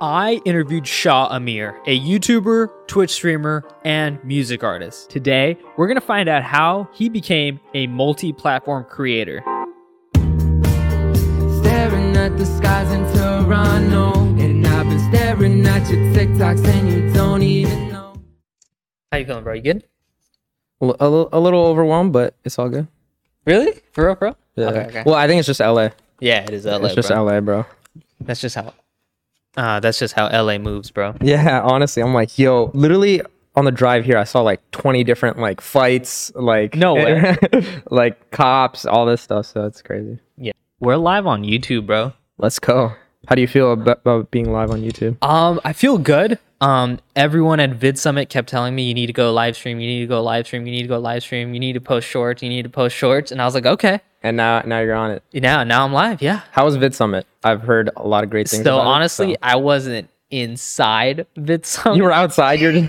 I interviewed Shah Amir, a YouTuber, Twitch streamer, and music artist. Today, we're going to find out how he became a multi platform creator. Staring at the skies in Toronto. And I've been staring at your TikToks and you don't even know. How you feeling, bro? You good? A, li- a, li- a little overwhelmed, but it's all good. Really? For real, bro? Yeah. Okay, okay. Well, I think it's just LA. yeah, it is LA. it's just bro. LA, bro. That's just how. Uh, that's just how LA moves, bro. Yeah, honestly, I'm like, yo, literally on the drive here, I saw like 20 different like fights, like No way. like cops, all this stuff. So it's crazy. Yeah, we're live on YouTube, bro. Let's go. How do you feel about, about being live on YouTube? Um, I feel good. Um, everyone at Vid Summit kept telling me you need to go live stream, you need to go live stream, you need to go live stream, you need to post shorts, you need to post shorts, and I was like, okay. And now, now you're on it. Now, now I'm live. Yeah. How was Vid Summit? I've heard a lot of great things. So about it, honestly, so- I wasn't inside Vid Summit. you were outside. You're you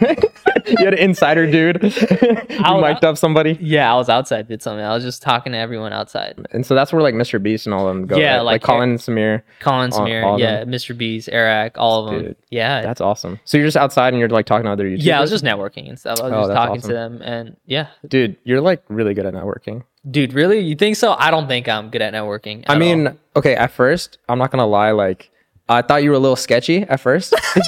had an insider dude. you mic'd up somebody, yeah, I was outside Vid Summit. I was just talking to everyone outside. and so that's where like Mr. Beast and all of them go. Yeah, right? like- Colin and Samir. Colin All- Samir, all yeah, them? Mr. Beast, Eric, all of them. Dude, yeah. That's awesome. So you're just outside and you're like talking to other YouTubers. yeah, I was just networking and stuff. I was Oh, just that's talking awesome. to them and yeah. dude. You're like really good at networking. Dude, really? You think so? I don't think I'm good at networking. I at mean, all. okay, at first, I'm not gonna lie, like I thought you were a little sketchy at first.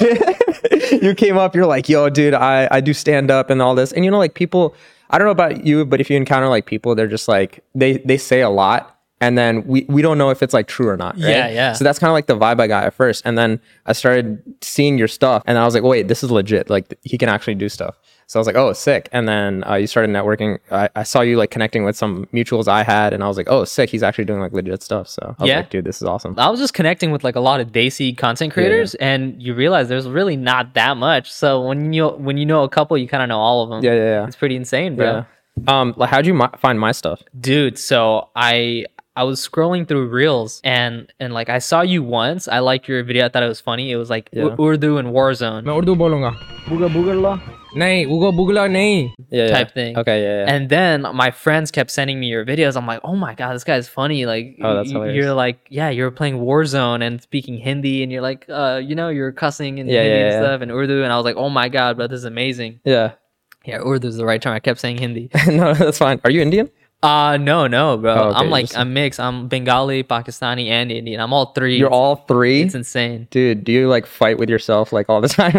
you came up, you're like, yo, dude, I, I do stand up and all this. And you know, like people I don't know about you, but if you encounter like people, they're just like they they say a lot and then we, we don't know if it's like true or not. Right? Yeah, yeah. So that's kind of like the vibe I got at first. And then I started seeing your stuff and I was like, wait, this is legit. Like he can actually do stuff. So I was like, oh, sick. And then uh, you started networking. I, I saw you like connecting with some mutuals I had, and I was like, oh, sick. He's actually doing like legit stuff. So I was Yeah. like, dude, this is awesome. I was just connecting with like a lot of Desi content creators, and you realize there's really not that much. So when you when you know a couple, you kind of know all of them. Yeah, yeah, yeah. It's pretty insane, bro. Yeah. Um, like, how'd you mi- find my stuff? dude so i i was scrolling through reels and and like i saw you once i liked your video i thought it was funny it was like Yeah. U- urdu and warzone मैं उर्दू बोलूंगा बुगा बुगला नहीं उगा बुगला नहीं Yeah, yeah. Type thing. Okay, yeah, yeah. and then my friends kept sending me your videos i'm like oh my god this guy's funny like Oh, that's y- hilarious. you're like yeah you're playing warzone and speaking hindi and you're like uh you know you're cussing and Yeah, hindi yeah, and yeah. stuff and urdu and i was like oh my god bro this is amazing yeah. yeah urdu is the right term i kept saying hindi no, that's fine. Are you Indian? Uh no no bro Oh, okay, i'm like just- i'm mixed i'm bengali pakistani and indian i'm all three You're all three. it's insane Dude, do you like fight with yourself like all the time?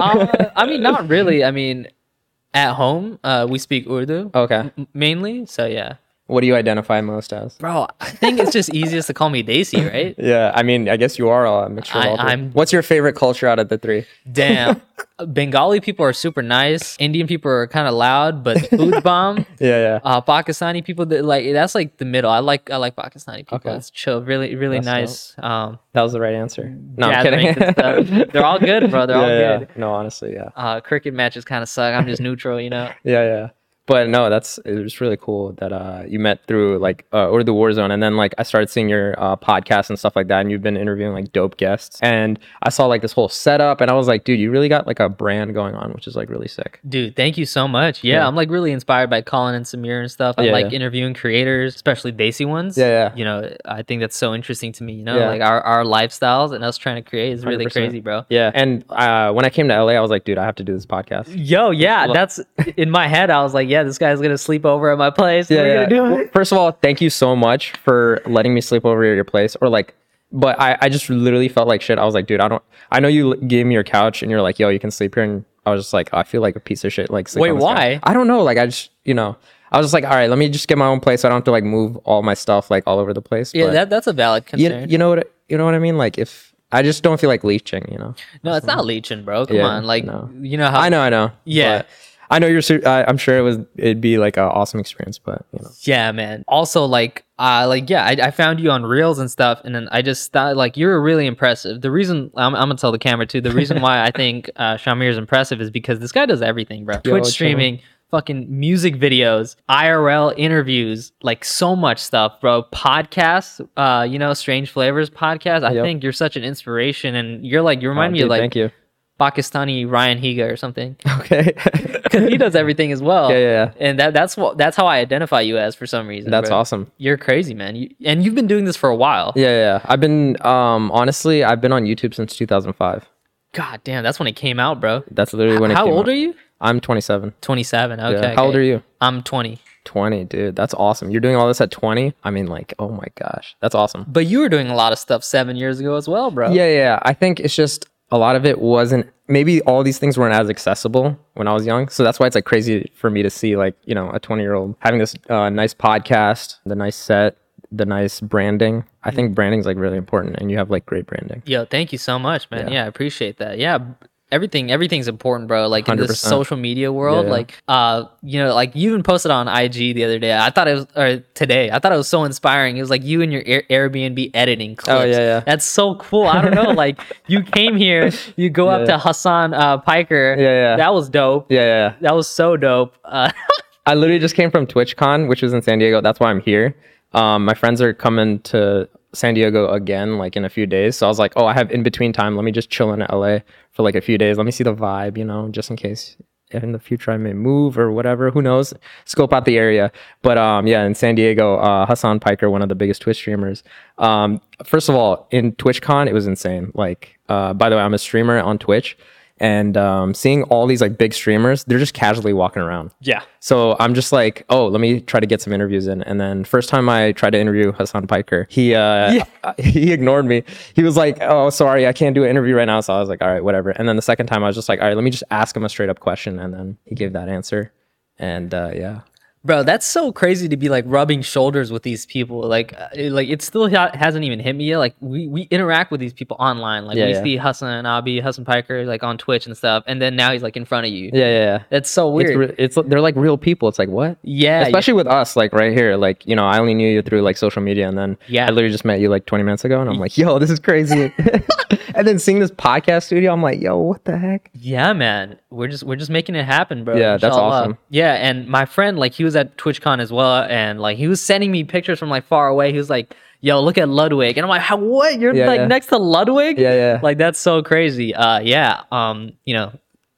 uh, I mean, not really. I mean, at home, uh, we speak Urdu okay. m- mainly. So yeah, What do you identify most as? bro. I think it's just easiest to call me Desi, right? Yeah, I mean, I guess you are a mixture of all three. I'm- What's your favorite culture out of the three? Damn. Bengali people are super nice. Indian people are kind of loud, but food's bomb. Yeah, yeah. Uh, Pakistani people, that like that's like the middle. I like I like Pakistani people. Okay. It's chill, really really That's nice. Um, That was the right answer. No, I'm kidding. They're all good, bro. They're all Yeah, yeah. good. No, honestly, yeah. Uh, cricket matches kind of suck. I'm just neutral, you know. Yeah, yeah. But no, that's it was really cool that uh, you met through like uh, or the Warzone, and then like I started seeing your uh, podcast and stuff like that, and you've been interviewing like dope guests, and I saw like this whole setup, and I was like, dude, you really got like a brand going on, which is like really sick. Dude, thank you so much. Yeah, Yeah. I'm like really inspired by Colin and Samir and stuff. I Yeah, like yeah. interviewing creators, especially Desi ones. Yeah, yeah. You know, I think that's so interesting to me. You know, like our, our lifestyles and us trying to create is really 100%. crazy, bro. Yeah, and uh, when I came to LA, I was like, dude, I have to do this podcast. Yo, yeah, that's in my head. I was like, yeah, this guy's gonna sleep over at my place. Yeah, yeah. gonna do Well, it. First of all, thank you so much for letting me sleep over at your place, or like. But I, I just literally felt like shit. I was like, dude, I don't. I know you gave me your couch, and you're like, yo, you can sleep here, and I was just like, I feel like a piece of shit. Like, Wait, this couch. why? I don't know. Like, I just, you know, I was just like, all right, let me just get my own place. So I don't have to like move all my stuff like all over the place. Yeah, But that, that's a valid you, concern. you know what you know what I mean? Like, if I just don't feel like leeching, you know. no, it's not leeching, bro. Come Yeah, on, like no. you know how I know, I know. Yeah. but I know you're. su- I, I'm sure it was. It'd be like an awesome experience, but you know. Yeah, man. Also, like, uh, like, yeah, I, I found you on Reels and stuff, and then I just thought, like, you're really impressive. The reason I'm, I'm gonna tell the camera too. The reason why I think uh, Shamir is impressive is because this guy does everything, bro. Twitch chill. streaming, fucking music videos, IRL interviews, like so much stuff, bro. Podcasts, uh, you know, Strange Flavors podcast. I Yep. think you're such an inspiration, and you're like, you remind Oh, me dude, of like thank you. Pakistani Ryan Higa or something, Okay. because he does everything as well. Yeah, yeah, yeah. And that that's what that's how I identify you as for some reason. That's bro. awesome. You're crazy, man. You, and you've been doing this for a while. Yeah, yeah. I've been um honestly, I've been on YouTube since 2005. God damn, that's when it came out, bro. That's literally when it How old out. are you? I'm 27. 27. Okay. Yeah. How old are you? I'm 20. 20, dude. That's awesome. You're doing all this at 20? I mean, like, oh my gosh. That's awesome. But you were doing a lot of stuff seven years ago as well, bro. Yeah, yeah. I think it's just a lot of it wasn't maybe all these things weren't as accessible when I was young. So that's why it's like crazy for me to see like, you know, a 20 year old having this uh, nice podcast, the nice set, the nice branding. I think branding's like really important and you have like great branding. Yo, thank you so much, man. Yeah. Yeah, I appreciate that. Yeah. Everything, everything's important, bro. Like in this 100%. social media world, yeah. like, uh, you know, like you even posted on IG the other day. I thought it was, or today, I thought it was so inspiring. It was like you and your Air- Airbnb editing clips. Oh, yeah, yeah. That's so cool. I don't know, like you came here, you go up Yeah. to Hasan uh, Piker. Yeah, yeah. That was dope. Yeah, yeah. yeah. That was so dope. Uh, I literally just came from TwitchCon, which was in San Diego. That's why I'm here. Um, my friends are coming to San Diego again, like in a few days. So I was like, oh, I have in between time. Let me just chill in LA for like a few days. Let me see the vibe, you know, just in case in the future I may move or whatever. Who knows? Scope out the area. But um, yeah, in San Diego, uh, Hasan Piker, one of the biggest Twitch streamers. Um, first of all, in TwitchCon, it was insane. Like, uh, by the way, I'm a streamer on Twitch. And um, seeing all these like big streamers, they're just casually walking around. yeah. So I'm just like, oh, let me try to get some interviews in. And then first time I tried to interview Hasan Piker, he uh, he ignored me. He was like, oh, sorry, I can't do an interview right now. So I was like, all right, whatever. And then the second time I was just like, all right, let me just ask him a straight up question. And then he gave that answer. And uh, yeah, Bro, that's so crazy to be like rubbing shoulders with these people. Like, uh, it, like it still ha- hasn't even hit me yet. Like, we, we interact with these people online. Like, Yeah, we yeah. see Hasan Abi, Hasan Piker, like on Twitch and stuff, and then now he's like in front of you. yeah, yeah. yeah. That's so It's, weird. re- it's they're like real people. It's like what? yeah, Especially with us, like right here, like you know, I only knew you through like social media, and then Yeah. I literally just met you like 20 minutes ago, and I'm like, yo, this is crazy. and then seeing this podcast studio, I'm like, yo, what the heck? Yeah, man. We're just we're just making it happen, bro. Yeah, that's Inshallah. awesome. Yeah, and my friend, like, he was at TwitchCon as well, and like he was sending me pictures from like far away. He was like, "Yo, look at Ludwig," and I'm like, How, "What? You're Yeah, like yeah. next to Ludwig?" Yeah, yeah. Like that's so crazy. Uh, yeah. Um, you know,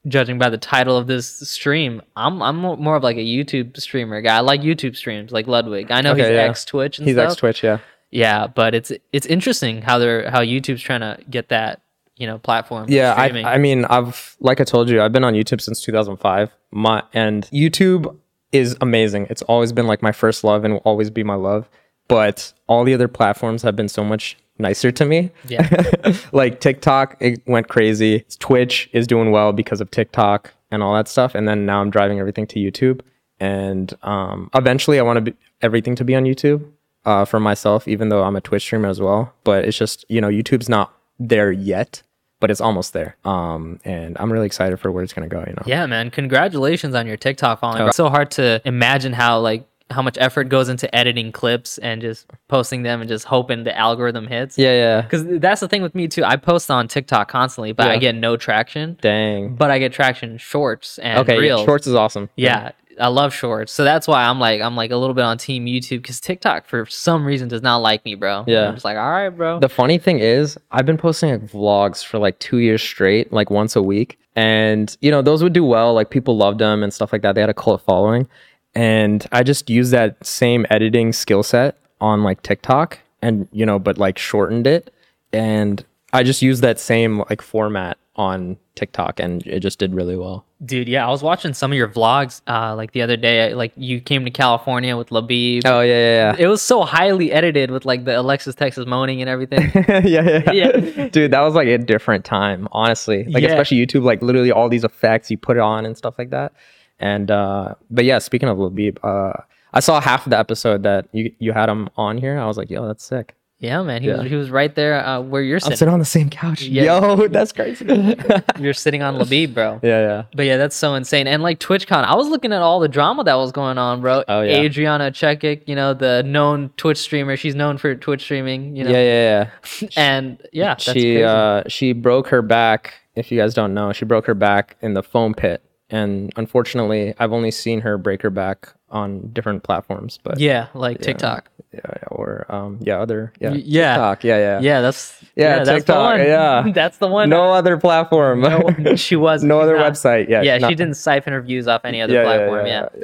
judging by the title of this stream, I'm I'm more of like a YouTube streamer guy. I like YouTube streams, like Ludwig. I know Okay, he's yeah. ex Twitch and He's ex Twitch, yeah. Yeah, but it's it's interesting how they're how YouTube's trying to get that you know platform. Yeah. I, I mean, I've like I told you, I've been on YouTube since 2005. My and YouTube is amazing. It's always been like my first love and will always be my love. But all the other platforms have been so much nicer to me. Yeah. like TikTok, it went crazy. Twitch is doing well because of TikTok and all that stuff. And then now I'm driving everything to YouTube. And um, eventually, I want to be everything to be on YouTube uh, for myself, even though I'm a Twitch streamer as well. But it's just you know, YouTube's not there yet, but it's almost there. Um, and I'm really excited for where it's gonna go. You know. Yeah, man. Congratulations on your TikTok following. Oh. It's so hard to imagine how like how much effort goes into editing clips and just posting them and just hoping the algorithm hits. Yeah, yeah. Because that's the thing with me too. I post on TikTok constantly, but I get no traction. Dang. But I get traction in shorts and Okay, yeah, reels. shorts is awesome. Yeah, I love shorts. So that's why I'm like I'm like a little bit on team YouTube because TikTok for some reason does not like me, bro. Yeah. I'm just like, all right, bro. The funny thing is, I've been posting like vlogs for like two years straight, like once a week. And, you know, those would do well. Like people loved them and stuff like that. They had a cult following. And I just used that same editing skill set on like TikTok and, you know, but like shortened it. And I just used that same like format on TikTok and it just did really well. Dude, yeah, I was watching some of your vlogs uh like the other day. Like you came to California with Labib. Oh, yeah, yeah, It was so highly edited with like the Alexis Texas moaning and everything. yeah. yeah, yeah. Yeah. Dude, that was like a different time, honestly. Like Yeah. especially YouTube, like literally all these effects you put it on and stuff like that. And uh but yeah, speaking of Labib, uh I saw half of the episode that you you had him on here. I was like, yo, that's sick. Yeah, man, he Yeah. was he was right there uh, where you're sitting. I'm sitting. sitting on the same couch. Yeah. Yo, that's crazy. You're sitting on Labib, bro. yeah. Yeah. But yeah, that's so insane. And like TwitchCon, I was looking at all the drama that was going on, bro. Oh, yeah. Adriana Chechik, you know, the known Twitch streamer. She's known for Twitch streaming, you know. Yeah, yeah, yeah. And yeah, that's she crazy. uh she broke her back. If you guys don't know, she broke her back in the foam pit. And unfortunately, I've only seen her break her back on different platforms. But yeah, like TikTok. yeah, yeah, or um, yeah, other yeah, Y- yeah. TikTok, yeah, yeah, Yeah, that's Yeah, that's the TikTok, one. yeah. that's the one. No other platform. No, she was no other not- website. Yeah, Yeah, she not- didn't siphon her views off any other yeah, platform. Yeah, yeah.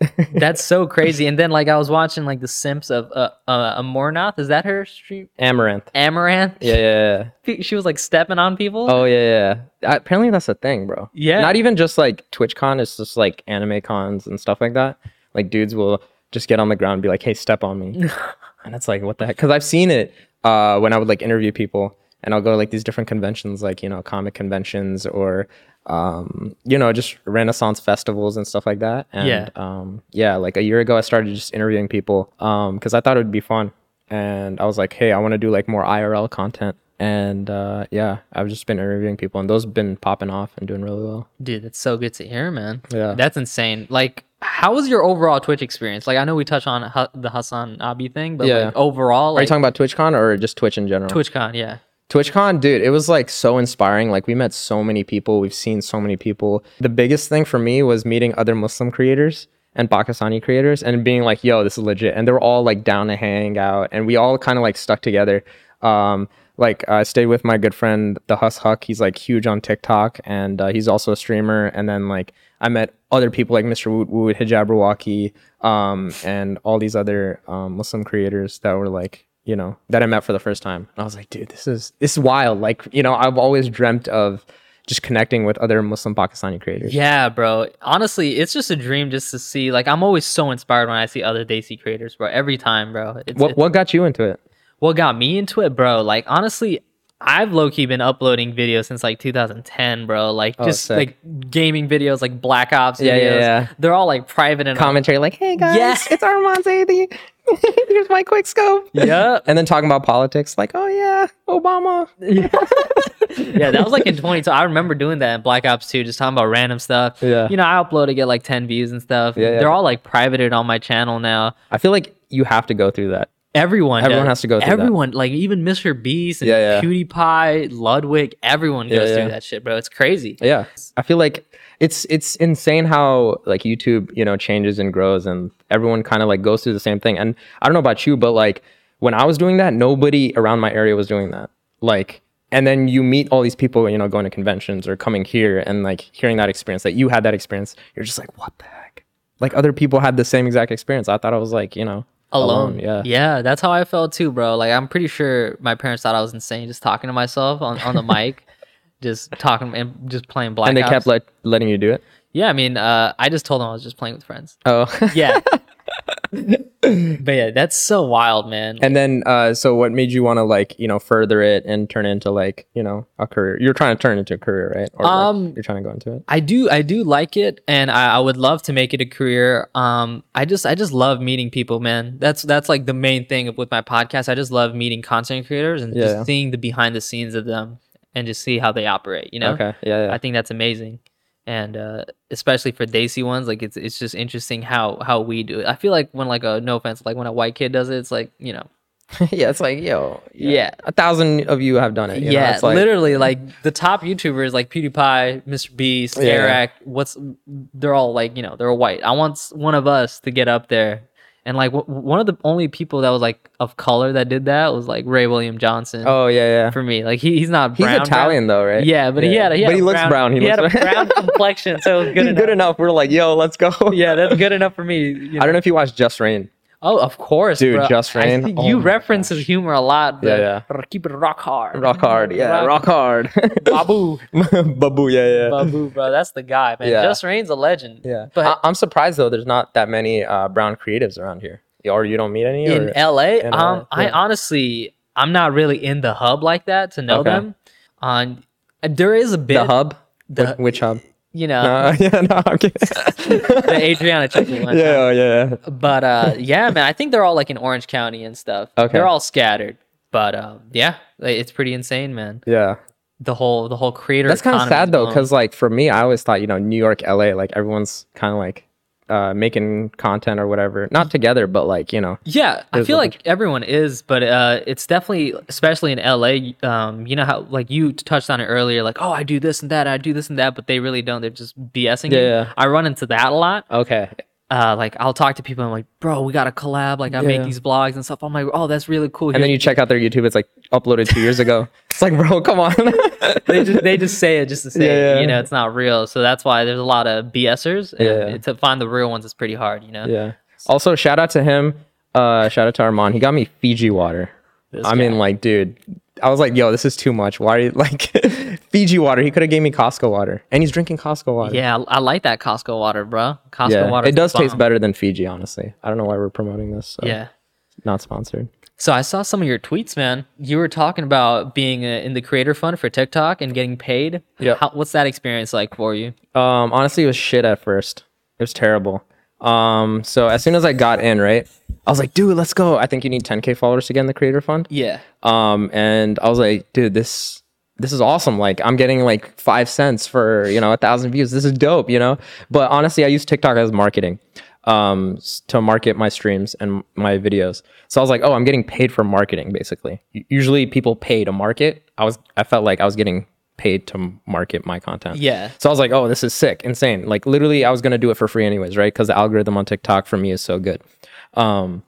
That's so crazy. And then like I was watching like the Simps of uh, uh Amouranth. Is that her stream? Amouranth. Amouranth. Yeah, yeah, yeah. She was like stepping on people. Oh yeah, yeah. Apparently that's a thing, bro. Yeah. Not even just like TwitchCon. It's just like anime cons and stuff like that. Like dudes will just get on the ground and be like, "Hey, step on me," and it's like, what the heck? Because I've seen it uh, when I would like interview people, and I'll go to like these different conventions, like you know, comic conventions or um, you know, just Renaissance festivals and stuff like that. And Yeah. um, yeah, like a year ago, I started just interviewing people because I thought it would be fun, and I was like, hey, I want to do like more IRL content. And uh, yeah, I've just been interviewing people, and those have been popping off and doing really well. Dude, that's so good to hear, man. Yeah. That's insane. Like, how was your overall Twitch experience? Like, I know we touched on Hu- the Hasan Abi thing, but Yeah. like overall, Are you talking about TwitchCon or just Twitch in general? TwitchCon, yeah. TwitchCon, dude, it was like so inspiring. Like we met so many people, we've seen so many people. The biggest thing for me was meeting other Muslim creators and Pakistani creators and being like, yo, this is legit. And they were all like down to hang out and we all kind of like stuck together. Um, like I stayed with my good friend, the Hus Huck. He's like huge on TikTok and uh, he's also a streamer. And then like I met other people like Mr. Woot Woot, Hijab Rawaki, um, and all these other um, Muslim creators that were like, you know, that I met for the first time. And I was like, dude, this is this is wild. Like, you know, I've always dreamt of just connecting with other Muslim Pakistani creators. Yeah, bro. Honestly, it's just a dream just to see. Like, I'm always so inspired when I see other Desi creators, bro. Every time, bro. It's, What it's- what got you into it? what got me into it, bro? Like, honestly, I've low key been uploading videos since like 2010, bro. Like, Oh, just sick. like gaming videos, like Black Ops videos. Yeah, yeah, yeah. They're all like private and all- Commentary like, hey guys, Yeah. it's Armand's Zaidi. Here's my quick scope. Yeah. And then talking about politics, like, oh yeah, Obama. yeah, that was like in 20. I remember doing that in Black Ops 2, just talking about random stuff. Yeah. You know, I upload to get like 10 views and stuff. Yeah, yeah. They're all like privated on my channel now. I feel like you have to go through that. Everyone, Everyone does. has to go through that. Everyone, like even Mr. Beast and Yeah, yeah. PewDiePie, Ludwig, everyone goes yeah. through that shit, bro. It's crazy. Yeah. I feel like it's it's insane how like YouTube, you know, changes and grows and everyone kind of like goes through the same thing. And I don't know about you, but like when I was doing that, nobody around my area was doing that. Like and then you meet all these people, you know, going to conventions or coming here and like hearing that experience that you had that experience. You're just like, what the heck? Like other people had the same exact experience. I thought I was like, you know, Alone. Yeah. Yeah, that's how I felt too, bro. Like I'm pretty sure my parents thought I was insane just talking to myself on, on the mic. Just talking and just playing Black And they Ops. kept let, letting you do it. yeah, I mean, uh, I just told them I was just playing with friends. Oh. Yeah. but yeah, that's so wild, man. And then, uh, so what made you want to like, you know, further it and turn into like, you know, a career? You're trying to turn it into a career, right? Or like, Um, you're trying to go into it. I do I do like it and I, I would love to make it a career. Um I just I just love meeting people, man. That's that's like the main thing with my podcast. I just love meeting content creators and Yeah. just seeing the behind the scenes of them and just see how they operate, you know? Okay. Yeah. yeah. I think that's amazing. And uh, especially for Desi ones, like it's it's just interesting how how we do it. I feel like when like a no offense, like when a white kid does it, it's like you know, yeah. It's like, yo, Yeah. a thousand of you have done it. you know? yeah, It's like, literally like the top YouTubers like PewDiePie, Mr. Beast, Yeah. Eric, what's they're all like you know they're white. I want one of us to get up there, and like w- one of the only people that was like of color that did that was like Ray William Johnson. Oh yeah, yeah. For me, like he, he's not brown, He's brown, Italian though, right? Yeah, but he had a, he had but he looks brown. He, He, looks had a brown complexion, so it was good He's enough. good enough. We're like, yo, let's go. Yeah, that's good enough for me. you I don't know if you watched JusReign. Oh, of course, Dude, bro. Just I Rain? think Oh you reference his humor a lot. Yeah, but Keep it rock hard. Rock hard. Yeah, rock hard. Babu. Babu. Yeah, yeah. Babu, bro. That's the guy, man. Yeah. JusReign's a legend. Yeah. But I- I'm surprised though. There's not that many uh, brown creatives around here. Or you don't meet any. in? LA, in um, LA, I yeah. honestly, I'm not really in the hub like that to know Okay. them. On there is a bit the hub. the- Wh- which hub? You know, Uh, yeah, no, I'm kidding. the Adriana Chechik one. yeah, yeah, yeah. But uh, yeah, man, I think they're all like in Orange County and stuff. Okay. They're all scattered. But um, yeah, like, it's pretty insane, man. Yeah. The whole the whole creator. That's kind of sad though, because like for me, I always thought you know New York, LA, like everyone's kind of like uh, making content or whatever, not together, but like you know, Yeah, I feel like everyone is, but uh, it's definitely, especially in LA. Um, you know how like you touched on it earlier, like oh, I do this and that, I do this and that, but they really don't. They're just BSing. Yeah, you. yeah. I run into that a lot. okay, uh, like I'll talk to people. and I'm like, bro, we got to collab. Like I make these blogs and stuff. I'm like, oh, that's really cool. And then Here's- you check out their YouTube, it's like uploaded two years ago. It's like, bro, come on. they just they just say it just to say Yeah, it. yeah. You know, it's not real. So that's why there's a lot of BSers. And Yeah. To find the real ones is pretty hard. You know. yeah. Also, shout out to him. Uh, shout out to Armand. He got me Fiji water. This I mean, like, dude, I was like, yo, this is too much. Why are you like Fiji water? He could have gave me Costco water, and he's drinking Costco water. Yeah, I I like that Costco water, bro. Costco yeah. water. It does taste better than Fiji, honestly. I don't know why we're promoting this. So. Yeah. not sponsored. So I saw some of your tweets, man. You were talking about being uh, in the creator fund for TikTok and getting paid. Yeah. What's that experience like for you? Um, honestly, it was shit at first. It was terrible. Um, so as soon as I got in, right, I was like, dude, let's go. I think you need 10k followers to get in the creator fund. Yeah. Um, and I was like, dude, this this is awesome. Like, I'm getting like five cents for you know a thousand views. This is dope, you know. But honestly, I use TikTok as marketing, um, to market my streams and my videos. So I was like, oh, I'm getting paid for marketing, basically. Usually, people pay to market. I was, I felt like I was getting paid to market my content. Yeah. So I was like, oh, this is sick, insane. Like literally, I was gonna do it for free anyways, right? Because the algorithm on TikTok for me is so good. Um,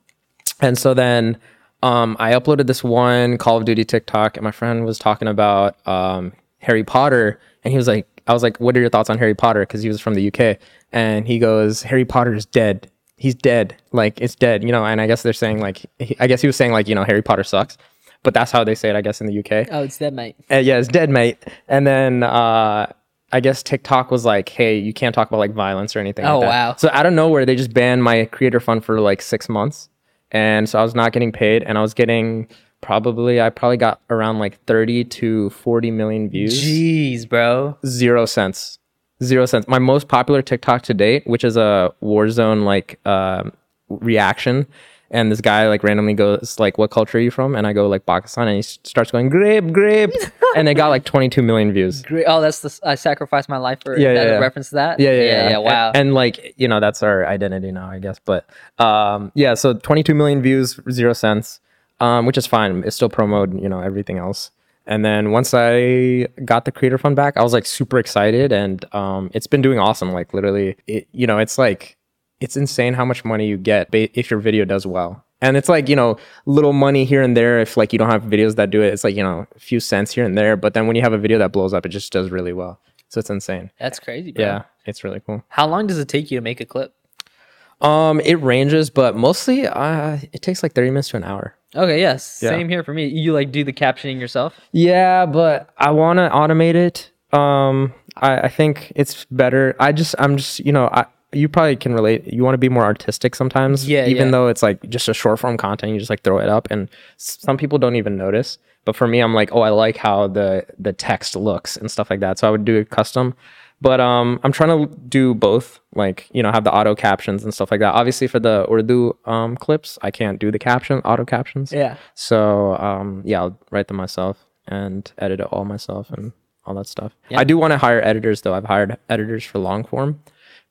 and so then um, I uploaded this one Call of Duty TikTok, and my friend was talking about um, Harry Potter, and he was like, I was like, what are your thoughts on Harry Potter? Because he was from the UK, and he goes, Harry Potter is dead. He's dead. Like it's dead, you know. And I guess they're saying like, he- I guess he was saying like, you know, Harry Potter sucks. But that's how they say it, I guess, in the UK. Oh, it's dead, mate. Uh, yeah, it's dead, mate. And then uh, I guess TikTok was like, hey, you can't talk about like violence or anything. Oh, like that. wow. So out of nowhere, they just banned my creator fund for like six months, and so I was not getting paid, and I was getting probably I probably got around like thirty to forty million views. Jeez, bro. Zero cents. Zero cents. My most popular TikTok to date, which is a Warzone like um, reaction. And this guy like randomly goes like, "What culture are you from?" And I go like Pakistan, and he starts going grape, grape, and it got like 22 million views. Oh, that's the I sacrificed my life for. Yeah, that yeah, yeah. reference to that. Yeah, yeah, yeah. yeah. wow. And, and, like you know, that's our identity now, I guess. But um, yeah, so 22 million views, zero cents, um, which is fine. it's still promoted, you know, everything else. And then once I got the creator fund back, I was like super excited, and um, it's been doing awesome. Like literally, it, you know, it's like it's insane how much money you get if your video does well. And it's like, you know, little money here and there if like you don't have videos that do it. It's like, you know, a few cents here and there. But then when you have a video that blows up, it just does really well. So it's insane. that's crazy, bro. Yeah, it's really cool. How long does it take you to make a clip? Um, it ranges, but mostly uh it takes like 30 minutes to an hour. Okay, yes. Yeah. Same here for me. You like do the captioning yourself? Yeah, but I want to automate it. Um, I, I think it's better. I just, I'm just, you know, I, you probably can relate. You want to be more artistic sometimes. Yeah, Even yeah. though it's like just a short form content, you just like throw it up, and some people don't even notice. But for me, I'm like, oh, I like how the the text looks and stuff like that. So I would do it custom. But um, I'm trying to do both, like you know, have the auto captions and stuff like that. Obviously, for the Urdu um clips, I can't do the caption auto captions. Yeah. So um, yeah, I'll write them myself and edit it all myself and all that stuff. I do want to hire editors though. I've hired editors for long form,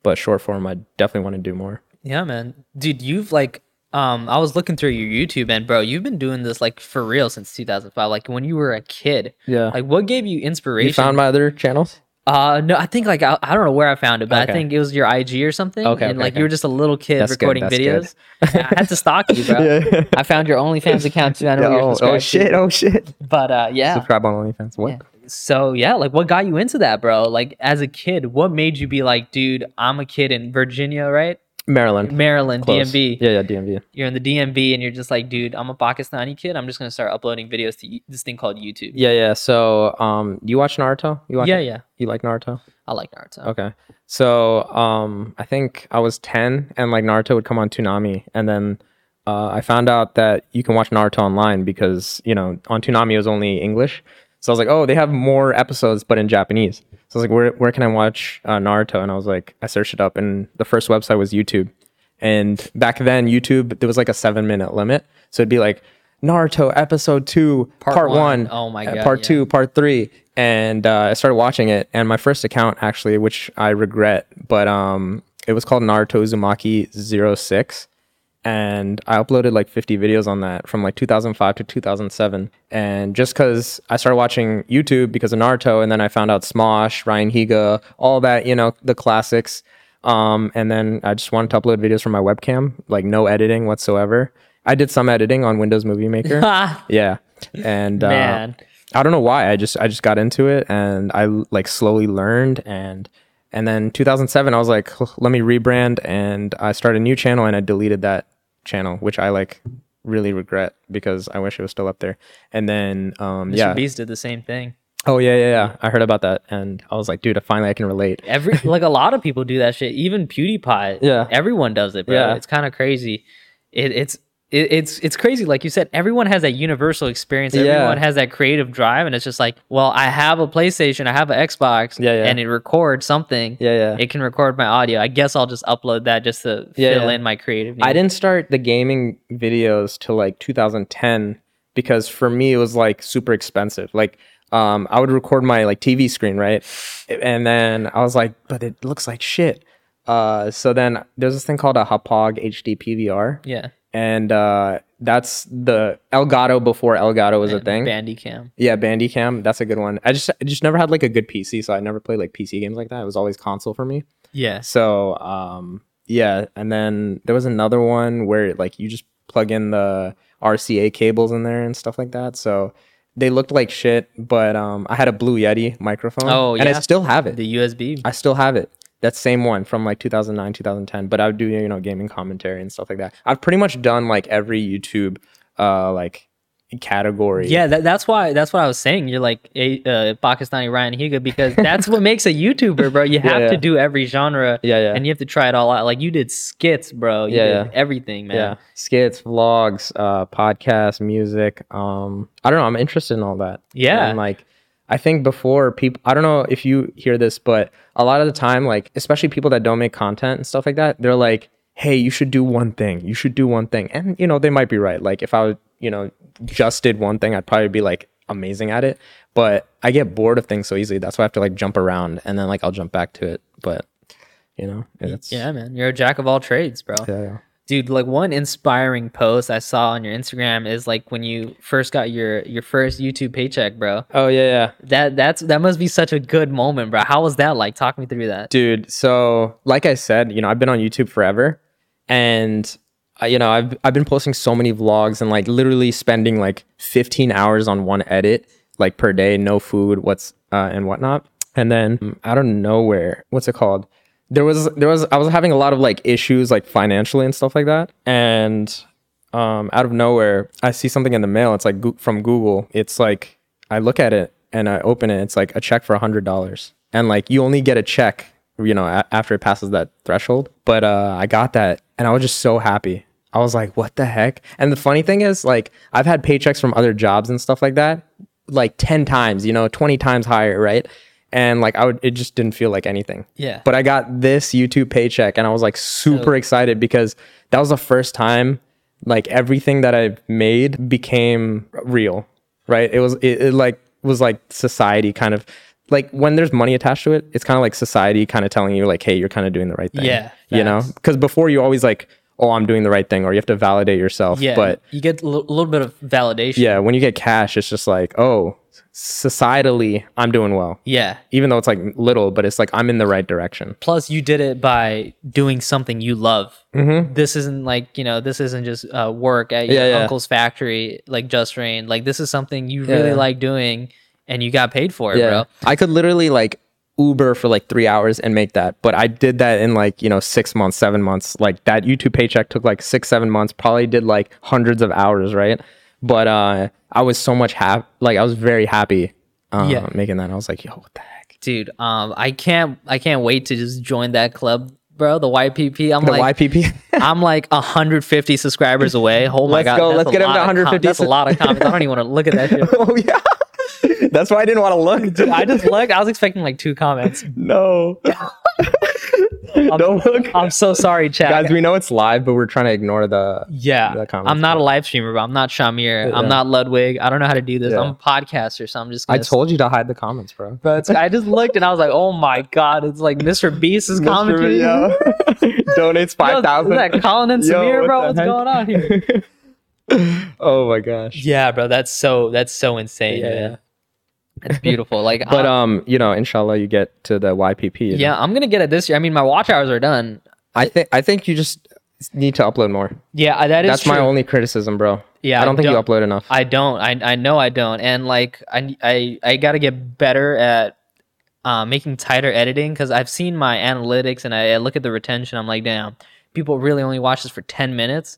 but short form, I definitely want to do more. Yeah, man. Dude, you've like um I was looking through your YouTube and bro, you've been doing this like for real since 2005. Like when you were a kid. Yeah. Like what gave you inspiration? You found my other channels? uh no, I think like I, I don't know where I found it, but I think it was your IG or something. Okay, And okay, like okay. you were just a little kid That's recording videos. I had to stalk you, bro. Yeah. I found your OnlyFans account too. I know you're oh, oh shit! to. Oh shit! But uh yeah. Subscribe on OnlyFans. What? Yeah. So yeah, like what got you into that, bro? Like as a kid, what made you be like, dude, I'm a kid in Virginia, right? Maryland. Maryland, Close. DMV. Yeah, yeah, DMV. You're in the DMV and you're just like, dude, I'm a Pakistani kid. I'm just gonna start uploading videos to y- this thing called YouTube. Yeah, yeah. So, um, you watch Naruto? You watch? yeah, it? yeah. You like Naruto? I like Naruto. Okay. So um I think I was 10 and like Naruto would come on Toonami and then uh, I found out that you can watch Naruto online because, you know, on Toonami it was only English. So I was like, "Oh, they have more episodes but in Japanese." So I was like, "Where where can I watch uh, Naruto?" And I was like, I searched it up and the first website was YouTube. And back then YouTube there was like a 7-minute limit. So it'd be like Naruto episode 2 Part part, one. 1. Oh my uh, God, Part yeah. 2 part three and uh, i started watching it and my first account actually which i regret but um it was called naruto uzumaki 06 and i uploaded like 50 videos on that from like 2005 to 2007 and just because i started watching youtube because of naruto and then i found out smosh ryan higa all that you know the classics Um, and then I just wanted to upload videos from my webcam, like no editing whatsoever. I did some editing on Windows Movie Maker. yeah, and uh, Man. I don't know why. I just I just got into it and I like slowly learned and and then 2007 I was like let me rebrand and I started a new channel and I deleted that channel which I like really regret because I wish it was still up there. And then um Mr. yeah. Beast did the same thing. Oh yeah, yeah, yeah. I heard about that and I was like, dude, finally I can relate. Every like a lot of people do that shit. Even PewDiePie. Yeah. Everyone does it, bro. Yeah. It's kind of crazy. It, it's it, it's it's crazy. Like you said, everyone has that universal experience. Yeah. Everyone has that creative drive, and it's just like, well, I have a PlayStation, I have an Xbox, Yeah, yeah. and it records something. Yeah, yeah. It can record my audio. I guess I'll just upload that just to Yeah, fill yeah. in my creative. I didn't start the gaming videos till like 2010 because for me it was like super expensive. Like um I would record my like TV screen, right? And then I was like, but it looks like shit. Uh so then there's this thing called a Hauppauge HD PVR Yeah. And uh that's the Elgato before Elgato was a thing. Bandicam. Yeah, Bandicam, that's a good one. I just I just never had like a good PC, so I never played like PC games like that. It was always console for me. Yeah. So um yeah, and then there was another one where like you just plug in the RCA cables in there and stuff like that. So they looked like shit, but um I had a Blue Yeti microphone. Oh, yeah. and I still have it. The USB. I still have it. That same one from like 2009, 2010. But I would do you know gaming commentary and stuff like that. I've pretty much done like every YouTube uh like category. Yeah, that, that's why. That's what I was saying. You're like a uh, Pakistani Ryan Higa because that's what makes a YouTuber, bro. You have yeah. to do every genre. Yeah, yeah. And you have to try it all out. Like you did skits, bro. You Yeah, did yeah. everything, man. yeah skits vlogs uh podcasts music um i don't know i'm interested in all that Yeah. and like i think before people i don't know if you hear this but a lot of the time like especially people that don't make content and stuff like that they're like hey you should do one thing you should do one thing and you know they might be right like if i you know just did one thing i'd probably be like amazing at it but i get bored of things so easily that's why i have to like jump around and then like i'll jump back to it but you know it's Yeah, man. You're a jack of all trades, bro. yeah, yeah. Dude, like one inspiring post I saw on your Instagram is like when you first got your your first YouTube paycheck, bro. oh yeah yeah That that's that must be such a good moment, bro. How was that like? Talk me through that. dude so like i said you know i've been on youtube forever and I, you know I've, I've been posting so many vlogs and like literally spending like 15 hours on one edit like per day no food what's uh, and whatnot and then out of nowhere what's it called there was there was i was having a lot of like issues like financially and stuff like that. And um out of nowhere i see something in the mail. It's like Goo- from google. It's like i look at it and i open it. It's like a check for a hundred dollars. And like you only get a check you know a- after it passes that threshold. But uh i got that and i was just so happy. I was like what the heck? And the funny thing is like i've had paychecks from other jobs and stuff like that like 10 times you know 20 times higher right and like i would it just didn't feel like anything Yeah. but I got this YouTube paycheck and I was like super excited because that was the first time like everything that I made became real, right? It was it, it like was like society kind of like when there's money attached to it, it's kind of like society kind of telling you like, hey, you're kind of doing the right thing. Yeah, you know, because before you always like, oh, I'm doing the right thing, or you have to validate yourself. Yeah. but you get a little bit of validation. yeah, when you get cash, it's just like, oh, societally, I'm doing well. Yeah. Even though it's like little, but it's like I'm in the right direction. Plus, you did it by doing something you love. Mm-hmm. This isn't like you know, this isn't just uh, work at your Yeah, yeah. uncle's factory, like JusReign. Like this is something you really Yeah. like doing, and you got paid for it, bro. I could literally like Uber for like three hours and make that. But I did that in like, you know, six months, seven months. Like that YouTube paycheck took like six, seven months, probably did like hundreds of hours, right? But uh I was so much happy like I was very happy uh, Yeah. making that. I was like, yo, what the heck? dude. Um, I can't, I can't wait to just join that club, bro. The YPP. I'm The like, YPP. I'm like 150 subscribers away. Oh my Let's god, go. Let's get him to lot of com- 150 That's a lot of comments. I don't even want to look at that shit. oh yeah. That's why I didn't want to look. Dude, I just looked. I was expecting like two comments. no. Don't look. I'm so sorry, chat. Guys, we know it's live, but we're trying to ignore the Yeah, the comments, I'm not a live streamer, but I'm not Shamir. I'm not Ludwig. I don't know how to do this. Yeah. I'm a podcaster, so I'm just. I told you to hide the comments, bro. But I just looked and I was like, "Oh my god!" It's like Mr. Beast is commenting. Donates is five thousand. that Colin and Yo, Samir, bro? What's heck? going on here? oh my gosh. yeah, bro, that's so that's so insane. Yeah, man. It's beautiful. Like, But um, you know, inshallah, you get to the YPP. you know? yeah, I'm gonna get it this year. I mean, my watch hours are done. I think I think you just need to upload more. Yeah, uh, that is That's my only criticism, bro. Yeah, I don't think you don't- upload enough. I don't. I I know I don't. And like I I I got to get better at uh, making tighter editing because I've seen my analytics and I, I look at the retention. I'm like, damn, people really only watch this for ten minutes.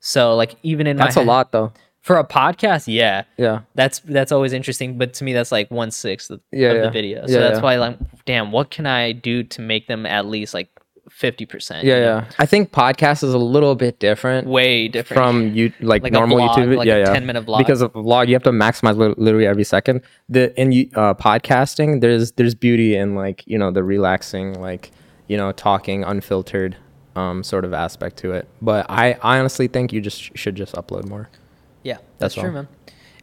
So like even in That's my a lot, though. for a podcast. Yeah, Yeah. that's that's always interesting. But to me, that's like one sixth of, Yeah, of yeah. the video. So Yeah, that's why like, damn, what can I do to make them at least like fifty percent? Yeah, yeah. I think podcast is a little bit different way different from you like, Like normal vlog, YouTube. like yeah, a yeah. 10-minute vlog. Because of a vlog, you have to maximize li- literally every second. The in uh, podcasting, there's there's beauty in like you know the relaxing, like you know talking unfiltered, um, sort of aspect to it. But I, I honestly think you just should just upload more. Yeah, that's, That's true, all. man.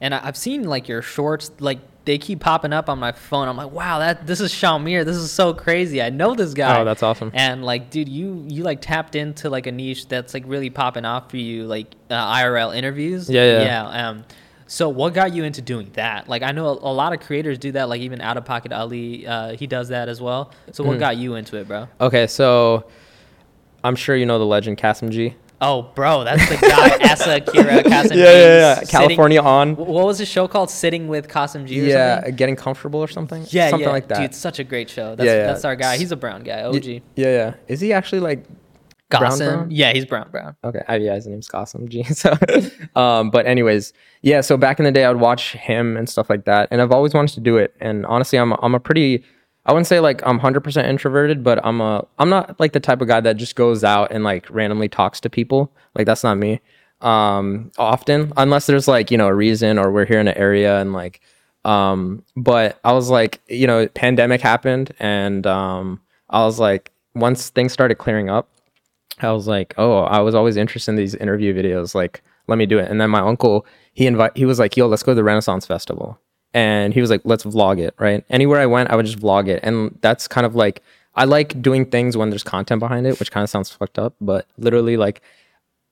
And I, I've seen like your shorts, like they keep popping up on my phone. I'm like, wow, that this is Shamir. This is so crazy. I know this guy. Oh, that's awesome. And like, dude, you you like tapped into like a niche that's like really popping off for you, like uh, IRL interviews. Yeah, yeah. yeah. Um, so what got you into doing that? Like, I know a, a lot of creators do that. Like even out of pocket Ali, uh, he does that as well. So Mm. what got you into it, bro? Okay, so I'm sure you know the legend Kasim G. Oh, bro, that's the guy Asa Kira Kasim. Yeah, yeah, yeah. sitting- California on. What was the show called? Sitting with Kasim G or Yeah, something? getting comfortable or something. Yeah, something yeah. like that. Dude, it's such a great show. That's, Yeah, yeah. that's our guy. He's a brown guy. OG. Yeah, yeah. Is he actually like brown Gossam. brown? Yeah, he's brown brown. Okay, I, yeah, his name's Qasim G. So, um, but anyways, yeah. So back in the day, I would watch him and stuff like that, and I've always wanted to do it. And honestly, I'm I'm a pretty, I wouldn't say like I'm 100% introverted, but I'm a I'm not like the type of guy that just goes out and like randomly talks to people. Like that's not me. Um, often, unless there's like you know a reason or we're here in an area and like, um, but I was like, you know, pandemic happened, and um, I was like, once things started clearing up. I was like, oh, I was always interested in these interview videos. Like, let me do it. And then my uncle, he invite, he was like, yo, let's go to the Renaissance Festival. And he was like, let's vlog it, right? Anywhere I went, I would just vlog it. And that's kind of like, I like doing things when there's content behind it, which kind of sounds fucked up, but literally like,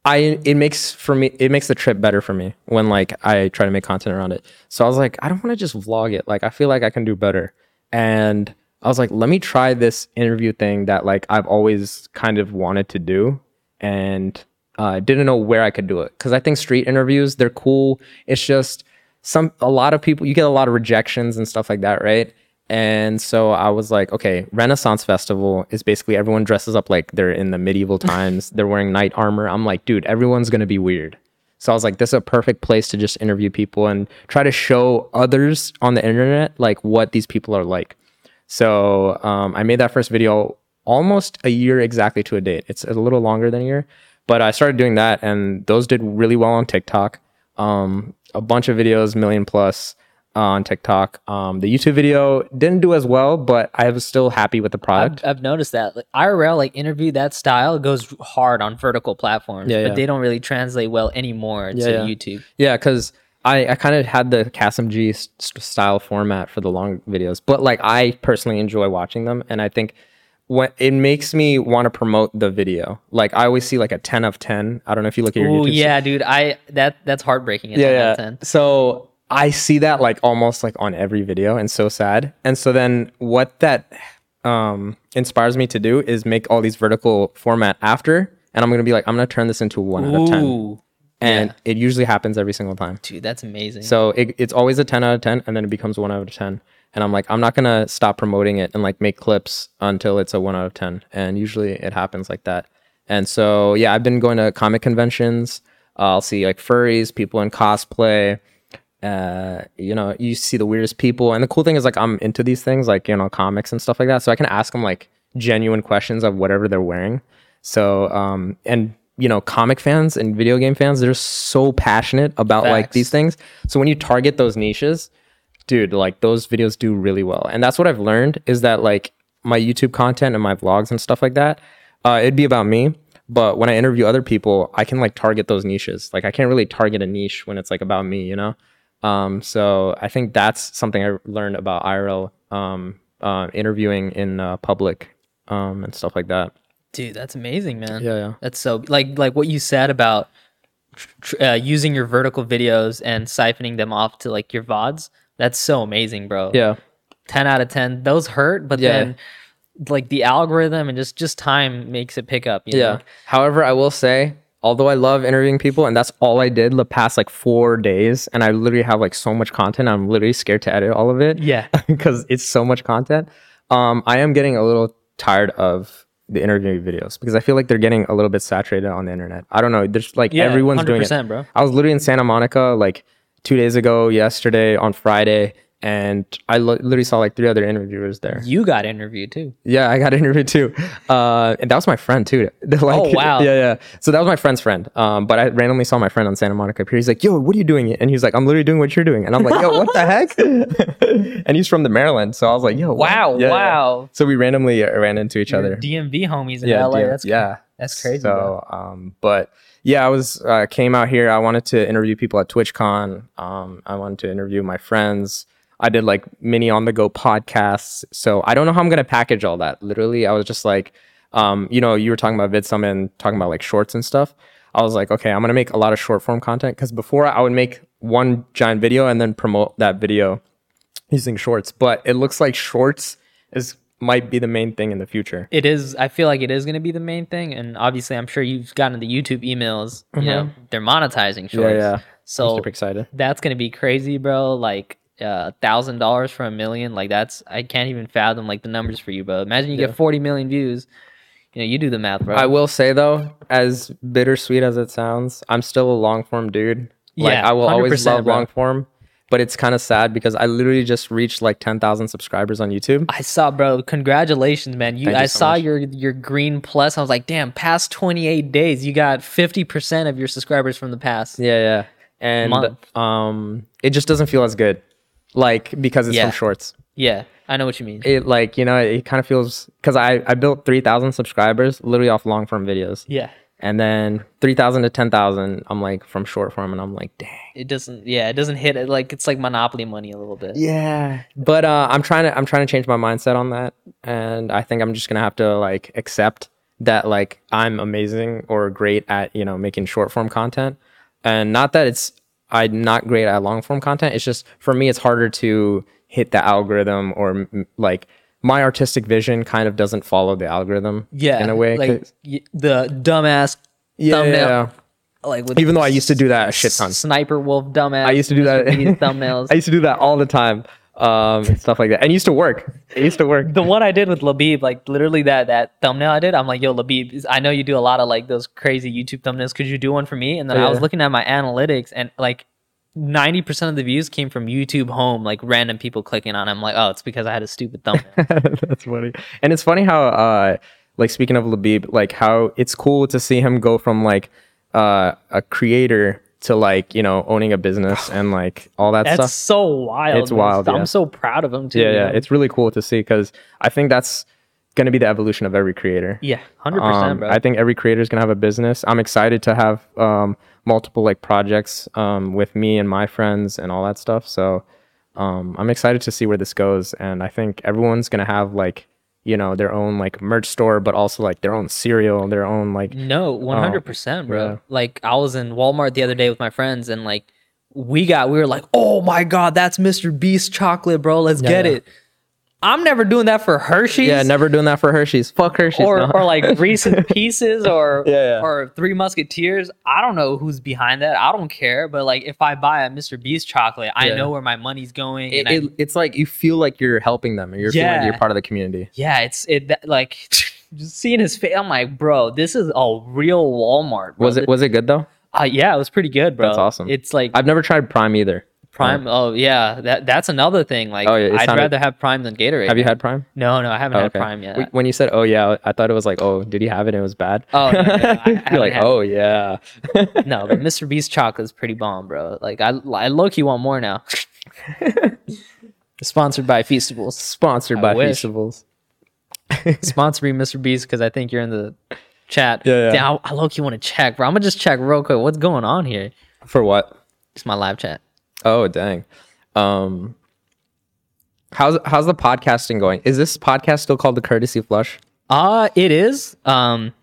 I it makes for me it makes the trip better for me when like I try to make content around it. So I was like, I don't want to just vlog it. Like I feel like I can do better. And I was like, let me try this interview thing that like I've always kind of wanted to do and uh, didn't know where I could do it. Cause I think street interviews, they're cool. It's just some a lot of people you get a lot of rejections and stuff like that, right? And so I was like, okay, Renaissance Festival is basically everyone dresses up like they're in the medieval times. they're wearing knight armor. I'm like, dude, everyone's gonna be weird. So I was like, this is a perfect place to just interview people and try to show others on the internet like what these people are like. So um, I made that first video almost a year exactly to a date. It's a little longer than a year, but I started doing that, and those did really well on TikTok. Um, a bunch of videos, million plus on TikTok. Um, the YouTube video didn't do as well, but I was still happy with the product. I've, I've noticed that like, IRL like interview that style goes hard on vertical platforms, Yeah, but yeah. they don't really translate well anymore to Yeah, yeah. YouTube. Yeah, because I, I kind of had the Kasim G s- s- style format for the long videos, but like I personally enjoy watching them, and I think when it makes me want to promote the video. Like I always see like a ten of ten. I don't know if you look at your Oh YouTube. yeah, dude. I that that's heartbreaking. Yeah, 10 yeah. 10. So I see that like almost like on every video, and so sad. And so then what that um inspires me to do is make all these vertical format after, and I'm gonna be like, I'm gonna turn this into a one out of ten, Ooh, and yeah. it usually happens every single time. dude, that's amazing. So it, it's always a 10 out of 10 and then it becomes 1 out of 10. And I'm like, I'm not to stop promoting it and like make clips until it's a 1 out of 10. And usually it happens like that. And so, yeah, I've been going to comic conventions. Uh, I'll see like furries, people in cosplay. Uh, you know, you see the weirdest people. And the cool thing is like I'm into these things, like, you know, comics and stuff like that. So I can ask them like genuine questions of whatever they're wearing. So, um, and you know, comic fans and video game fans, they're so passionate about like these things. So when you target those niches, dude, like those videos do really well. And that's what I've learned is that like my YouTube content and my vlogs and stuff like that, uh, it'd be about me. But when I interview other people, I can like target those niches. Like I can't really target a niche when it's like about me, you know? Um, so I think that's something I learned about IRL um, uh, interviewing in uh, public um, and stuff like that. dude, that's amazing, man. Yeah, yeah. That's so like like what you said about tr- uh, using your vertical videos and siphoning them off to like your vods. That's so amazing, bro. Yeah. 10 out of 10. Those hurt, but Yeah. then like the algorithm and just just time makes it pick up. You Yeah. know? However, I will say, although I love interviewing people, and that's all I did the past like four days, and I literally have like so much content, I'm literally scared to edit all of it. Yeah. because it's so much content. Um, I am getting a little tired of the interview videos because I feel like they're getting a little bit saturated on the internet. I don't know. There's like Yeah, everyone's doing it. 100%, bro. I was literally in Santa Monica like two days ago, yesterday on Friday, and I li- literally saw like three other interviewers there. You got interviewed too. Yeah, I got interviewed too. Uh, and that was my friend too. like, Oh, wow. Yeah, yeah. So that was my friend's friend. Um, but I randomly saw my friend on Santa Monica Pier. He's like, "Yo, what are you doing?" And he's like, "I'm literally doing what you're doing." And I'm like, "Yo, what the heck?" and he's from the Maryland, so I was like, "Yo, what?" Wow, Yeah, yeah. wow. So we randomly uh, ran into each Your other. DMV homies in yeah, LA. yeah, That's yeah. that's crazy. So, um, but yeah, I was uh, came out here. I wanted to interview people at TwitchCon. Um, I wanted to interview my friends. I did like mini on the go podcasts. So I don't know how I'm gonna package all that. Literally, I was just like, um, you know, you were talking about VidSummit and talking about like shorts and stuff. I was like, okay, I'm gonna make a lot of short form content because before I would make one giant video and then promote that video using shorts. But it looks like shorts is might be the main thing in the future. it is i feel like it is going to be the main thing and obviously i'm sure you've gotten the youtube emails you know they're monetizing shorts Mm-hmm. yeah. so Super excited. that's going to be crazy bro like a thousand dollars for a million like that's i can't even fathom like the numbers for you bro imagine you get 40 million views you know you do the math bro I will say though, as bittersweet as it sounds, I'm still a long form dude. Like Yeah, I will always love bro. long form, but it's kind of sad because I literally just reached like 10,000 subscribers on YouTube. I saw, bro. Congratulations, man. You, I so saw much. your your green plus. I was like, damn. Past twenty eight days, you got fifty percent of your subscribers from the past. Yeah, yeah. And Month. um it just doesn't feel as good. Like because it's Yeah. from shorts. Yeah, I know what you mean. It like, you know, it kind of feels cuz I I built 3,000 subscribers literally off long form videos. yeah, And then 3,000 to 10,000 I'm like from short form and I'm like, "Dang." it doesn't. Yeah, it doesn't hit it like it's like monopoly money a little bit. Yeah, but uh, I'm trying to I'm trying to change my mindset on that, and I think I'm just gonna have to like accept that like I'm amazing or great at you know making short form content, and not that it's I'm not great at long form content. It's just for me it's harder to hit the algorithm or like my artistic vision kind of doesn't follow the algorithm. Yeah, in a way. like y- the dumbass yeah, thumbnail, yeah. like with Even though I used to do that a shit ton. sniper wolf dumbass. I used to do that. Thumbnails. I used to do that all the time. Um, stuff like that, and it used to work. It used to work. the one I did with Labib, like literally that that thumbnail I did, I'm like, yo, Labib, I know you do a lot of like those crazy YouTube thumbnails. Could you do one for me? And then I was looking at my analytics, and like 90% of the views came from YouTube Home, like random people clicking on. it. I'm like, oh, it's because I had a stupid thumbnail. That's funny. And it's funny how uh like speaking of Labib, like how it's cool to see him go from like uh a creator to like, you know, owning a business and like all that That's stuff. so wild. It's man. wild, I'm yeah. so proud of him too. Yeah, yeah. know? It's really cool to see because I think that's gonna be the evolution of every creator. yeah, hundred percent, Um, bro. I think every creator is gonna have a business. I'm excited to have um, multiple like projects um, with me and my friends and all that stuff. So um, I'm excited to see where this goes, and I think everyone's gonna have like you know their own like merch store, but also like their own cereal, their own like No, one hundred percent, bro. Yeah. Like I was in Walmart the other day with my friends, and like we got, we were like, oh my god, that's Mr. Beast chocolate, bro. Let's get yeah. it. I'm never doing that for Hershey's. yeah, never doing that for Hershey's. Fuck Hershey's. Or, no. or like Reese's Pieces or Yeah, yeah. or Three Musketeers. I don't know who's behind that. I don't care. But like, if I buy a Mr. Beast chocolate, I Yeah. know where my money's going. it, and I- it's like you feel like you're helping them, and you're feeling like you're part of the community. yeah, it's it that, like just seeing his face. I'm like, bro, this is a real Walmart. Bro. Was it was it good though? Uh, yeah, it was pretty good, bro. That's awesome. It's like I've never tried Prime either. Prime. Oh yeah, that that's another thing. Like, Oh, yeah, I'd sounded- rather have Prime than Gatorade. Have you had Prime? No, no, I haven't Oh, had okay. Prime yet. When you said, "Oh yeah," I thought it was like, "Oh, did he have it? and It was bad." Oh, no, no, no, I- I like, had- "Oh yeah." no, but Mr. Beast chocolate is pretty bomb, bro. Like, I I low key want more now. Sponsored by Feastables. Sponsored I by wish. Feastables. Sponsor me, Mr. Beast, because I think you're in the chat. Yeah, yeah. Damn, I, I low key want to check, bro. I'm gonna just check real quick. What's going on here? For what? It's my live chat. Oh dang. Um, how's how's the podcasting going? Is this podcast still called the Courtesy Flush? Uh it is. Um,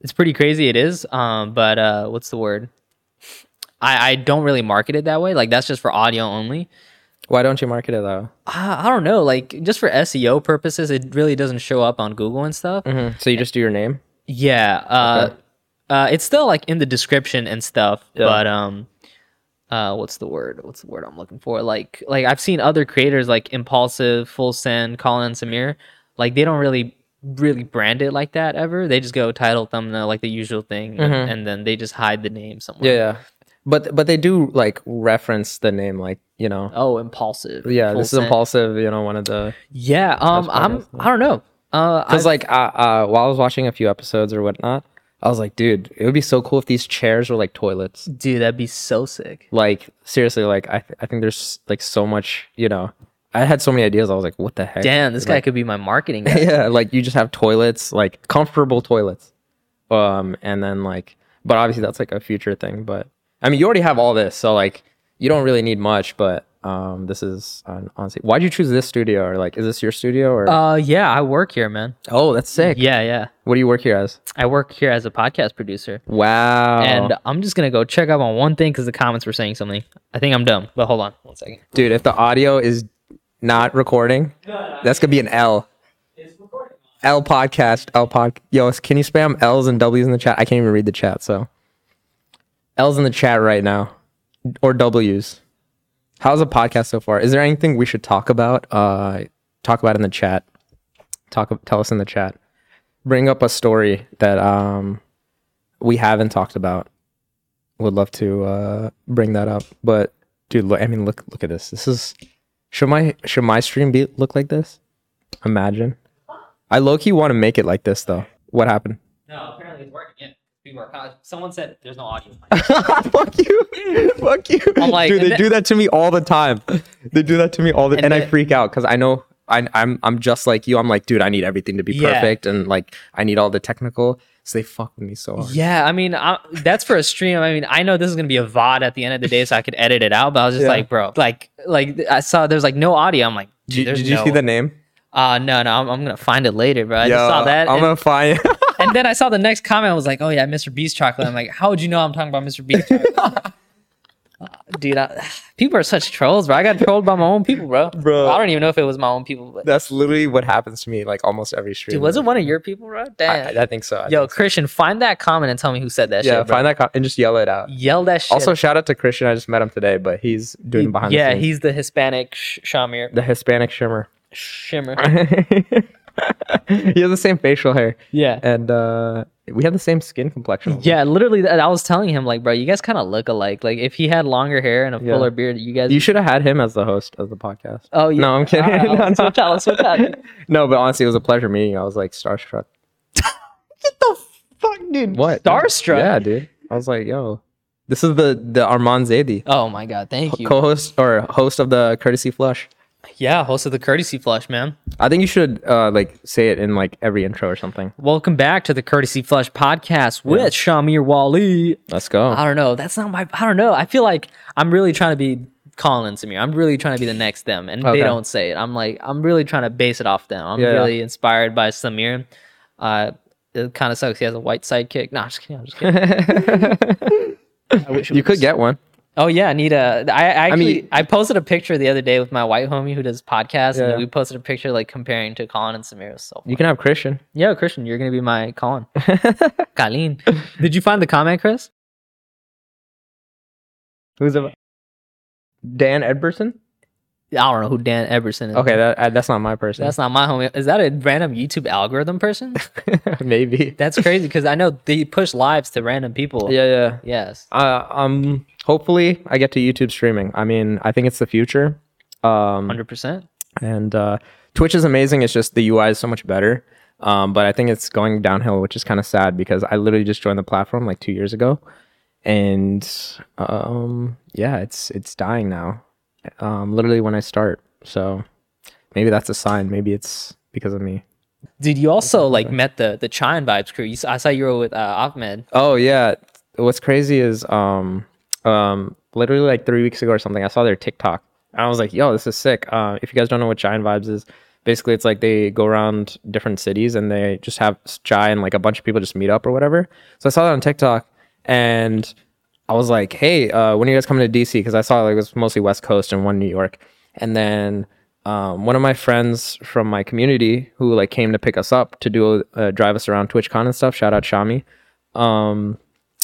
it's pretty crazy. It is. Um, but uh, what's the word? I I don't really market it that way. Like that's just for audio only. Why don't you market it though? I, I don't know, like just for SEO purposes, it really doesn't show up on Google and stuff. Mm-hmm. So you just do your name? Yeah, uh, Okay. uh, it's still like in the description and stuff, Yeah. but um, uh, what's the word? What's the word I'm looking for? Like, like I've seen other creators like Impulsive, Full Send, Colin, and Samir, like they don't really really brand it like that ever. They just go title, thumbnail, like the usual thing, and, Mhm. and then they just hide the name somewhere. Yeah, yeah. But but they do like reference the name, like you know. Oh, Impulsive. Yeah, this is impulsive. You know, one of the Yeah. Um, I'm. I don't know. Uh, because like uh, uh, while I was watching a few episodes or whatnot, I was like, dude, it would be so cool if these chairs were like toilets. dude, that'd be so sick. Like seriously, like I th- I think there's like so much. You know, I had so many ideas. I was like, what the heck? Damn, this guy Like- could be my marketing guy. yeah, like you just have toilets, like comfortable toilets. Um, and then like, but obviously that's like a future thing. But I mean, you already have all this, so like, you don't really need much. But um, this is uh, honestly, why'd you choose this studio? Or like, is this your studio? Or Uh, yeah, I work here, man. oh, that's sick. Yeah, yeah. What do you work here as? I work here as a podcast producer. Wow. And I'm just gonna go check up on one thing because the comments were saying something. I think I'm dumb, but hold on one second. dude, if the audio is not recording, that's gonna be an L. L podcast, L pod. Yo, can you spam L's and W's in the chat? I can't even read the chat, so L's in the chat right now, or W's. How's the podcast so far? Is there anything we should talk about? Uh, talk about in the chat. Talk, tell us in the chat. Bring up a story that um we haven't talked about. Would love to uh bring that up, but dude, look. I mean, look, look at this. This is should my should my stream be look like this? Imagine. I low key want to make it like this though. What happened? No, apparently it's working. Yeah, people are. Someone said there's no audio. Fuck you. Fuck you. I'm like- dude, they then- do that to me all the time. They do that to me all the And and, I freak out because I know I, I'm I'm just like you. I'm like, dude, I need everything to be Yeah. perfect and like I need all the technical. So they fuck with me so hard. Yeah, I mean, I, that's for a stream. I mean, I know this is gonna be a VOD at the end of the day, so I could edit it out. But I was just Yeah. like, bro, like, like I saw there's like no audio. I'm like, Did, dude, there's did you no- see the name? Uh, no, no, I'm, I'm gonna find it later, bro. I Yo, just saw that, I'm and, gonna find. and then I saw the next comment. I was like, oh yeah, Mr. Beast chocolate. I'm like, how would you know I'm talking about Mr. Beast chocolate? Uh, Dude, I, people are such trolls, bro. I got trolled by my own people, bro. Bro. I don't even know if it was my own people, but That's literally what happens to me like almost every stream. dude, was it one of your people, bro? Damn. I, I think so. I Yo, think so. Christian, find that comment and tell me who said that yeah, shit, bro. find that co- and just yell it out. Yell that shit. Also, shout out to Christian. I just met him today, but he's doing He- behind yeah, the scenes. he's the Hispanic sh- Shimmer the Hispanic shimmer. Shimmer. he has the same facial hair, Yeah. and uh, we have the same skin complexion. Yeah, literally, I was telling him like, bro, you guys kind of look alike. Like, if he had longer hair and a Yeah. fuller beard, you guys. You should have had him as the host of the podcast. oh yeah. No, I'm kidding. Right, No, let's no. switch out. Switch out. No, but honestly, it was a pleasure meeting. you. I was like starstruck. Get the fuck, dude. What? Starstruck. Yeah, dude. I was like, yo, this is the the Armand Zaidi, Oh my god, thank you. co-host or host of the Courtesy Flush. Yeah, host of the Courtesy Flush, man. I think you should uh, like say it in like every intro or something. Welcome back to the Courtesy Flush podcast with Shimmerwali. Let's go. I don't know. That's not my. I don't know. I feel like I'm really trying to be Colin and Samir. I'm really trying to be the next them, and Okay. they don't say it. I'm like, I'm really trying to base it off them. I'm Yeah, yeah. really inspired by Samir. Uh, it kind of sucks. He has a white sidekick. No, I'm just kidding. I'm just kidding. I wish you could get one. Oh yeah, I need a. I, I actually mean- I posted a picture the other day with my white homie who does podcasts, Yeah. and we posted a picture like comparing to Colin and Samir. It so You can have Christian. yeah, Christian, you're gonna be my Colin. Colin, did you find the comment, Chris? Who's a Dan Edberson? I don't know who Dan Eberson is. Okay, that that's not my person. That's not my homie. Is that a random YouTube algorithm person? maybe. That's crazy because I know they push lives to random people. Yeah, yeah. Yes. Uh, um, hopefully I get to YouTube streaming. I mean, I think it's the future. Um, Hundred percent. and uh, Twitch is amazing. It's just the UI is so much better. Um, but I think it's going downhill, which is kind of sad because I literally just joined the platform like two years ago, and um, yeah, it's it's dying now. Um, literally when I start. So maybe that's a sign. Maybe it's because of me. Dude, you also like met the the Chai & Vibes crew. You, s- I saw you were with uh, Ahmed. Oh yeah. What's crazy is um um literally like three weeks ago or something, I saw their TikTok. And I was like, yo, this is sick. Uh, if you guys don't know what Chai & Vibes is, basically it's like they go around different cities and they just have chai and like a bunch of people just meet up or whatever. So I saw that on TikTok and I was like, hey, uh, when are you guys coming to DC? Because I saw like it was mostly West Coast and one New York. and then um, one of my friends from my community who like came to pick us up to do uh, drive us around TwitchCon and stuff. Shout out Shami. Um,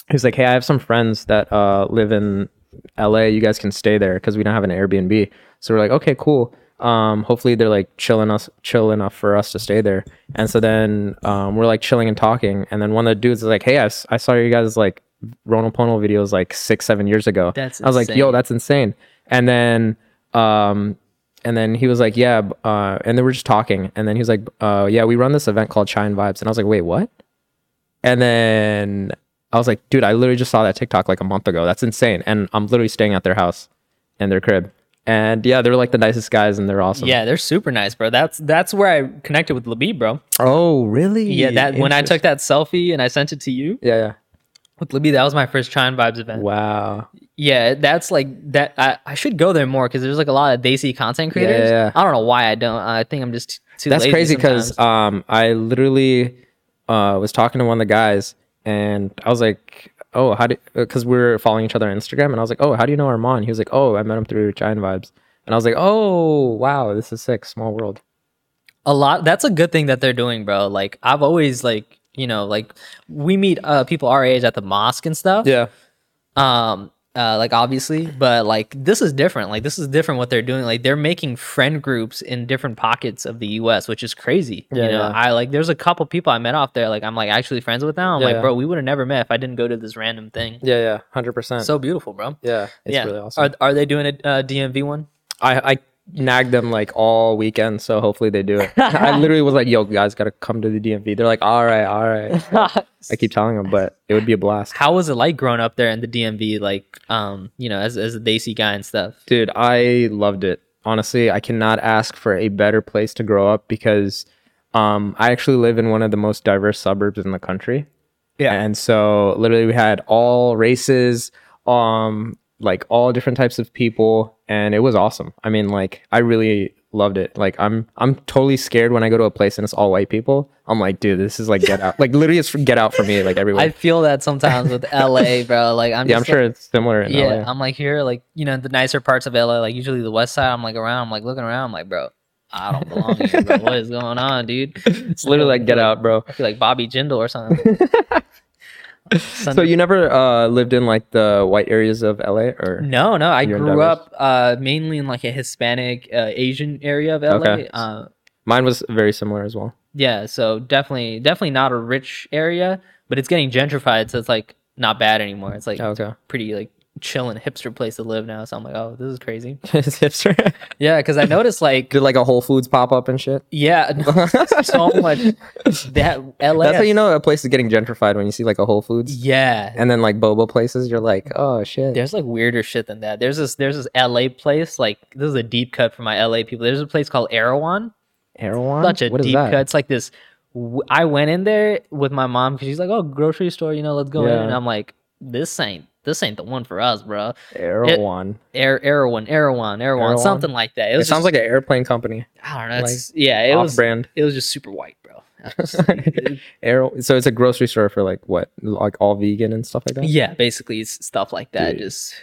he was like, "Hey, I have some friends that uh, live in LA. You guys can stay there because we don't have an Airbnb." So we're like, "Okay, cool." Um, hopefully they're like chilling us, chill enough for us to stay there. And so then um, we're like chilling and talking, and then one of the dudes is like, "Hey, I saw you guys like Ronald Pono videos like six, seven years ago." That's I was like, "Yo, that's insane." And then um, and then he was like, "Yeah," uh, and then we're just talking, and then he was like, uh, "Yeah, we run this event called Chai & Vibes," and I was like, "Wait, what?" And then I was like, "Dude, I literally just saw that TikTok like a month ago. That's insane!" And I'm literally staying at their house, in their crib, and yeah, they're like the nicest guys, and they're awesome. Yeah, they're super nice, bro. That's that's where I connected with Labib, bro. Oh, really? Yeah, that when I took that selfie and I sent it to you Yeah, yeah. With Labib, that was my first Chai & Vibes event. Wow. Yeah, that's like that. I, I should go there more because there's like a lot of Desi content Yeah, yeah, creators. yeah. I don't know why I don't. I think I'm just too. That's crazy because um, I literally uh, was talking to one of the guys, and I was like, "Oh, how do?" Because we were following each other on Instagram, and I was like, "Oh, how do you know Armand?" He was like, "Oh, I met him through Chai & Vibes," and I was like, "Oh, wow, this is sick. Small world." a lot. That's a good thing that they're doing, bro. Like I've always like you know like we meet uh people our age at the mosque and stuff. Yeah. um uh like obviously but like this is different like this is different what they're doing like they're making friend groups in different pockets of the us which is crazy Yeah, you know yeah. i like there's a couple people i met off there like i'm like actually friends with now i'm Yeah, like bro we would have never met if i didn't go to this random thing Yeah, yeah, hundred percent. so beautiful bro yeah, it's yeah really awesome. are, are they doing a uh, dmv one I I nagged them like all weekend, so hopefully they do it. I literally was like, "Yo, guys, gotta come to the DMV." They're like, "All right, all right." I keep telling them, but it would be a blast. how was it like growing up there in the dmv like um you know as, as a desi guy and stuff Dude, I loved it. Honestly, I cannot ask for a better place to grow up because um, I actually live in one of the most diverse suburbs in the country. Yeah. And so literally we had all races, um, like all different types of people, and it was awesome. I mean, like I really loved it. Like I'm I'm totally scared when I go to a place and it's all white people. I'm like, dude, this is like get out. Like literally it's get out for me, like everywhere. i feel that sometimes with la bro like i'm yeah, I'm just sure it's similar in yeah, LA. I'm like here, like you know, the nicer parts of LA, like usually the west side. I'm like around, I'm like looking around, I'm like, bro, I don't belong here. Bro. What is going on, dude? It's literally like get out, bro. I feel like Bobby Jindal or something. So you never uh, lived in like the white areas of LA, or no, no, I grew diverse. up uh, mainly in like a Hispanic, uh, Asian area of LA. Okay. Uh, mine was very similar as well. yeah, so definitely, definitely not a rich area, but it's getting gentrified, so it's like not bad anymore. It's like Okay, pretty like chill and hipster place to live now. So I'm like, oh, this is crazy. It's hipster. Yeah, because I noticed like Did like a Whole Foods pop up and shit? Yeah, no, so much. That LA. That's how you know a place is getting gentrified when you see like a Whole Foods Yeah, and then like boba places. You're like, oh shit. there's like weirder shit than that. There's this. There's this LA place. Like this is a deep cut for my LA people. There's a place called Erewhon. Erewhon. Such a What is deep that? cut. It's like this. I went in there with my mom because she's like, "Oh, grocery store, you know, let's go in." And I'm like, "This ain't this ain't the one for us, bro." Erewhon. Air Erewhon, Erewhon, Erewhon, something like that. It It, was sounds just- like an airplane company. I don't know. It's, yeah, it was. Off-brand. It was just super white, bro. Just like, Aero. So it's a grocery store for like what, like all vegan and stuff like that. Yeah, basically it's stuff like that. Dude, just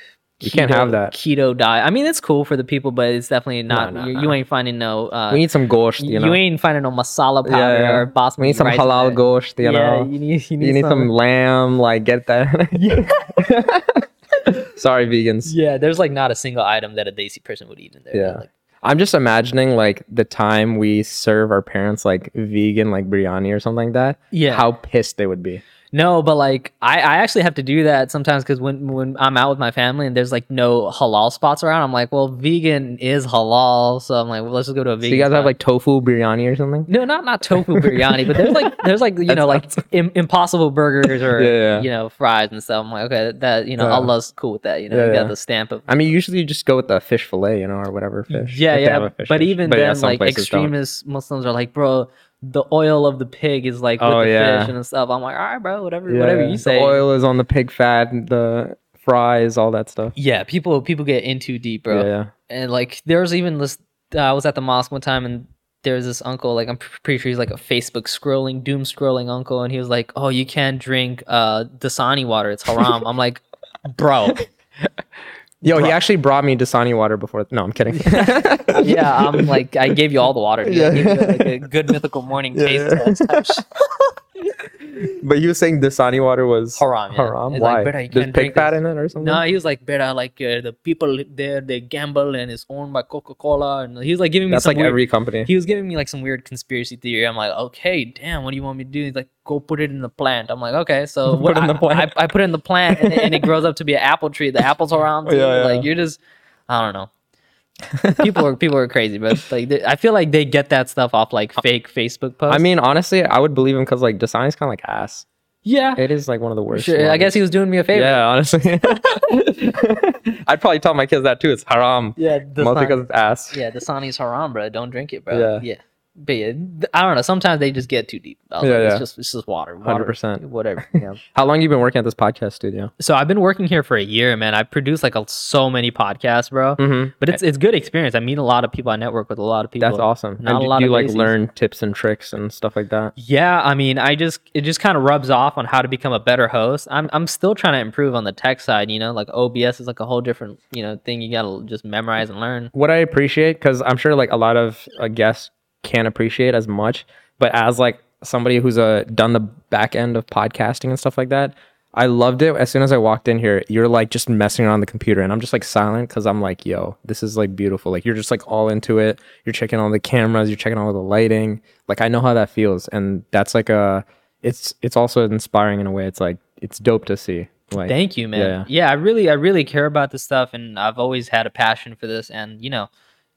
you can't have that. keto diet. I mean, it's cool for the people, but it's definitely not. no, you, no. you ain't finding no. Uh, We need some gosht, you you, ain't finding no masala powder Yeah, yeah. or basmati. we need some halal there. gosht, you yeah, know. you need you need, you need some lamb, like get that. Sorry, vegans. Yeah, there's like not a single item that a Desi person would eat in there. Yeah. Like, I'm just imagining like the time we serve our parents like vegan like biryani or something like that. Yeah. How pissed they would be. No, but like I, I actually have to do that sometimes because when when I'm out with my family and there's like no halal spots around, I'm like, well, vegan is halal, so I'm like, well, let's just go to a So vegan. you guys have like tofu biryani or something? No, not not tofu biryani, but there's like there's like you know like Im- impossible burgers or Yeah, yeah. you know fries and stuff. I'm like, okay, that, you know Yeah. Allah's cool with that. You know, Yeah, you got the stamp of I mean, usually you just go with the fish fillet, you know, or whatever fish. yeah, if they have yeah. fish But dish. even But then, like places don't. extremist Muslims are like, bro, the oil of the pig is like with Oh, the yeah. fish and stuff. I'm like, all right, bro, whatever, Yeah, whatever you say. The oil is on the pig fat, the fries, all that stuff. Yeah, people people get in too deep, bro. Yeah, and like there's even this uh, i was at the mosque one time and there's this uncle like i'm pretty sure he's like a facebook scrolling doom scrolling uncle and he was like oh you can't drink uh dasani water it's haram i'm like bro Yo, he actually brought me Dasani water before. No, I'm kidding. yeah, I'm like I gave you all the water. Dude. I gave you like a good mythical morning taste shit. but he was saying Dasani water was Haram, yeah. Haram. It's like, Why? "Brother, you There's pig fat this." in it or something? No, he was like better. Like uh, the people there, they gamble and it's owned by Coca Cola, and he was like giving me That's some like weird- every company. He was giving me like some weird conspiracy theory. I'm like, okay, damn, what do you want me to do? He's like, go put it in the plant. I'm like, okay, so Put what? it in the I- plant. I, I, put it in the plant, and it, and it grows up to be an apple tree. The apples are around. too. Yeah, yeah. Like you're just, I don't know. People are people are crazy, but like they, I feel like they get that stuff off like fake Facebook posts. I mean, honestly, I would believe him because like Dasani's kind of like ass. yeah, It is like one of the worst. sure. I guess he was doing me a favor. Yeah, honestly. I'd probably tell my kids that too. It's haram. yeah. Mostly because it's ass. Yeah, Dasani's haram, bro. Don't drink it, bro. Yeah. Yeah. But yeah, I don't know. Sometimes they just get too deep. Yeah, like, yeah. It's just it's just water. water 100%. Whatever. Yeah. How long you been working at this podcast studio? so I've been working here for a year, man. I've produced like a, so many podcasts, bro. Mm-hmm. But it's it's good experience. I meet a lot of people. I network with a lot of people. That's awesome. Not and a lot you of like learn tips and tricks and stuff like that? Yeah, I mean, I just it just kind of rubs off on how to become a better host. I'm I'm still trying to improve on the tech side, you know, like OBS is like a whole different, you know, thing you got to just memorize and learn. What I appreciate, because I'm sure like a lot of uh, guests can't appreciate as much, but as like somebody who's uh, done the back end of podcasting and stuff like that, I loved it. As soon as I walked in here, you're like just messing around the computer, and I'm just like silent because I'm like, yo, this is like beautiful. Like you're just like all into it. You're checking all the cameras, you're checking all the lighting. Like I know how that feels, and that's like a, it's it's also inspiring in a way. It's like it's dope to see. Like Thank you, man. Yeah. Yeah. I really, I really care about this stuff, and I've always had a passion for this. And you know,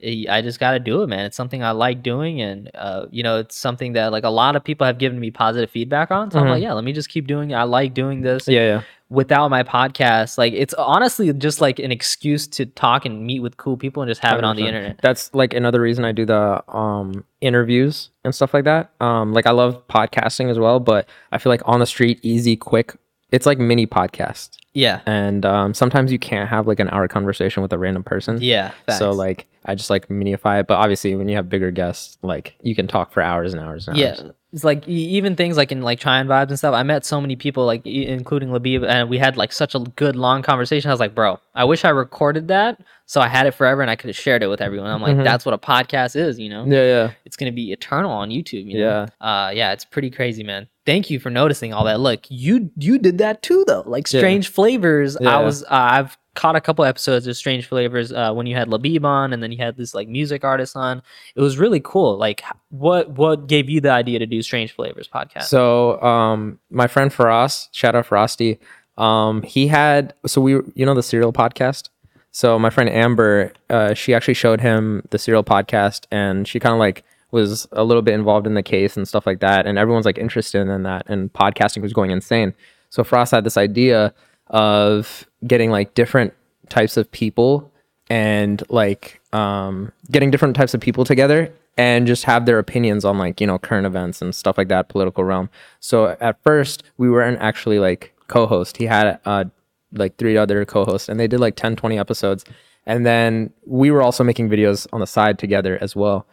I just got to do it, man. It's something I like doing, and uh, you know, it's something that like a lot of people have given me positive feedback on. So I'm like, yeah, let me just keep doing it. I like doing this. Mm-hmm. yeah, yeah. Without my podcast, like it's honestly just like an excuse to talk and meet with cool people and just have it on the internet. That's like another reason I do the um interviews and stuff like that. Um like I love podcasting as well, but I feel like on the street, easy, quick. It's like mini podcast. Yeah. And um sometimes you can't have like an hour conversation with a random person. Yeah. So like I just like minify it, but obviously when you have bigger guests, like you can talk for hours and hours and hours. Yeah, it's like even things like in like Chai & Vibes and stuff. I met so many people, like including Labib, and we had like such a good long conversation. I was like, bro, I wish I recorded that so I had it forever and I could have shared it with everyone. I'm like, Mhm. that's what a podcast is, you know. Yeah, yeah. It's gonna be eternal on YouTube. You know? Yeah. Uh, yeah, it's pretty crazy, man. Thank you for noticing all that. Look, you you did that too, though. Like Yeah. Strange Flavors. I was uh, I've caught a couple episodes of Strange Flavors uh, when you had Labib on, and then you had this like music artist on. It was really cool. Like, what what gave you the idea to do Strange Flavors podcast? So um my friend Faraz, shout out Frosty, um, he had so we you know the serial podcast? So my friend Amber, uh, she actually showed him the serial podcast and she kind of like was a little bit involved in the case and stuff like that. And everyone's like interested in that and podcasting was going insane. So Frost had this idea of getting like different types of people and like um, getting different types of people together and just have their opinions on like you know current events and stuff like that political realm so at first we weren't actually like co-host he had uh like three other co-hosts and they did like 10 20 episodes and then we were also making videos on the side together as well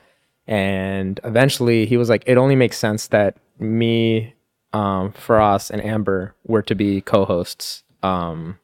and eventually he was like it only makes sense that me um Faraz and Amber were to be co-hosts um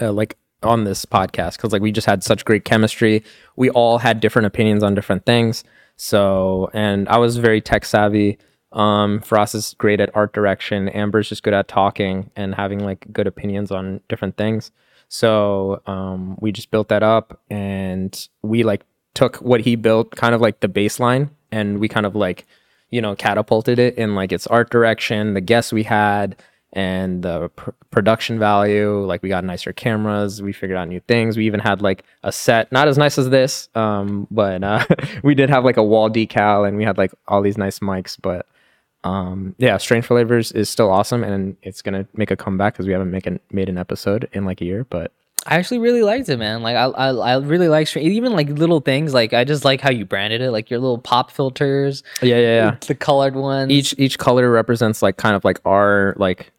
uh, like on this podcast. Because like we just had such great chemistry. We all had different opinions on different things. So and i was very tech savvy. Um Faraz is great at art direction. Amber's just good at talking and having like good opinions on different things. So um we just built that up and we like took what he built kind of like the baseline and we kind of like you know catapulted it in like its art direction the guests we had and the pr- production value. Like we got nicer cameras. We figured out new things. We even had like a set not as nice as this um but uh we did have like a wall decal and we had like all these nice mics but um yeah strange flavors is still awesome and it's gonna make a comeback because we haven't make an, made an episode in like a year but I actually really liked it, man. Like I, I, I really like. Even like little things. Like I just like how you branded it. Like your little pop filters. yeah yeah yeah The colored ones. each each color represents like kind of like our like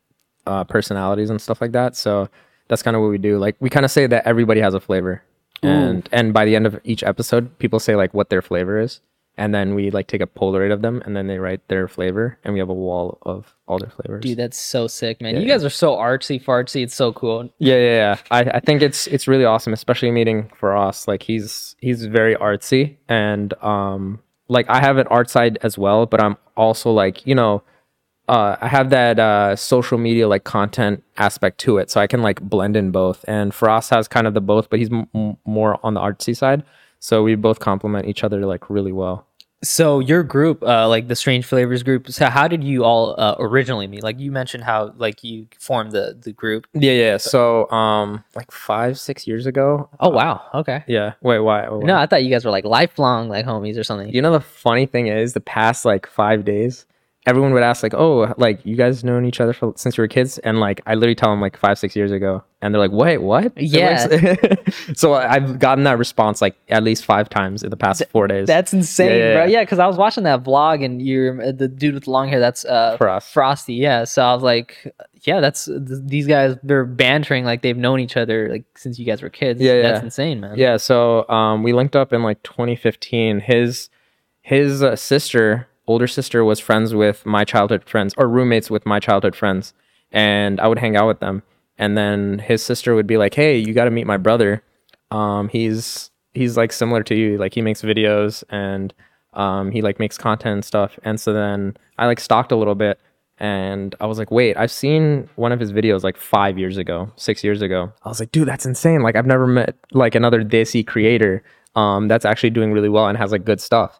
uh personalities and stuff like that so that's kind of what we do like we kind of say that everybody has a flavor and and by the end of each episode people say like what their flavor is and then we like take a Polaroid of them, and then they write their flavor, and we have a wall of all their flavors. Dude, that's so sick, man. Yeah, you guys are so artsy fartsy. It's so cool. Yeah, yeah, yeah. I, I think it's it's really awesome, especially meeting Faraz. Like he's he's very artsy, and um, like I have an art side as well, but I'm also like you know, uh, I have that uh social media like content aspect to it, so I can like blend in both. And Faraz has kind of the both, but he's m- more on the artsy side, so we both complement each other like really well. So your group, uh, like the Strange Flavors group, so how did you all uh, originally meet? Like you mentioned how like you formed the the group. Yeah, yeah. So um, like five six years ago. Oh wow, okay. Yeah. Wait, why? why? No, I thought you guys were like lifelong like homies or something. You know the funny thing is the past like five days, everyone would ask like, "Oh, like you guys known each other for, since you were kids?" And like I literally tell them like five six years ago, and they're like, "Wait, what?" Yeah. so I've gotten that response like at least five times in the past four days. That's insane, yeah, bro. yeah. Yeah, because I was watching that vlog and you're the dude with the long hair. That's uh, Frost. Frosty. Yeah. So I was like, yeah, that's th- these guys. They're bantering like they've known each other like since you guys were kids. Yeah, That's yeah. insane, man. Yeah, so um, we linked up in like 2015. His his uh, sister, older sister, was friends with my childhood friends or roommates with my childhood friends, and I would hang out with them. And then his sister would be like, "Hey, you got to meet my brother. Um, he's he's like similar to you. Like he makes videos and um, he like makes content and stuff." And so then I like stalked a little bit. And I was like, wait, I've seen one of his videos like five years ago, six years ago. I was like, dude, that's insane. Like I've never met like another Desi creator um, that's actually doing really well and has like good stuff.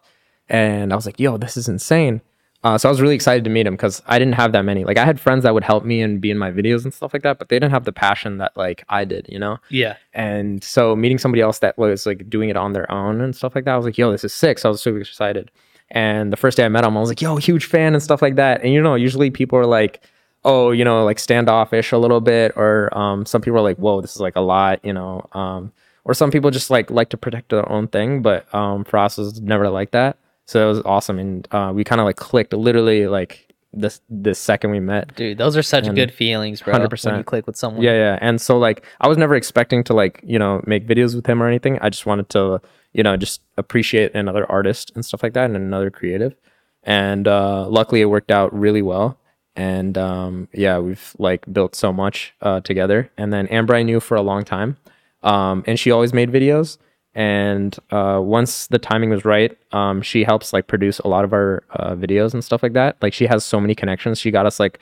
And I was like, yo, this is insane. Uh, so I was really excited to meet him because I didn't have that many. Like I had friends that would help me and be in my videos and stuff like that, but they didn't have the passion that like I did, you know? Yeah. And so meeting somebody else that was like doing it on their own and stuff like that, I was like, yo, this is sick. So I was super excited. And the first day I met him, I was like, yo, huge fan and stuff like that. And you know, usually people are like, oh, you know, like standoffish a little bit, or um, some people are like, whoa, this is like a lot, you know. Um, or some people just like like to protect their own thing, but um, Faraz, was never like that. So it was awesome, and uh, we kind of like clicked literally like this the second we met. Dude, those are such And good feelings, bro. 100%. You click with someone. Yeah, yeah. And so like I was never expecting to like, you know, make videos with him or anything. I just wanted to, you know, just appreciate another artist and stuff like that and another creative. And uh luckily it worked out really well. And um yeah, we've like built so much uh together. And then Amber I knew for a long time. Um and she always made videos. And uh once the timing was right, um she helps like produce a lot of our uh, videos and stuff like that. Like she has so many connections. She got us like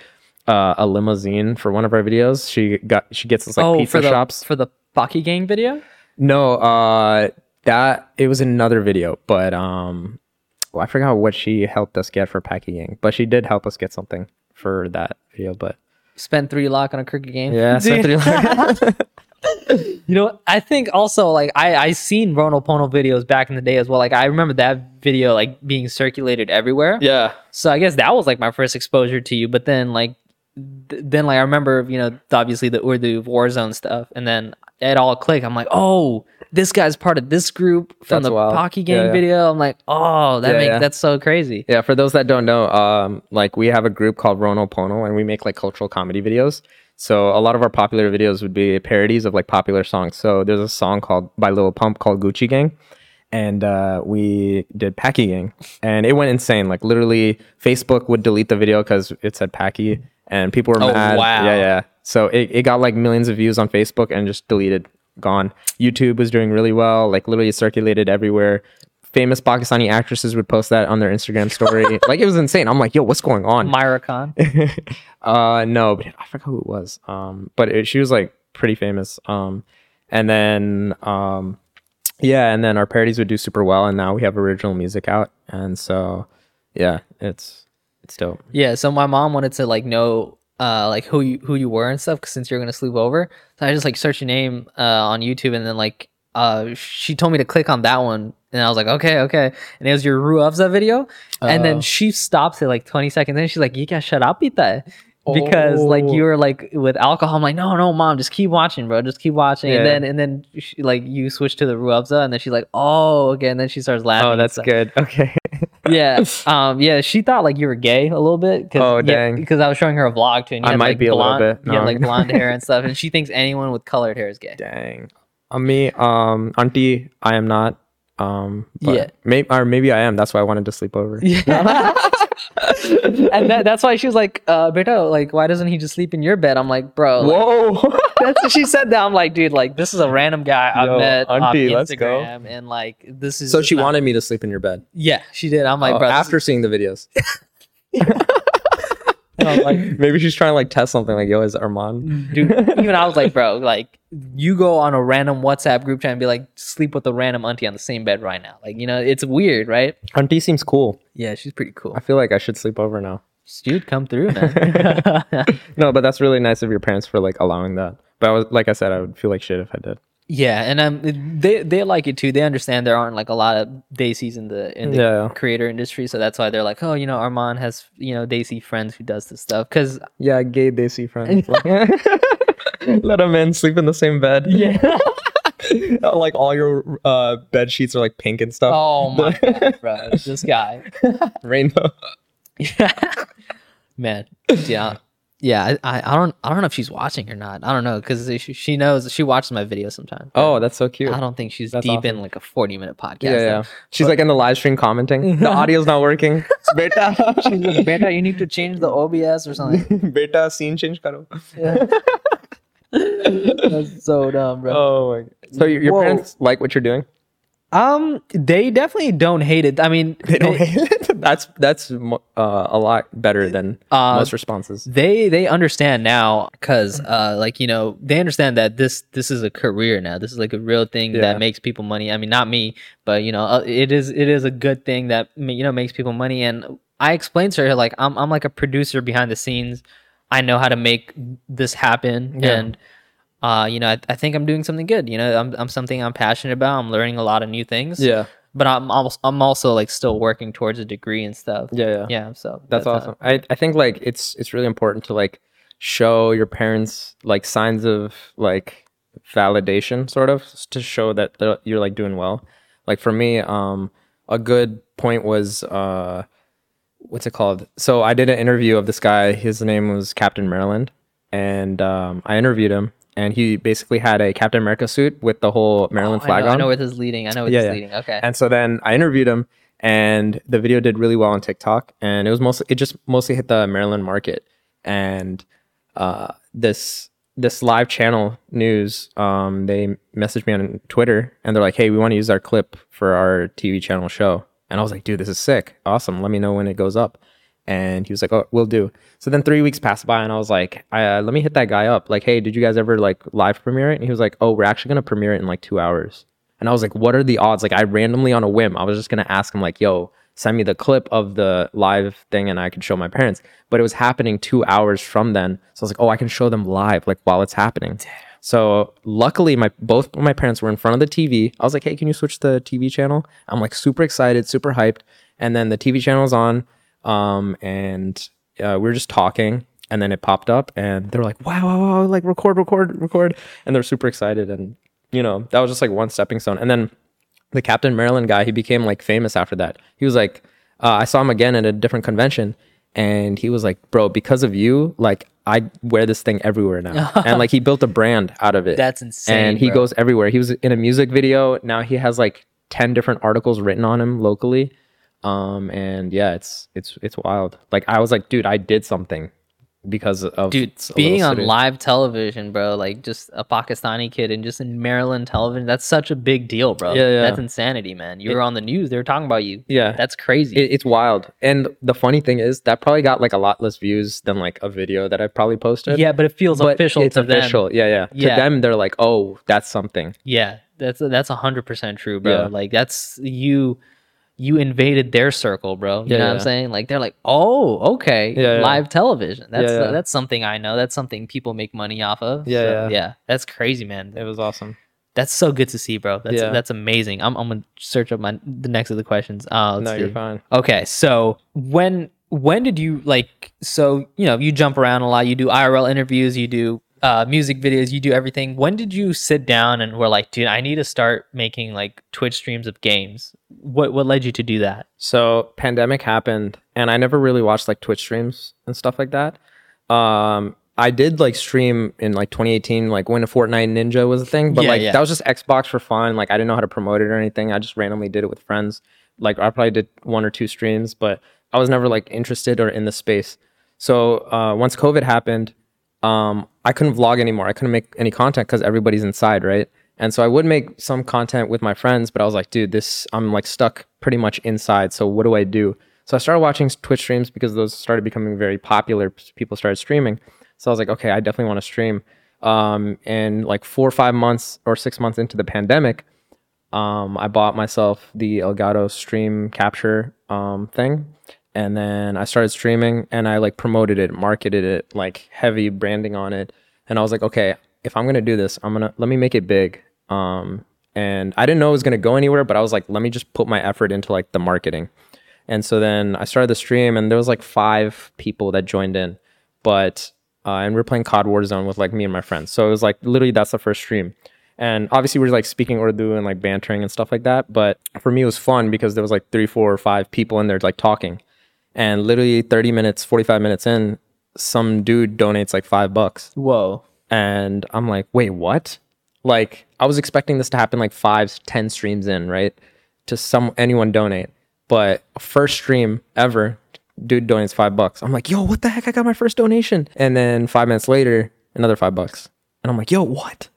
uh, a limousine for one of our videos. She got she gets us like oh, pizza for the shops. for the Paki Gang video. no, uh, that it was another video, but um, well, I forgot what she helped us get for packaging, but she did help us get something for that video. But Spend three lock on a cricket game. yeah, Dude. three- You know, I think also like I I seen Ronald Pono videos back in the day as well. Like I remember that video like being circulated everywhere. yeah, So I guess that was like my first exposure to you. But then like th- then like I remember you know obviously the Urdu Warzone stuff, and then it all clicked. I'm like, oh, this guy's part of this group from That's the wild. Pocky Yeah, Gang yeah. video. I'm like, oh, that Yeah, make yeah. that's so crazy. Yeah, for those that don't know, um, like we have a group called Rono Pono, and we make like cultural comedy videos. So a lot of our popular videos would be parodies of like popular songs. So there's a song called by Lil Pump called Gucci Gang, and uh, we did Paki Gang, and it went insane. Like literally, Facebook would delete the video because it said Paki, and people were Oh, mad. wow. Yeah, yeah. So it, it got like millions of views on Facebook and just deleted, gone. YouTube was doing really well. Like literally, circulated everywhere famous Pakistani actresses would post that on their Instagram story. like it was insane. I'm like, yo, what's going on? Mahira Khan. uh, no, but I forgot who it was. Um, but it, she was like pretty famous. Um, and then um, yeah, and then our parodies would do super well, and now we have original music out, and so yeah, it's it's dope. Yeah, so my mom wanted to like know uh like who you who you were and stuff since you're gonna sleep over. So I just like searched your name uh on YouTube and then like uh she told me to click on that one and I was like okay okay and it was your Ru video and then Oh. she stops it like 20 seconds and she's like you got shut up pita because like Oh. you were like with alcohol I'm like no no mom just keep watching bro just keep watching and then and then she, like you switch to the Rooh Afza and then she's like oh okay and then she starts laughing Oh, that's stuff good. Okay. yeah um yeah she thought like you were gay a little bit cause, Oh, dang. because i was showing her a vlog too and you I had, might like, be a little blonde, bit. you had like blonde hair and stuff and she thinks anyone with colored hair is gay Dang. On me, um, auntie, I am not. Um, but Yeah. maybe or maybe I am. That's why I wanted to sleep over. Yeah. and that, that's why she was like, uh, Beta, like, why doesn't he just sleep in your bed? I'm like, bro, like, Whoa. that's what she said that. I'm like, dude, like, this is a random guy I Yo, met auntie, on let's go. Instagram, and like, this is so she not- wanted me to sleep in your bed. yeah, she did. I'm like, Oh, bro, this after seeing the videos. And I'm like, Maybe she's trying to like test something like, yo, is Armand? Mm-hmm. dude, even I was like, bro, like, you go on a random WhatsApp group chat and be like, sleep with a random auntie on the same bed right now. Like, you know, it's weird, right? Auntie seems cool. Yeah, she's pretty cool. I feel like I should sleep over now. Dude, come through, man. No, but that's really nice of your parents for like allowing that. But I was like I said, I would feel like shit if I did. Yeah, and um, they they like it too. They understand there aren't like a lot of Desis in the in the Yeah. creator industry, so that's why they're like, oh, you know, Armand has you know Desi friends who does this stuff. Because Yeah, gay Desi friends. Let a man sleep in the same bed. Yeah. like all your uh, bed sheets are like pink and stuff. oh my god, bro, this guy, Rainbow. Yeah, man, yeah, yeah. I, I don't I don't know if she's watching or not. I don't know because she, she knows she watches my videos sometimes. Oh, that's so cute. I don't think she's That's deep in like a forty minute podcast. Yeah, yeah. She's like in the live stream commenting. The audio's not working. Beta. She's like, Beta, you need to change the OBS or something. Beta scene change karo. That's so dumb, bro. Oh my god. So your, your parents like what you're doing? Um, they definitely don't hate it. I mean, They don't hate it. That's that's uh, a lot better than Uh, most responses. they they understand now because uh like you know they understand that this this is a career now this is like a real thing Yeah. that makes people money i mean not me but you know uh, it is it is a good thing that you know makes people money and i explained to her like i'm, I'm like a producer behind the scenes i know how to make this happen Yeah. and uh you know I, I think i'm doing something good you know I'm, I'm something i'm passionate about i'm learning a lot of new things Yeah, but i'm also i'm also like still working towards a degree and stuff yeah, yeah. yeah so That's uh, awesome. I, I think like it's it's really important to like show your parents like signs of like validation sort of to show that you're like doing well. Like for me, um a good point was uh what's it called? So I did an interview of this guy. His name was Captain Maryland and um I interviewed him and he basically had a Captain America suit with the whole Maryland Oh, flag I know, on. I know where this is leading. I know where Yeah, this yeah. leading. Okay. And so then I interviewed him, and the video did really well on TikTok, and it was mostly it just mostly hit the Maryland market, and uh, this this live channel news, um, they messaged me on Twitter, and they're like, "Hey, we want to use our clip for our TV channel show," and I was like, "Dude, this is sick, awesome. Let me know when it goes up." And he was like, "Oh, we'll do." So then three weeks passed by, and I was like, uh, "Let me hit that guy up. Like, hey, did you guys ever like live premiere it?" And he was like, "Oh, we're actually gonna premiere it in like two hours." And I was like, "What are the odds?" Like, I randomly on a whim, I was just gonna ask him like, "Yo, send me the clip of the live thing, and I could show my parents." But it was happening two hours from then, so I was like, "Oh, I can show them live, like while it's happening." So luckily, my both my parents were in front of the TV. I was like, "Hey, can you switch the TV channel?" I'm like super excited, super hyped, and then the TV channel's on, um, and uh, we were just talking, and then it popped up, and they were like, "Wow, wow, wow!" Like record, record, record, and they're super excited, and you know that was just like one stepping stone, and then the Captain Maryland guy, he became like famous after that. He was like, uh, I saw him again at a different convention, and he was like, "Bro, because of you, like I wear this thing everywhere now," and like he built a brand out of it. That's insane, And he bro. goes everywhere. He was in a music video. Now he has like ten different articles written on him locally. Um, and yeah, it's it's it's wild. Like I was like, dude, I did something because of Dude, being on live television, bro, like just a Pakistani kid and just in Maryland television, that's such a big deal, bro. Yeah, yeah. That's insanity, man. You were on the news, they were talking about you. Yeah. That's crazy. It, it's wild. And the funny thing is that probably got like a lot less views than like a video that I probably posted. yeah, but it feels but official it's to official. them. Yeah, yeah. Yeah. To them, they're like, oh, that's something. Yeah, that's that's a hundred percent true, bro. Yeah. Like that's you you invaded their circle, bro. You Yeah, know what. I'm saying? Like they're like, oh, okay, Yeah, yeah. live television. That's Yeah, yeah. that's something I know. That's something people make money off of. Yeah, So, yeah. yeah. That's crazy, man. It was awesome. That's so good to see, bro. That's Yeah. that's amazing. I'm I'm gonna search up my the next of the questions. Uh, no, you're fine. Okay, so when when did you like? So you know you jump around a lot. You do IRL interviews. You do uh, music videos. You do everything. When did you sit down and were like, dude, I need to start making like Twitch streams of games? What what led you to do that? So pandemic happened, and I never really watched like Twitch streams and stuff like that. Um, I did like stream in like 2018, like when a Fortnite Ninja was a thing, but Yeah, like yeah. that was just Xbox for fun. Like I didn't know how to promote it or anything. I just randomly did it with friends. Like I probably did one or two streams, but I was never like interested or in the space. So uh, once COVID happened, um, I couldn't vlog anymore. I couldn't make any content because everybody's inside, right? And so I would make some content with my friends, but I was like, dude, this I'm like stuck pretty much inside. So what do I do? So I started watching Twitch streams because those started becoming very popular. People started streaming. So I was like, okay, I definitely want to stream. Um, and like four or five months or six months into the pandemic, um, I bought myself the Elgato Stream Capture um, thing, and then I started streaming and I like promoted it, marketed it, like heavy branding on it, and I was like, okay, if I'm gonna do this, I'm gonna let me make it big. Um, and I didn't know it was gonna go anywhere, but I was like, let me just put my effort into like the marketing. And so then I started the stream, and there was like five people that joined in, but uh, and we are playing COD Warzone with like me and my friends. So it was like literally that's the first stream. And obviously we are like speaking Urdu and like bantering and stuff like that. But for me it was fun because there was like three, four, or five people in there like talking. And literally 30 minutes, 45 minutes in, some dude donates like five bucks. Whoa. And I'm like, wait, what? Like I was expecting this to happen like five, ten streams in, right? To some anyone donate. But first stream ever, dude donates five bucks. I'm like, yo, what the heck? I got my first donation. And then five minutes later, another five bucks. And I'm like, yo, what?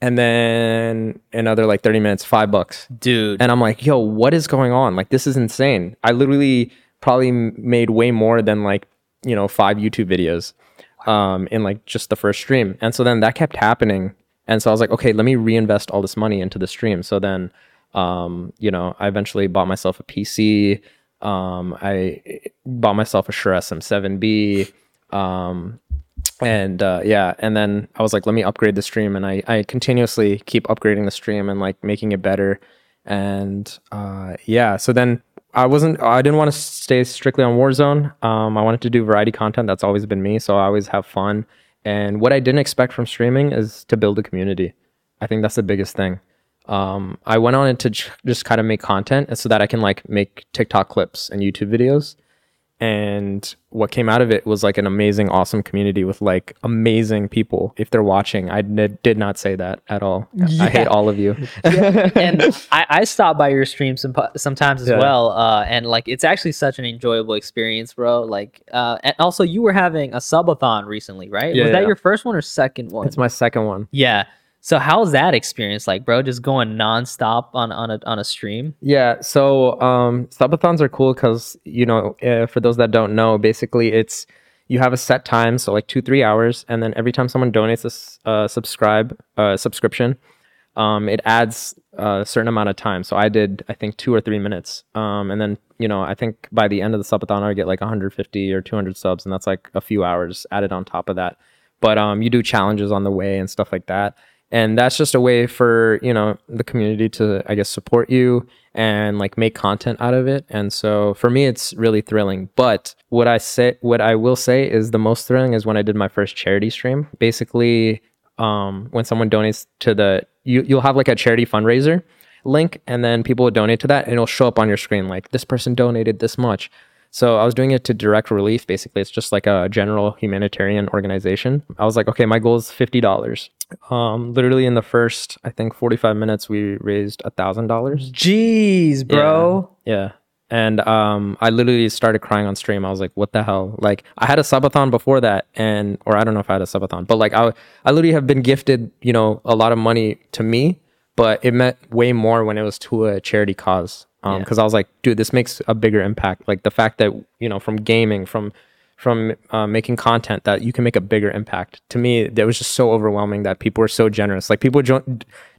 And then another like 30 minutes, five bucks. Dude. And I'm like, yo, what is going on? Like, this is insane. I literally probably made way more than like, you know, five YouTube videos um, in like just the first stream. And so then that kept happening. And so I was like, okay, let me reinvest all this money into the stream. So then, um, you know, I eventually bought myself a PC. Um, I bought myself a Shure SM7B. Um, and uh, yeah and then i was like let me upgrade the stream and i i continuously keep upgrading the stream and like making it better and uh, yeah so then i wasn't i didn't want to stay strictly on warzone. Um, i wanted to do variety content. That's always been me so i always have fun. And what i didn't expect from streaming is to build a community. I think that's the biggest thing. Um, i went on it to j- just kind of make content so that i can like make tiktok clips and youtube videos and what came out of it was like an amazing awesome community with like amazing people if they're watching i n- did not say that at all i hate all of you and I, I stop by your stream some, sometimes as Yeah. well. Uh, and like it's actually such an enjoyable experience, bro. Like, uh, and also you were having a subathon recently, right? Yeah, was that your first one or second one? it's my second one yeah. So how's that experience like, bro? Just going nonstop on on a on a stream. yeah so um subathons are cool because you know uh, for those that don't know basically it's you have a set time so like two three hours and then every time someone donates a uh, subscribe uh, subscription um, it adds a certain amount of time. So I did, I think, two or three minutes. Um, and then, you know, I think by the end of the subathon, I get like 150 or 200 subs, and that's like a few hours added on top of that. But um, you do challenges on the way and stuff like that. And that's just a way for, you know, the community to, I guess, support you and like make content out of it. And so for me, it's really thrilling. But what I say, what I will say is the most thrilling is when I did my first charity stream. Basically, um, when someone donates to the you you'll have like a charity fundraiser link and then people will donate to that and it'll show up on your screen like this person donated this much so i was doing it to direct relief basically it's just like a general humanitarian organization i was like okay my goal is $50 um literally in the first i think 45 minutes we raised a thousand dollars Jeez, bro. yeah. yeah. And um, I literally started crying on stream. I was like, "What the hell?" Like, I had a subathon before that, and or I don't know if I had a subathon, but like, I I literally have been gifted, you know, a lot of money to me, but it meant way more when it was to a charity cause. Um, Yeah. because I was like, dude, this makes a bigger impact. Like the fact that you know, from gaming, from from uh, making content, that you can make a bigger impact. To me, that was just so overwhelming that people were so generous. Like people jo-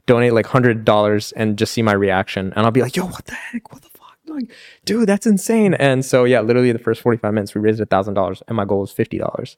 donate like hundred dollars and just see my reaction, and I'll be like, yo, what the heck? What the fuck? Like, dude, that's insane. And so yeah, literally the first forty five minutes, we raised a thousand dollars, and my goal was fifty dollars.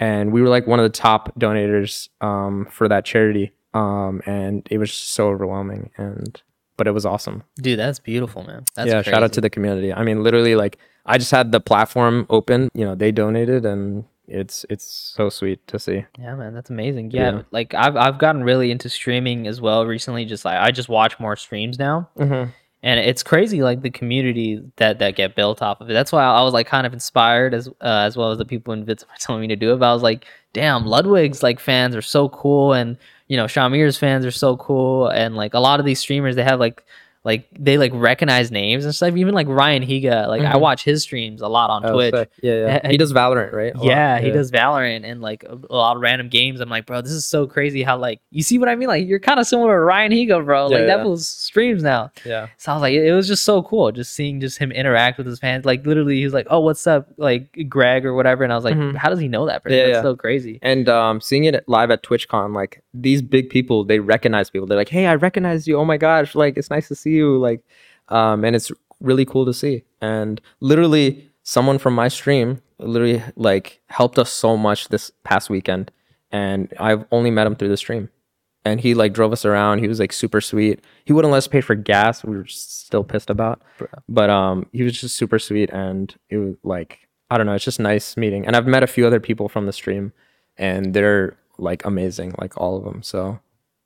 And we were like one of the top donators um, for that charity, um, and it was so overwhelming. And but it was awesome Dude, that's beautiful, man. That's yeah, shout out to the community. I mean, literally, like I just had the platform open. You know, they donated, and it's it's so sweet to see. Yeah, man, that's amazing. Yeah, Yeah. like I've I've gotten really into streaming as well recently. Just like I just watch more streams now, Mm-hmm. and it's crazy like the community that that get built off of it. That's why I was like kind of inspired as uh, as well as the people in Vids were telling me to do it. But I was like, damn, Ludwig's like fans are so cool, and you know Shamir's fans are so cool, and like a lot of these streamers they have like like they like recognize names and stuff. Even like Ryan Higa, like I Mhm. watch his streams a lot on Oh, Twitch. sick. Yeah, yeah. He does Valorant, right? Lot. Yeah, he does Valorant and like a, a lot of random games. I'm like, bro, this is so crazy how like you see what I mean? Like you're kind of similar to Ryan Higa, bro. Like Yeah, that was streams now. Yeah. So I was like, it, it was just so cool, just seeing just him interact with his fans. Like literally, he was like, "Oh, what's up, like Greg or whatever," and I was like, Mhm. "How does he know that person? Yeah, That's yeah. so crazy." And um, seeing it live at TwitchCon, like these big people, they recognize people. They're like, "Hey, I recognize you! Oh my gosh! Like, it's nice to see you!" Like, um, and it's really cool to see. And literally, someone from my stream literally like helped us so much this past weekend, and I've only met him through the stream. And he like drove us around. He was like super sweet. He wouldn't let us pay for gas. We were still pissed about, but um, he was just super sweet, and it was like I don't know. It's just nice meeting. And I've met a few other people from the stream, and they're like amazing, like all of them. So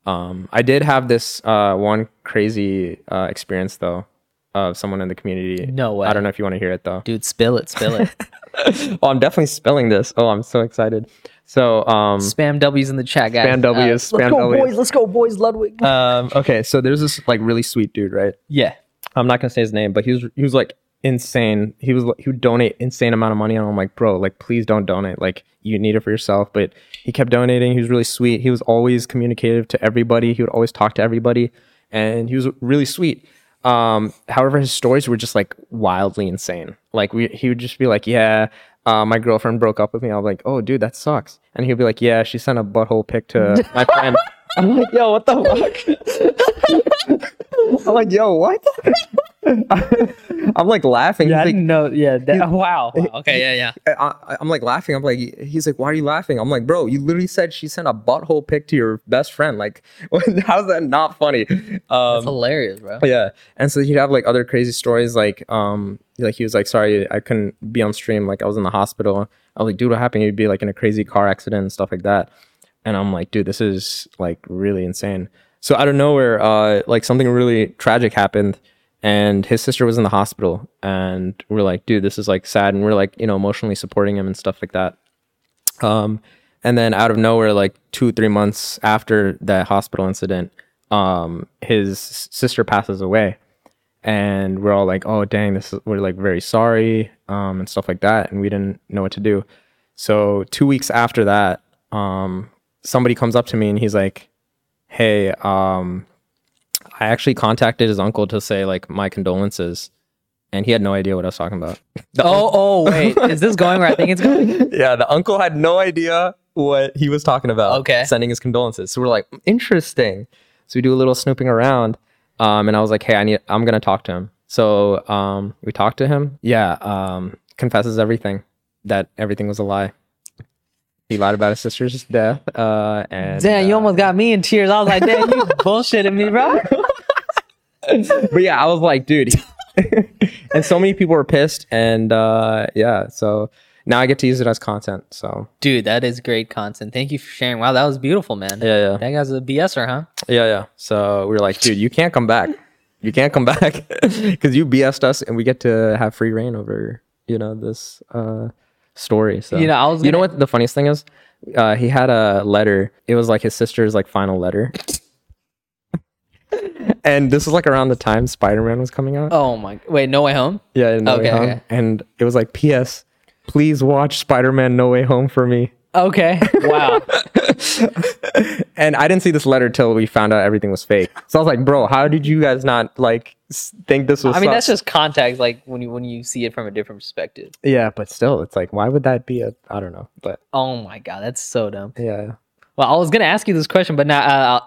um, I did have this uh, one crazy uh, experience though of someone in the community. No way. I don't know if you want to hear it though. Dude, spill it, spill it. oh, I'm definitely spilling this. Oh, I'm so excited. So um, spam W's in the chat, guys. Uh, Spam W's, let's go, W's. boys. Let's go, boys. Ludwig. um, okay, so there's this like really sweet dude, right? yeah. I'm not gonna say his name, but he was he was like insane. He was he would donate insane amount of money, and I'm like, bro, like please don't donate. Like you need it for yourself. But he kept donating. He was really sweet. He was always communicative to everybody. He would always talk to everybody, and he was really sweet. Um, however, his stories were just like wildly insane. Like we, he would just be like, yeah. Uh, my girlfriend broke up with me. I was like, "Oh, dude, that sucks." And he'll be like, "Yeah, she sent a butthole pic to my friend." I'm like, "Yo, what the fuck?" I'm like, "Yo, what?" I'm like laughing. Yeah, I He's didn't know. Yeah. That, wow. wow. Okay. Yeah. Yeah. like, I, I- I'm like laughing. I'm like, he's like, why are you laughing? I'm like, bro, you literally said she sent a butthole pic to your best friend. Like, how's that not funny? That's Um, hilarious, bro. yeah. And so he'd have like other crazy stories. Like, um, like he was like, sorry, I couldn't be on stream. Like, I was in the hospital. I was like, dude, what happened? He'd be like in a crazy car accident and stuff like that. And I'm like, dude, this is like really insane. So out of nowhere, uh, like something really tragic happened, and his sister was in the hospital, and we're like, dude, this is like sad, and we're like, you know, emotionally supporting him and stuff like that. Um, and then out of nowhere, like two, three months after that hospital incident, um, his sister passes away, and we're all like, oh dang, this is, we're like very sorry, um, and stuff like that, and we didn't know what to do. So two weeks after that, um, somebody comes up to me and he's like, hey, um, I actually contacted his uncle to say like my condolences, and he had no idea what I was talking about. The Oh, oh, wait. Is this going where I think it's going? yeah, the uncle had no idea what he was talking about. Okay. Sending his condolences. So we're like, interesting. So we do a little snooping around. Um, and I was like, hey, I need I'm gonna talk to him. So um we talked to him. Yeah, um, confesses everything. That everything was a lie. He lied about his sister's death. Uh and Damn, you uh, almost got me in tears. I was like, damn, you bullshitting me, bro. But yeah, I was like, dude. and so many people were pissed. And uh yeah, so now I get to use it as content. So Dude, that is great content. Thank you for sharing. Wow, that was beautiful, man. yeah, yeah. That guy's a BSer, huh? Yeah, yeah. So we were like, dude, you can't come back. You can't come back because you BS'd us, and we get to have free reign over you know this uh story. So You know, I was you know what the funniest thing is? Uh, he had a letter. It was like his sister's like final letter. And this was like around the time Spider Man was coming out. Oh my. Wait, No Way Home? Yeah, No Way Okay, Home. okay. And it was like, P.S. Please watch Spider Man No Way Home for me. Okay. Wow. and I didn't see this letter till we found out everything was fake. So I was like, bro, how did you guys not like think this was? I mean, that's just context, like when you when you see it from a different perspective. yeah, but still, it's like, why would that be a? I don't know, but Oh my god, that's so dumb. yeah, Well, I was gonna ask you this question, but now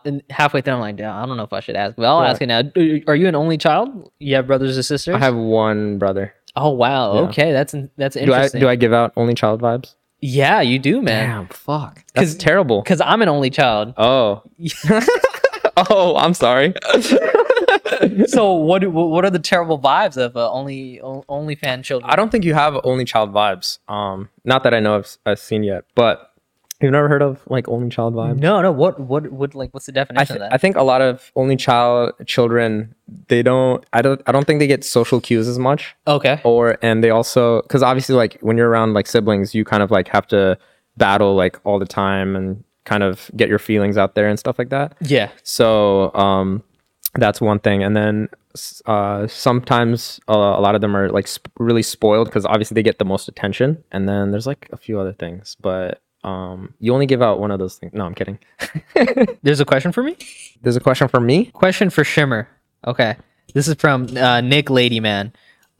uh, halfway through, I'm like, "Damn, I don't know if I should ask. But I'll Yeah. ask it now. Are you an only child? You have brothers or sisters? I have one brother. Oh wow. Yeah. Okay, that's that's Do I interesting. do I give out only child vibes? Yeah, you do, man. Damn, fuck, that's terrible. Because I'm an only child. Oh, oh, I'm sorry. so what what are the terrible vibes of uh, only only fan children? I don't think you have only child vibes. Um, not that I know I've, I've seen yet, but You've never heard of like only child vibe? No, no. What, what, would Like, what's the I, definition th- of I think a lot of only child children they don't I don't I don't think they get social cues as much okay. or and they also because obviously like when you're around like siblings you kind of like have to battle like all the time and kind of get your feelings out there and stuff like that Yeah. so um that's one thing and then uh sometimes uh, a lot of them are like sp- really spoiled because obviously they get the most attention and then there's like a few other things but um you only give out one of those things no i'm kidding There's a question for me. there's a question for me Question for Shimmer. Okay. This is from uh, Nick Ladyman.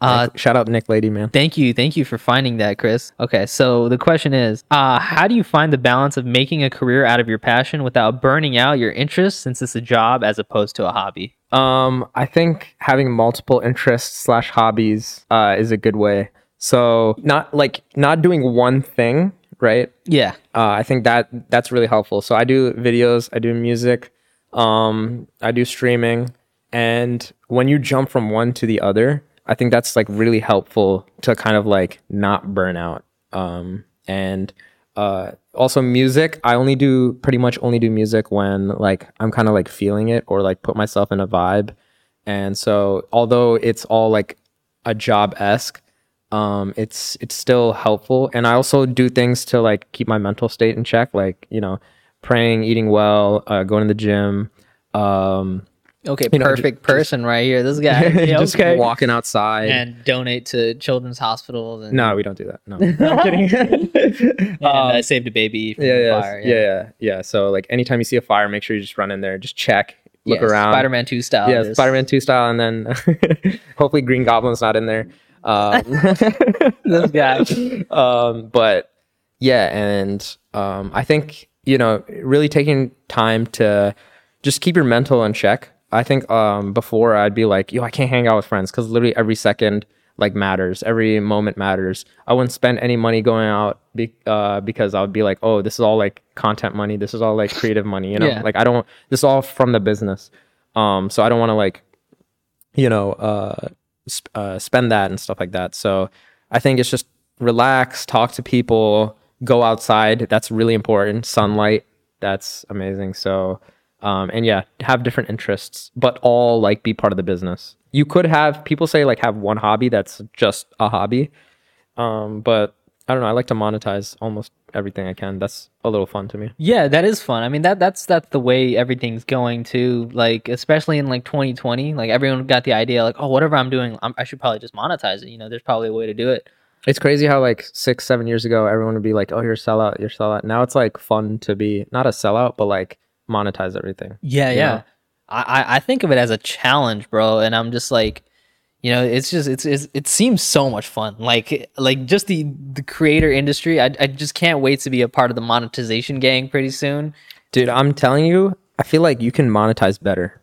Uh, shout out nick lady man Thank you. Thank you for finding that, Chris. Okay, so the question is uh, how do you find the balance of making a career out of your passion without burning out your interests since it's a job as opposed to a hobby? Um, I think having multiple interests slash hobbies uh, is a good way. So not like not doing one thing, right? Yeah. Uh, I think that that's really helpful. So I do videos, I do music, um, I do streaming, and when you jump from one to the other, I think that's like really helpful to kind of like not burn out. Um, and uh, also music, I only do pretty much only do music when like I'm kind of like feeling it or like put myself in a vibe. And so although it's all like a job esque, um, it's it's still helpful. And I also do things to like keep my mental state in check, like you know, praying, eating well, uh, going to the gym. Um, Okay, You know, ju- perfect person right here. This guy. Yeah, just okay. walking outside. And donate to children's hospitals and, no, we don't do that. No, I'm kidding. and uh, saved a baby from yeah, the yeah, fire. yeah, yeah, yeah. So like anytime you see a fire, make sure you just run in there, just check, look Yeah, around. Spider-Man 2 style. yeah, this. Spider-Man two style, and then hopefully Green Goblin's not in there. Um, This guy. um, but yeah, and um, I think you know really taking time to just keep your mental in check. I think um, before I'd be like, yo, I can't hang out with friends because literally every second like matters, every moment matters. I wouldn't spend any money going out be, uh, because I would be like, oh, this is all like content money. This is all like creative money. You know, Yeah. like I don't. This is all from the business. Um, so I don't want to like, you know, uh, uh, spend that and stuff like that. So I think it's just relax, talk to people, go outside. That's really important. Sunlight, that's amazing. So, um, and yeah, have different interests, but all like be part of the business. You could have people say like have one hobby that's just a hobby, um, but I don't know. I like to monetize almost everything I can. That's a little fun to me. Yeah, that is fun. I mean, that that's that's the way everything's going too. Like, especially in like 2020, like everyone got the idea, like, oh, whatever I'm doing, I'm, I should probably just monetize it. You know, there's probably a way to do it. It's crazy how like six, seven years ago, everyone would be like, "Oh, you're a sellout, you're a sellout." Now it's like fun to be not a sellout, but like monetize everything. Yeah, yeah. know? I, I I think of it as a challenge, bro, and I'm just like, you know, it's just it's, it's it seems so much fun. Like like just the the creator industry. I I just can't wait to be a part of the monetization gang pretty soon. Dude, I'm telling you, I feel like you can monetize better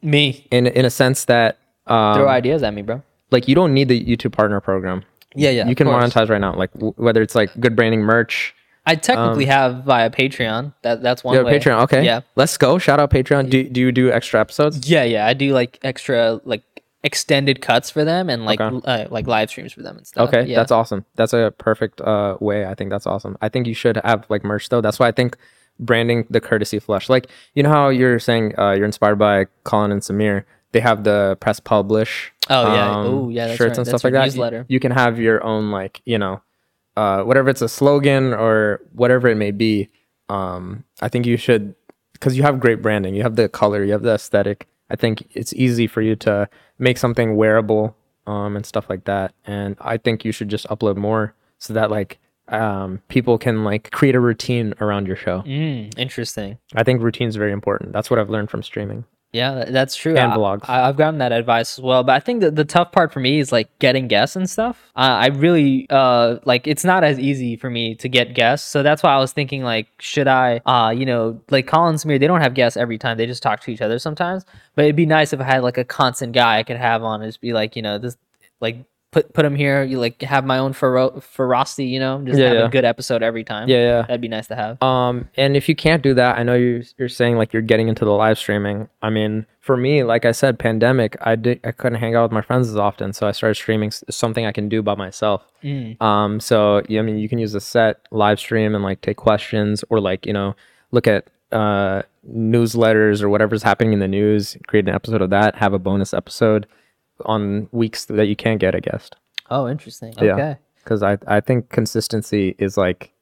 Me in in a sense that um, throw ideas at me, bro. like you don't need the YouTube partner program. Yeah, yeah. you can monetize right now, like w- whether it's like good branding merch. I technically have via Patreon. That that's one Um, Yeah. Patreon. Okay, Yeah. let's go. Shout out Patreon. Do do you do extra episodes? Yeah, yeah. I do like extra like extended cuts for them and like Okay. uh, like live streams for them and stuff. Okay, yeah. that's awesome. That's a perfect uh, way. I think that's awesome. I think you should have like merch though. That's why I think branding the courtesy flush. Like you know how you're saying uh, you're inspired by Colin and Samir. They have the press publish. um, Oh, yeah. Ooh, yeah, that's shirts right. and That's stuff like that. newsletter. You can have your own like you know, uh, whatever it's a slogan or whatever it may be. Um, I think you should because you have great branding. You have the color. You have the aesthetic. I think it's easy for you to make something wearable um, and stuff like that. And I think you should just upload more so that like um, people can like create a routine around your show. Mm, interesting. I think routine is very important. That's what I've learned from streaming. Yeah, that's true. And I, vlogs. I, I've gotten that advice as well, but I think that the tough part for me is like getting guests and stuff. Uh, I really uh like it's not as easy for me to get guests, so that's why I was thinking like, should I, uh, you know, like Colin Samir, they don't have guests every time; they just talk to each other sometimes. But it'd be nice if I had like a constant guy I could have on, and just be like, you know, this like put put them here. You like have my own fero- ferocity, you know, just Yeah, have yeah. a good episode every time. Yeah, yeah. that'd be nice to have. Um, and if you can't do that, I know you you're saying like you're getting into the live streaming. I mean, for me, like I said, pandemic, I did I couldn't hang out with my friends as often, so I started streaming something I can do by myself. Um, so yeah, I mean, you can use a set live stream and like take questions or like you know look at uh newsletters or whatever's happening in the news, create an episode of that, have a bonus episode on weeks that you can't get a guest. Oh, interesting. Yeah. Okay. because I I think consistency is like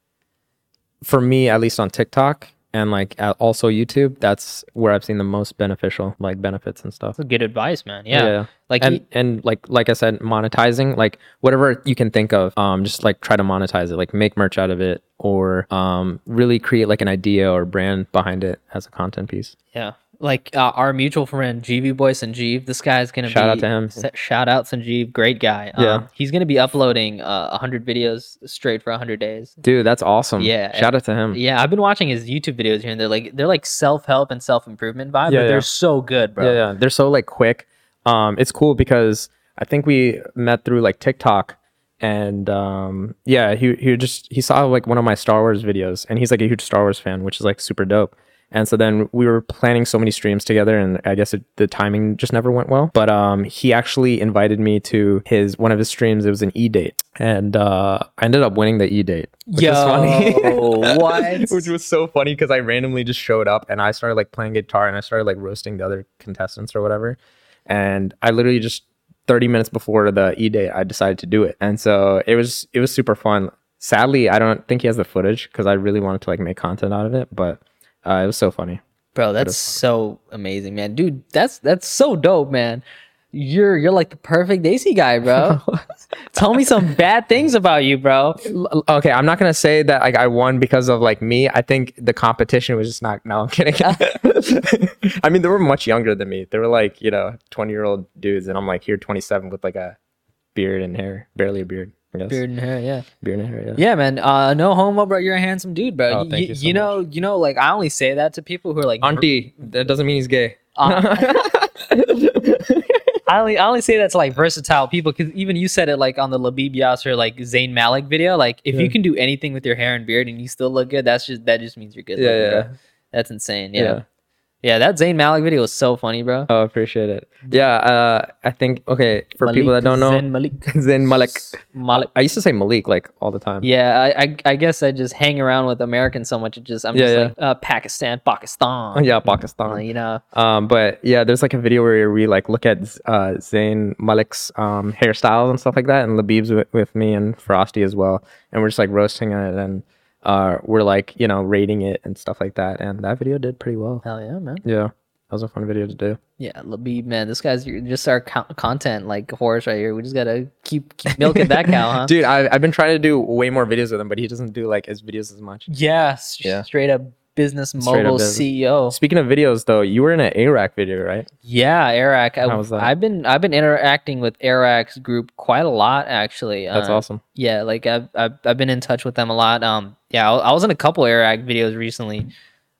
for me at least on TikTok and like also YouTube. That's where I've seen the most beneficial like benefits and stuff. That's good advice, man. Yeah. Like and he- and like like I said, monetizing like whatever you can think of, um, just like try to monetize it, like make merch out of it, or um, really create like an idea or brand behind it as a content piece. Yeah. Like uh, our mutual friend GV Boy Sanjeev, this guy's gonna Shout be out to him. s- Shout out Sanjeev, great guy. Um, Yeah. he's gonna be uploading uh, 100 videos straight for 100 days. Dude, that's awesome. Yeah, shout out to him. Yeah, I've been watching his YouTube videos here, and they're like they're like self help and self improvement vibe, Yeah, but they're so good, bro. Yeah, yeah. They're so like quick. Um, it's cool because I think we met through like TikTok and um yeah, he he just he saw like one of my Star Wars videos and he's like a huge Star Wars fan, which is like super dope. And so then we were planning so many streams together and I guess it, the timing just never went well. But um he actually invited me to his one of his streams. It was an E-date. And uh I ended up winning the E-date. Which Yo, funny. what? which was so funny because I randomly just showed up and I started like playing guitar and I started like roasting the other contestants or whatever. And I literally just 30 minutes before the e date, I decided to do it. And so it was it was super fun. Sadly, I don't think he has the footage because I really wanted to like make content out of it, but uh, it was so funny. Bro, that's so amazing, man. Dude, that's that's so dope, man. You're you're like the perfect AC guy, bro. Tell me some bad things about you, bro. Okay, I'm not gonna say that like I won because of like me. I think the competition was just not. No, I'm kidding. I mean, they were much younger than me. They were like you know 20 year old dudes, and I'm like here 27 with like a beard and hair, barely a beard. Guess Beard and hair, yeah. beard and hair. Yeah. Yeah, man. Uh, no homo, bro. You're a handsome dude, bro. Oh, thank y- you so you know, you know, like I only say that to people who are like Auntie, that doesn't mean he's gay. I only I only say that to like versatile people because even you said it like on the Labib Yasser like Zayn Malik video. Like if Yeah. you can do anything with your hair and beard and you still look good, that's just that just means you're good. Yeah, looking, yeah. bro. That's insane. Yeah. Yeah. Yeah, That Zayn Malik video was so funny, bro. Oh, appreciate it. Yeah, uh, I think okay for people that don't know, Zayn Malik. Zayn Malik. Malik. I used to say Malik like all the time. Yeah, I, I I guess I just hang around with Americans so much. It just I'm Yeah, just yeah. like uh, Pakistan, Pakistan. Oh, yeah, Pakistan. You know. Um, but yeah, there's like a video where we like look at uh, Zayn Malik's um, hairstyles and stuff like that, and Labib's with, with me and Frosty as well, and we're just like roasting it, and uh, we're like you know rating it and stuff like that, and that video did pretty well. Hell yeah, man. Yeah, that was a fun video to do. Yeah, Labib, man, this guy's just our co- content like horse right here. We just gotta keep, keep milking that cow, huh? Dude, I, I've been trying to do way more videos with him, but he doesn't do like his videos as much. Yeah, s- Yeah. straight up business mogul business. CEO. Speaking of videos, though, you were in an Airrack video, right? Yeah, Eric. I, was that? I've been I've been interacting with Eric's group quite a lot actually. That's Uh, awesome. Yeah, like I've, I've I've been in touch with them a lot. Um, yeah, I, I was in a couple Eric videos recently.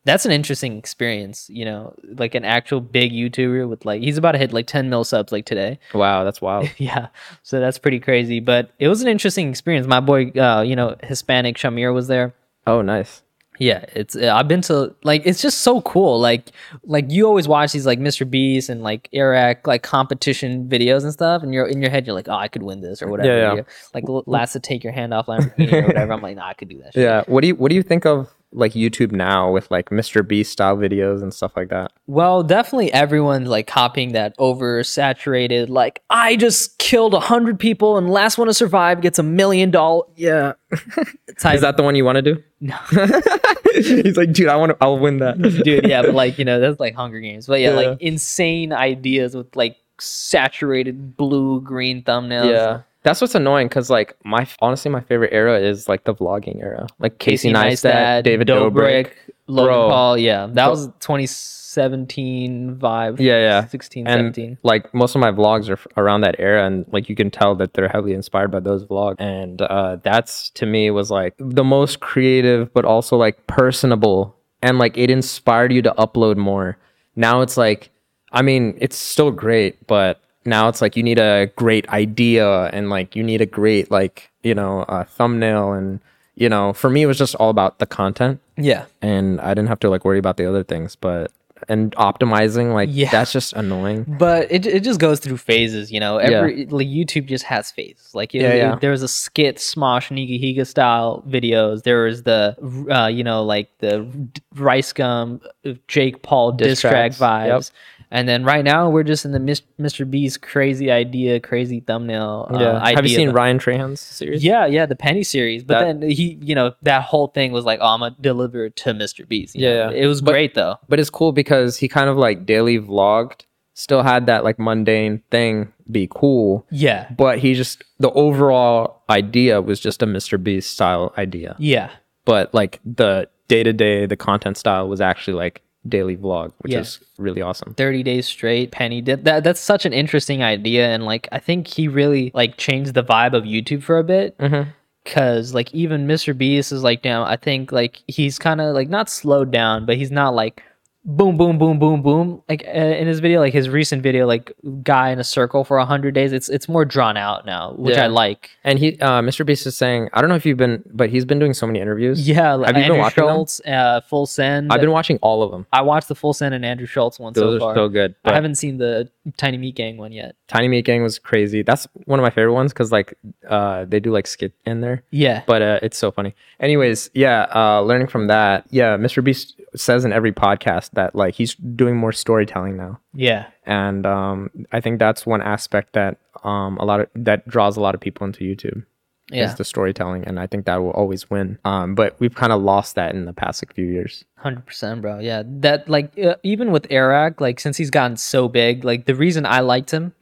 That's an interesting experience, you know, like an actual big YouTuber with like he's about to hit like 10 mil subs like today. Wow, that's wild. yeah, so that's pretty crazy. But it was an interesting experience. My boy, uh, you know, Hispanic Shamir was there. Oh, nice. Yeah, it's uh, I've been to like it's just so cool. Like like you always watch these like Mr. Beast and like Eric like competition videos and stuff, and you're in your head you're like, oh, I could win this or whatever. Yeah, yeah. Like last to take your hand off Lamborghini or whatever. I'm like, nah, I could do that. Shit. Yeah. What do you What do you think of like YouTube now with like Mr. Beast style videos and stuff like that? Well, definitely everyone's like copying that oversaturated. Like I just killed a hundred people and last one to survive gets a million dollar. Yeah. Type. Is that the one you want to do? No. He's like, dude, I want to. I'll win that, dude yeah but like you know that's like hunger games but yeah, Yeah. like insane ideas with like saturated blue green thumbnails Yeah. That's what's annoying because, like, my honestly, my favorite era is like the vlogging era, like Casey, Neistat, David Dobrik. Logan Bro. Paul. Yeah, that was 2017 vibe. Yeah, yeah. 16, And 17. like most of my vlogs are f- around that era, and like you can tell that they're heavily inspired by those vlogs. And uh, that's to me was like the most creative, but also like personable, and like it inspired you to upload more. Now it's like, I mean, it's still great, but now it's like you need a great idea and like you need a great like you know uh, thumbnail and you know for me it was just all about the content Yeah. and I didn't have to like worry about the other things but and optimizing like Yeah. that's just annoying But it, it just goes through phases, you know. Every like YouTube just has phases. Like Yeah, it- yeah. there was a skit, Smosh, Nigahiga style videos. There was the uh, you know like the Rice Gum, uh, Jake Paul diss, track tracks, yep. And then right now we're just in the Mr. Beast crazy idea, crazy thumbnail. Uh, yeah have you seen Ryan Trahan's series Yeah, yeah, the Penny series. But That- then he, you know, that whole thing was like, oh, I'm gonna deliver it to Mr. Beast. Yeah, yeah. it was But- great though. but it's cool because he kind of like daily vlogged still had that like mundane thing be cool Yeah, but he just the overall idea was just a Mr. Beast style idea yeah, but like the day to day, the content style was actually like daily vlog, which Yeah. is really awesome. 30 days straight penny did that that's such an interesting idea and like i think he really like changed the vibe of youtube for a bit Mm-hmm. because like even mr beast is like down i think like he's kind of like not slowed down but he's not like boom boom boom boom boom like uh, in his video like his recent video like guy in a circle for 100 days it's it's more drawn out now which Yeah. i like And he, uh, Mr. Beast is saying, I don't know if you've been, but he's been doing so many interviews. yeah like Have you been andrew watching them? schulz uh full send I've been watching all of them. i watched the full send and andrew schulz one Those so are far so good. i haven't seen the tiny meat gang one yet Tiny Meat Gang was crazy. That's one of my favorite ones because like uh, they do like skit in there. yeah but uh, it's so funny. Anyways, yeah, uh, learning from that, yeah, Mr. Beast says in every podcast that like he's doing more storytelling now, yeah and um, I think that's one aspect that um, a lot of that draws a lot of people into YouTube yeah is the storytelling, and I think that will always win. Um, but we've kind of lost that in the past like, few years. Hundred percent, bro. Yeah, that like uh, even with Eric, like since he's gotten so big, like the reason I liked him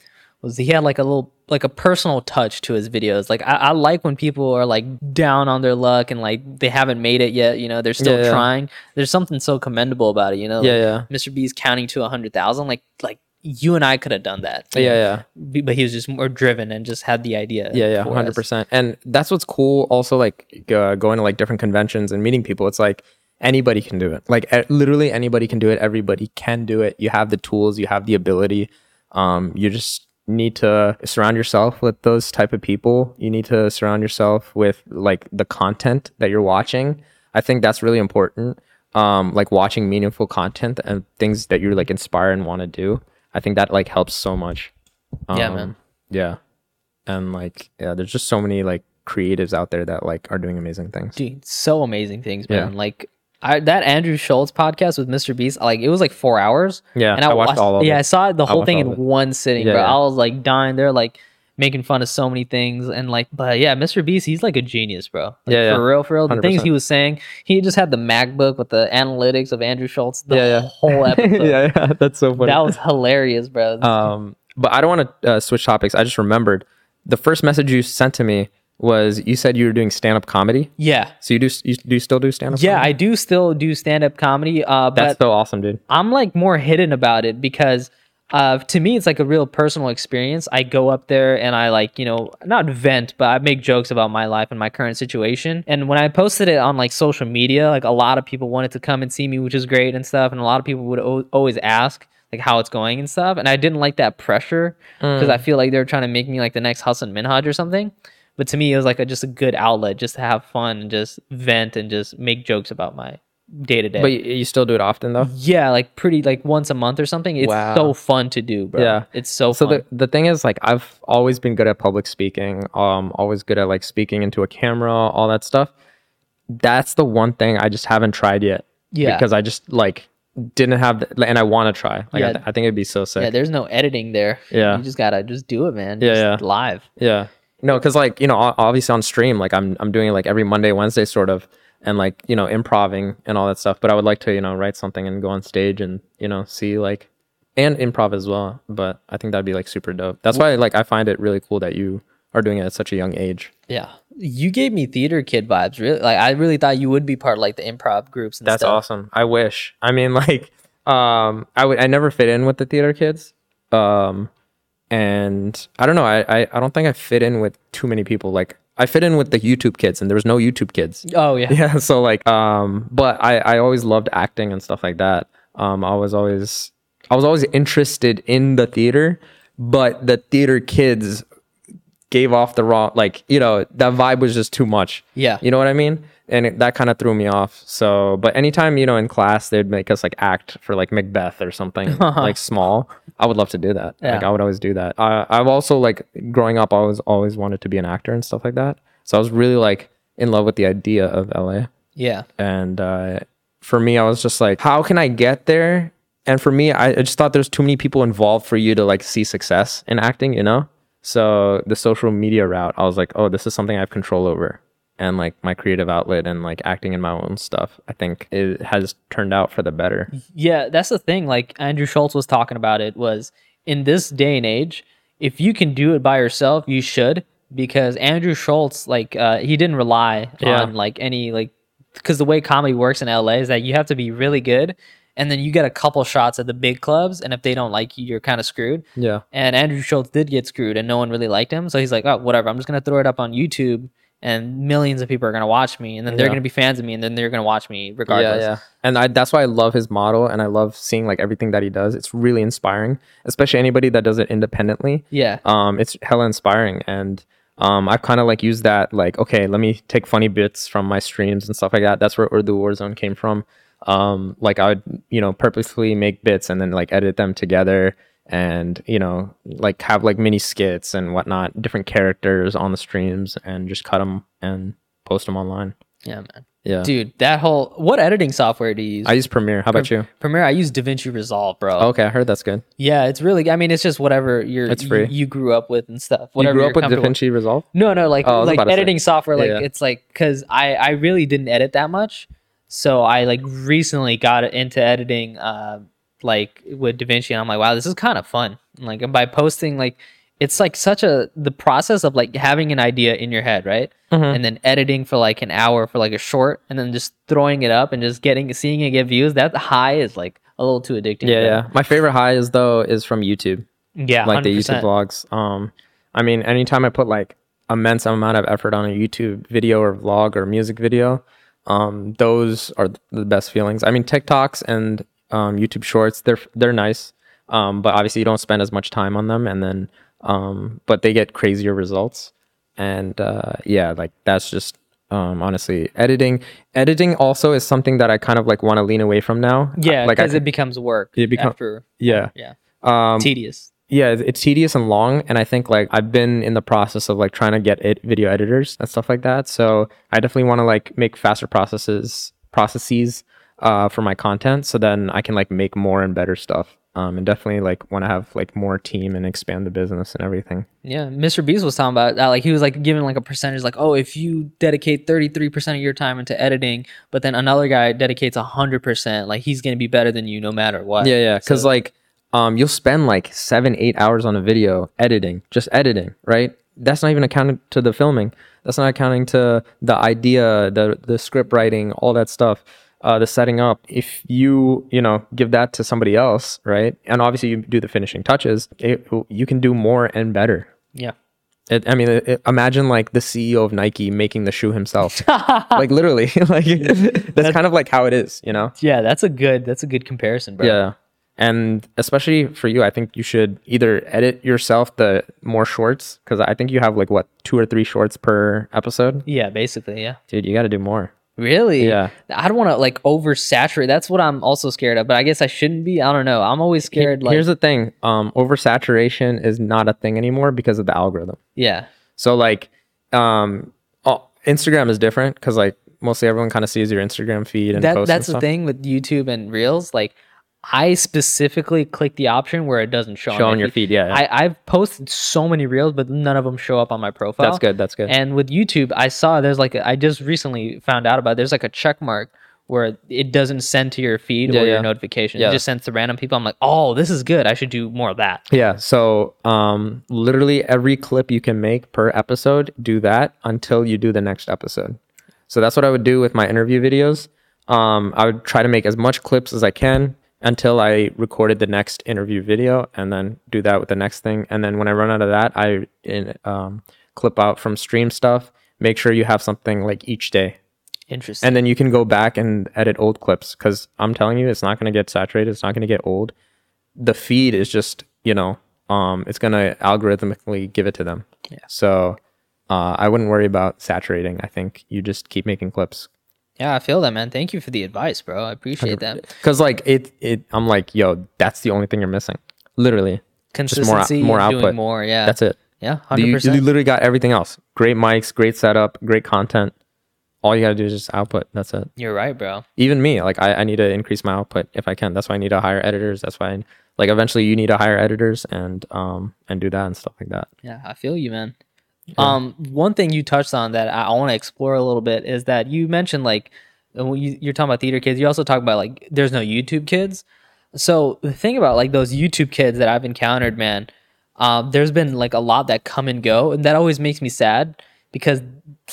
was he had like a little like a personal touch to his videos. Like I, I like when people are like down on their luck and like they haven't made it yet. You know, they're still Yeah, yeah. trying. There's something so commendable about it. You know, Yeah, Like, yeah. Mr. B's counting to a hundred thousand. Like like you and I could have done that. Yeah, know? yeah. But he was just more driven and just had the idea. Yeah, yeah, hundred percent. And that's what's cool. Also, like uh, going to like different conventions and meeting people. It's like anybody can do it. Like literally anybody can do it. Everybody can do it. You have the tools. You have the ability. Um, you just need to surround yourself with those type of people. You need to surround yourself with like the content that you're watching. I think that's really important. Um, like watching meaningful content and things that you're like inspire and want to do. I think that like helps so much. Yeah, Um, man. Yeah. And like, yeah, there's just so many like creatives out there that like are doing amazing things. dude so amazing things Yeah. man like I, that Andrew Schulz podcast with Mr. Beast, like it was like four hours. Yeah, and I watched all of Yeah, it. I saw the whole thing in one sitting, Yeah, bro. yeah. I was like dying. They're like making fun of so many things, and like, but yeah, Mr. Beast, he's like a genius, bro. Like, Yeah, yeah. for real, for real. The things 100%. he was saying, he just had the MacBook with the analytics of Andrew Schulz. The Yeah, yeah. whole episode. yeah, yeah, that's so funny. That was hilarious, bro. um, but I don't want to uh, switch topics. I just remembered the first message you sent to me was you said you were doing stand up comedy. yeah. So you do you do you still do stand up? Yeah, I do still do stand up comedy, uh, That's so awesome, dude. I'm like more hidden about it because uh, to me it's like a real personal experience. I go up there and I like you know not vent, but I make jokes about my life and my current situation. And when I posted it on like social media, like a lot of people wanted to come and see me, which is great and stuff. And a lot of people would o- always ask like how it's going and stuff. And I didn't like that pressure because I feel like they're trying to make me like the next Hasan Minhaj or something. But to me, it was like a, just a good outlet, just to have fun and just vent and just make jokes about my day to day. But you, still do it often though. Yeah, like pretty like once a month or something. It's Wow. so fun to do, bro. Yeah. It's so, fun. So fun. the, the thing is like I've always been good at public speaking. Um always good at like speaking into a camera, all that stuff. That's the one thing I just haven't tried yet. Yeah. Because I just like didn't have the, and I want to try. Like I, Yeah. th- I think it'd be so sick. yeah, there's no editing there. Yeah. You just gotta just do it, man. Yeah, Just yeah. Live. Yeah. No, because like you know, obviously on stream, like I'm I'm doing it, like every Monday, Wednesday, sort of, and like you know, improving and all that stuff. But I would like to you know write something and go on stage and you know see like and improv as well. But I think that'd be like super dope. That's why like I find it really cool that you are doing it at such a young age. Yeah. You gave me theater kid vibes. Really, like I really thought you would be part of like the improv groups. And That's stuff. awesome. I wish. I mean, like, um, I would. I never fit in with the theater kids. Um, and I don't know. I, I I don't think I fit in with too many people. Like, I fit in with the YouTube kids, and there was no YouTube kids. Oh yeah. yeah so like um but i i always loved acting and stuff like that um i was always i was always interested in the theater but the theater kids gave off the wrong like you know that vibe was just too much Yeah. you know what i mean and it, that kind of threw me off. So but anytime you know in class they'd make us like act for like macbeth or something like small i would love to do that. Like Yeah. i would always do that. I, i've also like growing up i was always wanted to be an actor and stuff like that. So i was really like in love with the idea of la Yeah. and uh, for me i was just like how can i get there? And for me I, I just thought there's too many people involved for you to like see success in acting you know? So the social media route i was like oh this is something i have control over and like my creative outlet and like acting in my own stuff i think it has turned out for the better Yeah, that's the thing. Like Andrew Schulz was talking about it was in this day and age, if you can do it by yourself, you should because Andrew Schulz like uh he didn't rely Yeah. on like any like cuz the way comedy works in LA is that you have to be really good and then you get a couple shots at the big clubs and if they don't like you, you're kind of screwed. yeah And Andrew Schulz did get screwed and no one really liked him. So he's like, oh, whatever. I'm just going to throw it up on YouTube and millions of people are going to watch me. And then they're Yeah. going to be fans of me and then they're going to watch me regardless. Yeah, yeah. And I, that's why I love his model and I love seeing like everything that he does. It's really inspiring, especially anybody that does it independently. Yeah. Um, it's hella inspiring. And um, I've kind of like used that, like, okay, let me take funny bits from my streams and stuff like that. That's where Urdu Warzone came from. Um, like I would, you know, purposefully make bits and then like edit them together and, you know, like have like mini skits and whatnot, different characters on the streams and just cut them and post them online. Yeah, man. Yeah. Dude, that whole what editing software do you use? I use Premiere. How about you? Premiere, I use DaVinci Resolve, bro. Okay, I heard that's good. Yeah, it's really I mean, it's just whatever you're It's free. You, grew up with and stuff. You Whatever grew you're up with DaVinci Resolve? No, no, like Oh, like about to say. editing software. Like Yeah. it's like because I I really didn't edit that much, so I like recently got into editing, uh, like with DaVinci, and I'm like, wow, this is kind of fun. Like and by posting, like it's like such a the process of like having an idea in your head, right, Mm-hmm. and then editing for like an hour for like a short, and then just throwing it up and just getting seeing it get views. That high is like a little too addicting. Yeah, yeah. My favorite high is though is from YouTube, yeah, like the 100%. YouTube vlogs. Um, I mean, anytime I put like immense amount of effort on a YouTube video or vlog or music video, um, those are the best feelings. I mean, TikToks and um, YouTube Shorts, they're they're nice, um, but obviously you don't spend as much time on them, and then um, but they get crazier results, and uh, yeah, like that's just um honestly editing editing also is something that i kind of like want to lean away from now. Yeah, like because it becomes work. It become- after yeah. yeah. Um tedious. yeah it- it's tedious and long and i think like i've been in the process of like trying to get it video editors and stuff like that. So i definitely want to like make faster processes processes uh for my content so then i can like make more and better stuff um and definitely like want to have like more team and expand the business and everything Yeah, Mr. Beast was talking about that. Like he was like giving like a percentage, like, oh, if you dedicate thirty three percent of your time into editing, but then another guy dedicates hundred percent, like he's gonna be better than you no matter what. yeah yeah because So- like um you'll spend like seven eight hours on a video editing just editing right that's not even accounting to the filming that's not accounting to the idea the the script writing all that stuff uh, the setting up if you you know give that to somebody else right and obviously you do the finishing touches it, you can do more and better yeah, it, i mean it, imagine like the ceo of nike making the shoe himself like literally like that's kind of like how it is you know yeah. That's a good. That's a good comparison, bro. yeah. And especially for you, I think you should either edit yourself the more shorts because I think you have like what two or three shorts per episode. yeah. Basically, yeah. Dude, you got to do more. Really? Yeah. I don't want to like oversaturate. That's what I'm also scared of. But I guess I shouldn't be. I don't know. I'm always scared. Like, Here's the thing: um, oversaturation is not a thing anymore because of the algorithm. yeah, So like, um, oh, Instagram is different because like mostly everyone kind of sees your Instagram feed and that posts. that's the thing with YouTube and Reels. Like, I specifically click the option where it doesn't show, Show my on your feed, yeah, yeah. I I've posted so many Reels, but none of them show up on my profile. That's good. That's good. And with YouTube, I saw there's like a, I just recently found out about. it. There's like a check mark where it doesn't send to your feed Yeah, or yeah. your notifications. It just sends to random people. I'm like, oh, this is good. I should do more of that. Yeah. So, um, literally every clip you can make per episode, do that until you do the next episode. So that's what I would do with my interview videos. Um, I would try to make as much clips as I can until I recorded the next interview video, and then do that with the next thing. And then when I run out of that, I in, um, clip out from stream stuff. Make sure you have something like each day Interesting. and then you can go back and edit old clips because i'm telling you it's not going to get saturated it's not going to get old the feed is just you know um, it's gonna algorithmically give it to them. Yeah. So uh, I wouldn't worry about saturating. I think you just keep making clips. Yeah, I feel that, man. Thank you for the advice, bro. I appreciate that. Cause like it, it, I'm like, yo, that's the only thing you're missing. Literally, just more, Consistency, more output. doing more. Yeah, That's it. Yeah, You, hundred you percent. literally got everything else. Great mics, great setup, great content. All you gotta do is just output. That's it. You're right, bro. Even me, like I, I need to increase my output if I can. That's why I need to hire editors. That's why, I, like, eventually you need to hire editors and um and do that and stuff like that. Yeah, I feel you, man. Um, one thing you touched on that I, want to explore a little bit is that you mentioned like uh, you're talking about theater kids. You also talk about like there's no YouTube kids. So the thing about like those YouTube kids that I've encountered, man, um, there's been like a lot that come and go, and that always makes me sad because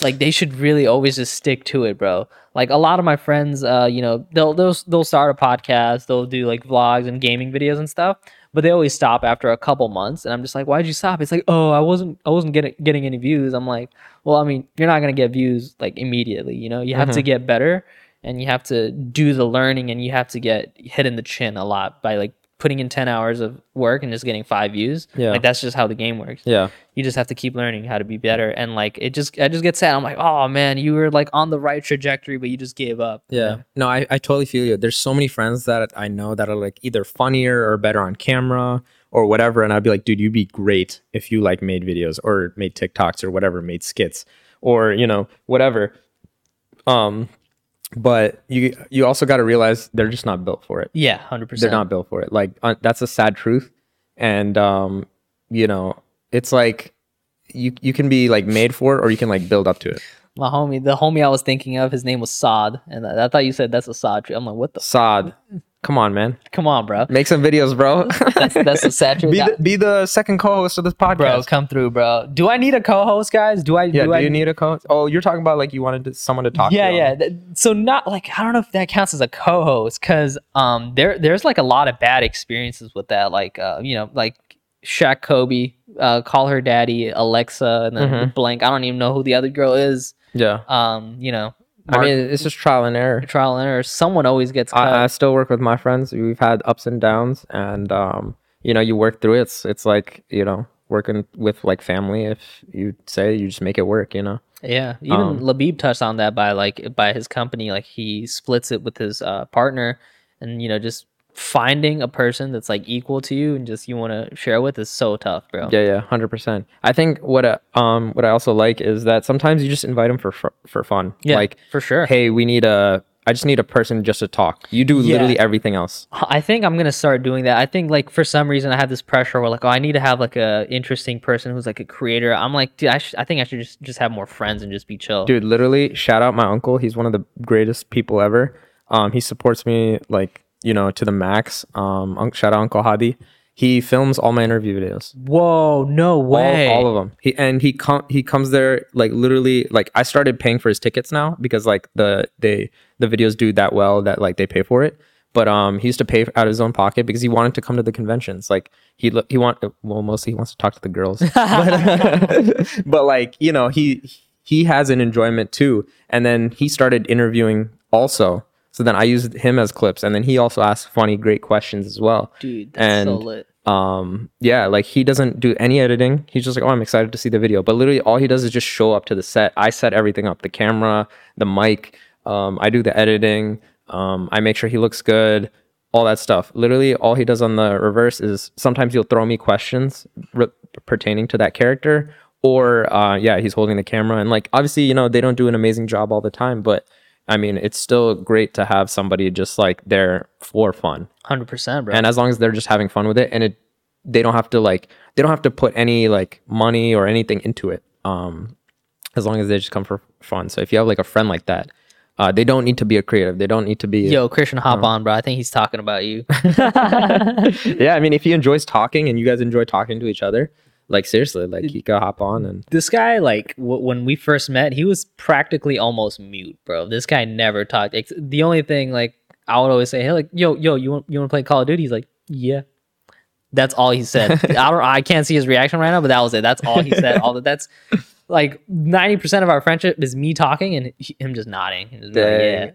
like they should really always just stick to it, bro. Like a lot of my friends, uh, you know, they'll they'll they'll start a podcast, they'll do like vlogs and gaming videos and stuff, but they always stop after a couple months, and I'm just like, why'd you stop? It's like, oh, I wasn't I wasn't getting getting any views. I'm like, well, I mean, you're not gonna get views like immediately, you know. You have to mm-hmm. get better, and you have to do the learning, and you have to get hit in the chin a lot by like putting in 10 hours of work and just getting five views Yeah. like that's just how the game works Yeah. you just have to keep learning how to be better and like it just i just get sad i'm like oh man you were like on the right trajectory but you just gave up you Yeah. know? No, I, I totally feel you. There's so many friends that I know that are like either funnier or better on camera or whatever. And I'd be like, dude, you'd be great if you like made videos or made TikToks or whatever, made skits or, you know, whatever. Um, but you you also got to realize they're just not built for it. yeah 100% They're not built for it. Like uh, that's a sad truth. And um, you know, it's like you you can be like made for it or you can like build up to it. my homie the homie i was thinking of his name was Saad, and i, I thought you said that's a sod tree i'm like what the Saad? Sod, come on, man, come on bro make some videos, bro. that's that's a sad tree be the, be the second co-host of this podcast. bro come through bro do i need a co-host guys do i yeah, do, do I you need a co-host? Oh, you're talking about like you wanted to, someone to talk yeah to. yeah Th- so not like i don't know if that counts as a co-host because um there there's like a lot of bad experiences with that like uh you know like Shaq Kobe, uh, call her daddy Alexa, and then Mm-hmm. blank. I don't even know who the other girl is. Yeah. Um, you know, I mean, it's just trial and error. trial and error. Someone always gets cut. I, I still work with my friends. We've had ups and downs, and um, you know, you work through it. It's it's like you know, working with like family. If you say you just make it work, you know. Yeah, even Um, Labib touched on that by like by his company, like he splits it with his uh, partner, and you know just finding a person that's like equal to you and just you want to share with is so tough, bro. Yeah, yeah, hundred percent. I think what uh, um what I also like is that sometimes you just invite them for for, for fun. Yeah, like for sure. hey, we need a. I just need a person just to talk. You do Yeah. literally everything else. I think I'm gonna start doing that. I think like for some reason I have this pressure where like oh I need to have like a interesting person who's like a creator. I'm like dude I, sh- I think I should just just have more friends and just be chill. Dude, literally, shout out my uncle. He's one of the greatest people ever. Um, he supports me like you know to the max. Um, shout out Uncle Hadi. He films all my interview videos. Whoa, no way. All, all of them. He and he com- he comes there like literally like I started paying for his tickets now because like the they the videos do that well that like they pay for it. But um, he used to pay out of his own pocket because he wanted to come to the conventions. Like he lo- he want well mostly he wants to talk to the girls, but, but like you know he he has an enjoyment too. And then he started interviewing also. So then I used him as clips, and then he also asked funny, great questions as well. Dude, that's so and lit. um yeah like he doesn't do any editing. He's just like oh i'm excited to see the video. But literally all he does is just show up to the set. I set everything up the camera the mic um i do the editing um i make sure he looks good all that stuff. Literally all he does on the reverse is sometimes he'll throw me questions re- pertaining to that character or uh yeah he's holding the camera. And like obviously you know they don't do an amazing job all the time but i mean it's still great to have somebody just like there for fun Hundred percent, bro. and as long as they're just having fun with it and it they don't have to like they don't have to put any like money or anything into it um as long as they just come for fun so if you have like a friend like that uh they don't need to be a creative they don't need to be Yo, Christian, hop Uh-huh. on, bro. I think he's talking about you. yeah i mean if he enjoys talking and you guys enjoy talking to each other like seriously like you could hop on and this guy, like, w- when we first met, he was practically almost mute, bro. This guy never talked. Ex- the only thing, like, I would always say, hey, like, yo, yo, you want you want to play Call of Duty? He's like, yeah. That's all he said. I don't. I can't see his reaction right now, but that was it. That's all he said. All that. That's like ninety percent of our friendship is me talking and he- him just nodding. just like, yeah.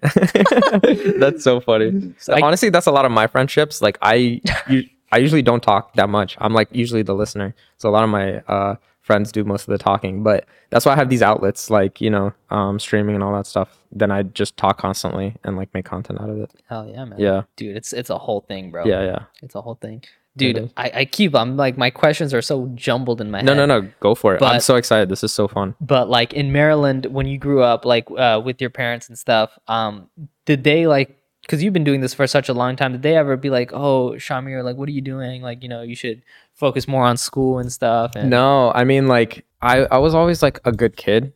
that's so funny like- honestly that's a lot of my friendships like i you I usually don't talk that much. I'm like usually the listener. So a lot of my uh, friends do most of the talking, but that's why I have these outlets like you know um, streaming and all that stuff. Then I just talk constantly and like make content out of it. Hell yeah, man. Yeah, Dude, it's it's a whole thing, bro. yeah, yeah. It's a whole thing. Dude, I, I keep I'm like my questions are so jumbled in my No, head. no, no. No, go for it. I'm so excited. This is so fun. But like in Maryland, when you grew up, like uh, with your parents and stuff, um, did they like? Because you've been doing this for such a long time, did they ever be like, "Oh, Shamir, like, what are you doing? Like, you know, you should focus more on school and stuff." And, No, I mean like I I was always like a good kid.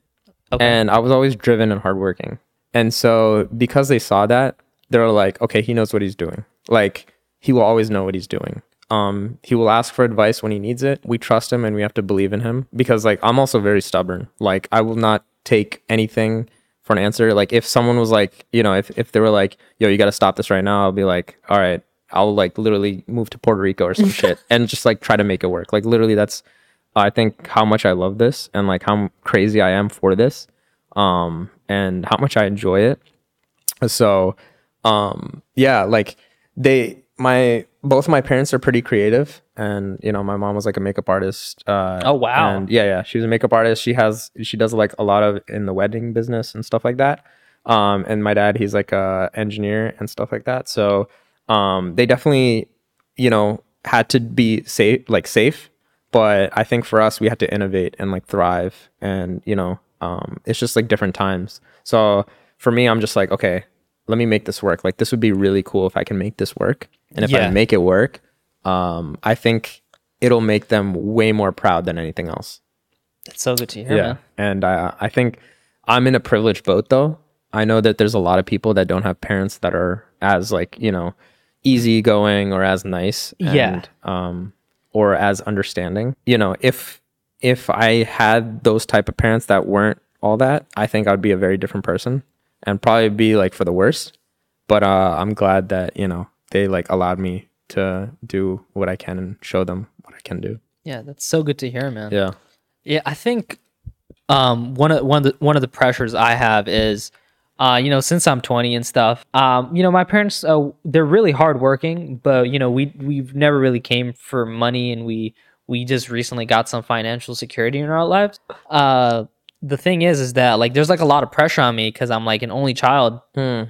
Okay. and I was always driven and hardworking. And so because they saw that, they're like, okay, he knows what he's doing. Like he will always know what he's doing. Um, he will ask for advice when he needs it. We trust him and we have to believe in him because like I'm also very stubborn. Like I will not take anything for an answer. Like if someone was like, you know, if, if they were like, yo, you got to stop this right now, I'll be like, all right, I'll like literally move to Puerto Rico or some shit and just like try to make it work. Like literally that's I think how much I love this and like how crazy I am for this, um, and how much I enjoy it. So, um, yeah, like they, my both my parents are pretty creative, and you know, my mom was like a makeup artist. Uh, Oh, wow. And yeah, yeah, she was a makeup artist. She has she does like a lot of in the wedding business and stuff like that. Um, and my dad, he's like a engineer and stuff like that. So, um, they definitely, you know, had to be safe, like safe but I think for us we had to innovate and like thrive and you know um, it's just like different times so for me I'm just like okay let me make this work like this would be really cool if I can make this work and if Yeah. I make it work um, I think it'll make them way more proud than anything else it's so good to hear. man. and I I think I'm in a privileged boat though I know that there's a lot of people that don't have parents that are as like you know easygoing or as nice Yeah. um or as understanding you know if if i had those type of parents that weren't all that i think i'd be a very different person and probably be like for the worst. But uh i'm glad that you know they like allowed me to do what i can and show them what i can do. Yeah, that's so good to hear, man. yeah. Yeah, I think um one of one of the one of the pressures I have is uh you know since I'm 20 and stuff um you know my parents uh, they're really hardworking but you know we we've never really came for money and we we just recently got some financial security in our lives. Uh the thing is is that like there's like a lot of pressure on me because I'm like an only child. Hmm.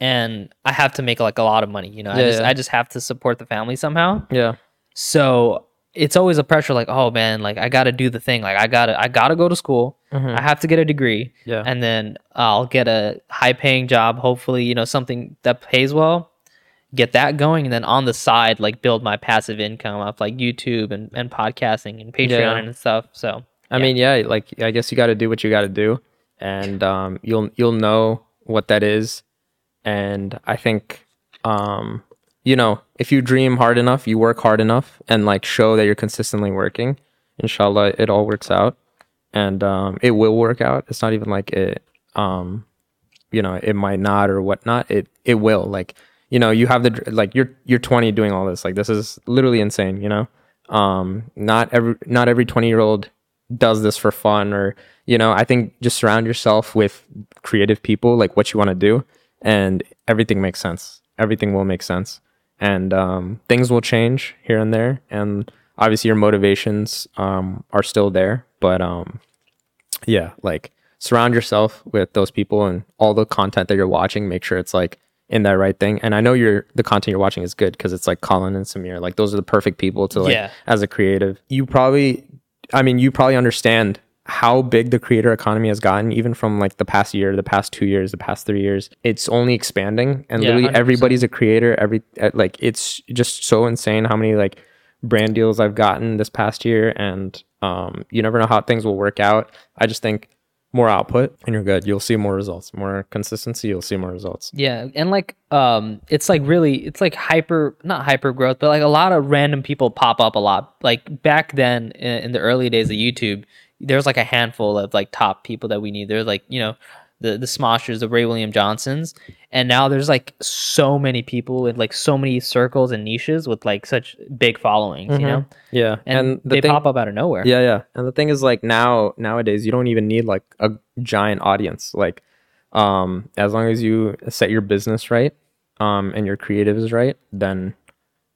and I have to make like a lot of money you know? I just yeah. I just have to support the family somehow. Yeah. So it's always a pressure like oh man like i gotta do the thing. Like i gotta i gotta go to school. I have to get a degree. Yeah. and then i'll get a high paying job hopefully you know something that pays well. Get that going and then on the side like build my passive income off like youtube and, and podcasting and patreon Yeah. and stuff. So I mean, yeah, like I guess you got to do what you got to do, and um, you'll you'll know what that is. And I think, um, you know, if you dream hard enough, you work hard enough, and like show that you're consistently working, inshallah, it all works out, and um, it will work out. It's not even like it, um, you know, it might not or whatnot. It it will. Like you know, you have the like you're you're 20 doing all this. Like this is literally insane. You know, um, not every not every 20 year old does this for fun or you know i think just surround yourself with creative people like what you want to do and everything makes sense. Everything will make sense. And um, things will change here and there and obviously your motivations um, are still there but um, yeah like surround yourself with those people and all the content that you're watching make sure it's like in that right thing. And i know you're the content you're watching is good because it's like colin and samir like those are the perfect people to like Yeah. as a creative. You probably i mean you probably understand how big the creator economy has gotten even from like the past year the past two years the past three years it's only expanding and Yeah, literally 100%. everybody's a creator every uh, like it's just so insane how many like brand deals i've gotten this past year and um you never know how things will work out i just think more output and you're good you'll see more results more consistency you'll see more results Yeah, and like um it's like really it's like hyper not hyper growth, but like a lot of random people pop up a lot. Like back then in, in the early days of YouTube, there's like a handful of like top people that we need. There's like, you know, the the Smoshers, the Ray William Johnsons, and now there's like so many people with like so many circles and niches with like such big followings, you know? yeah And, the they thing- pop up out of nowhere. Yeah, yeah. And the thing is like now nowadays you don't even need like a giant audience. Like um as long as you set your business right um and your creative is right, then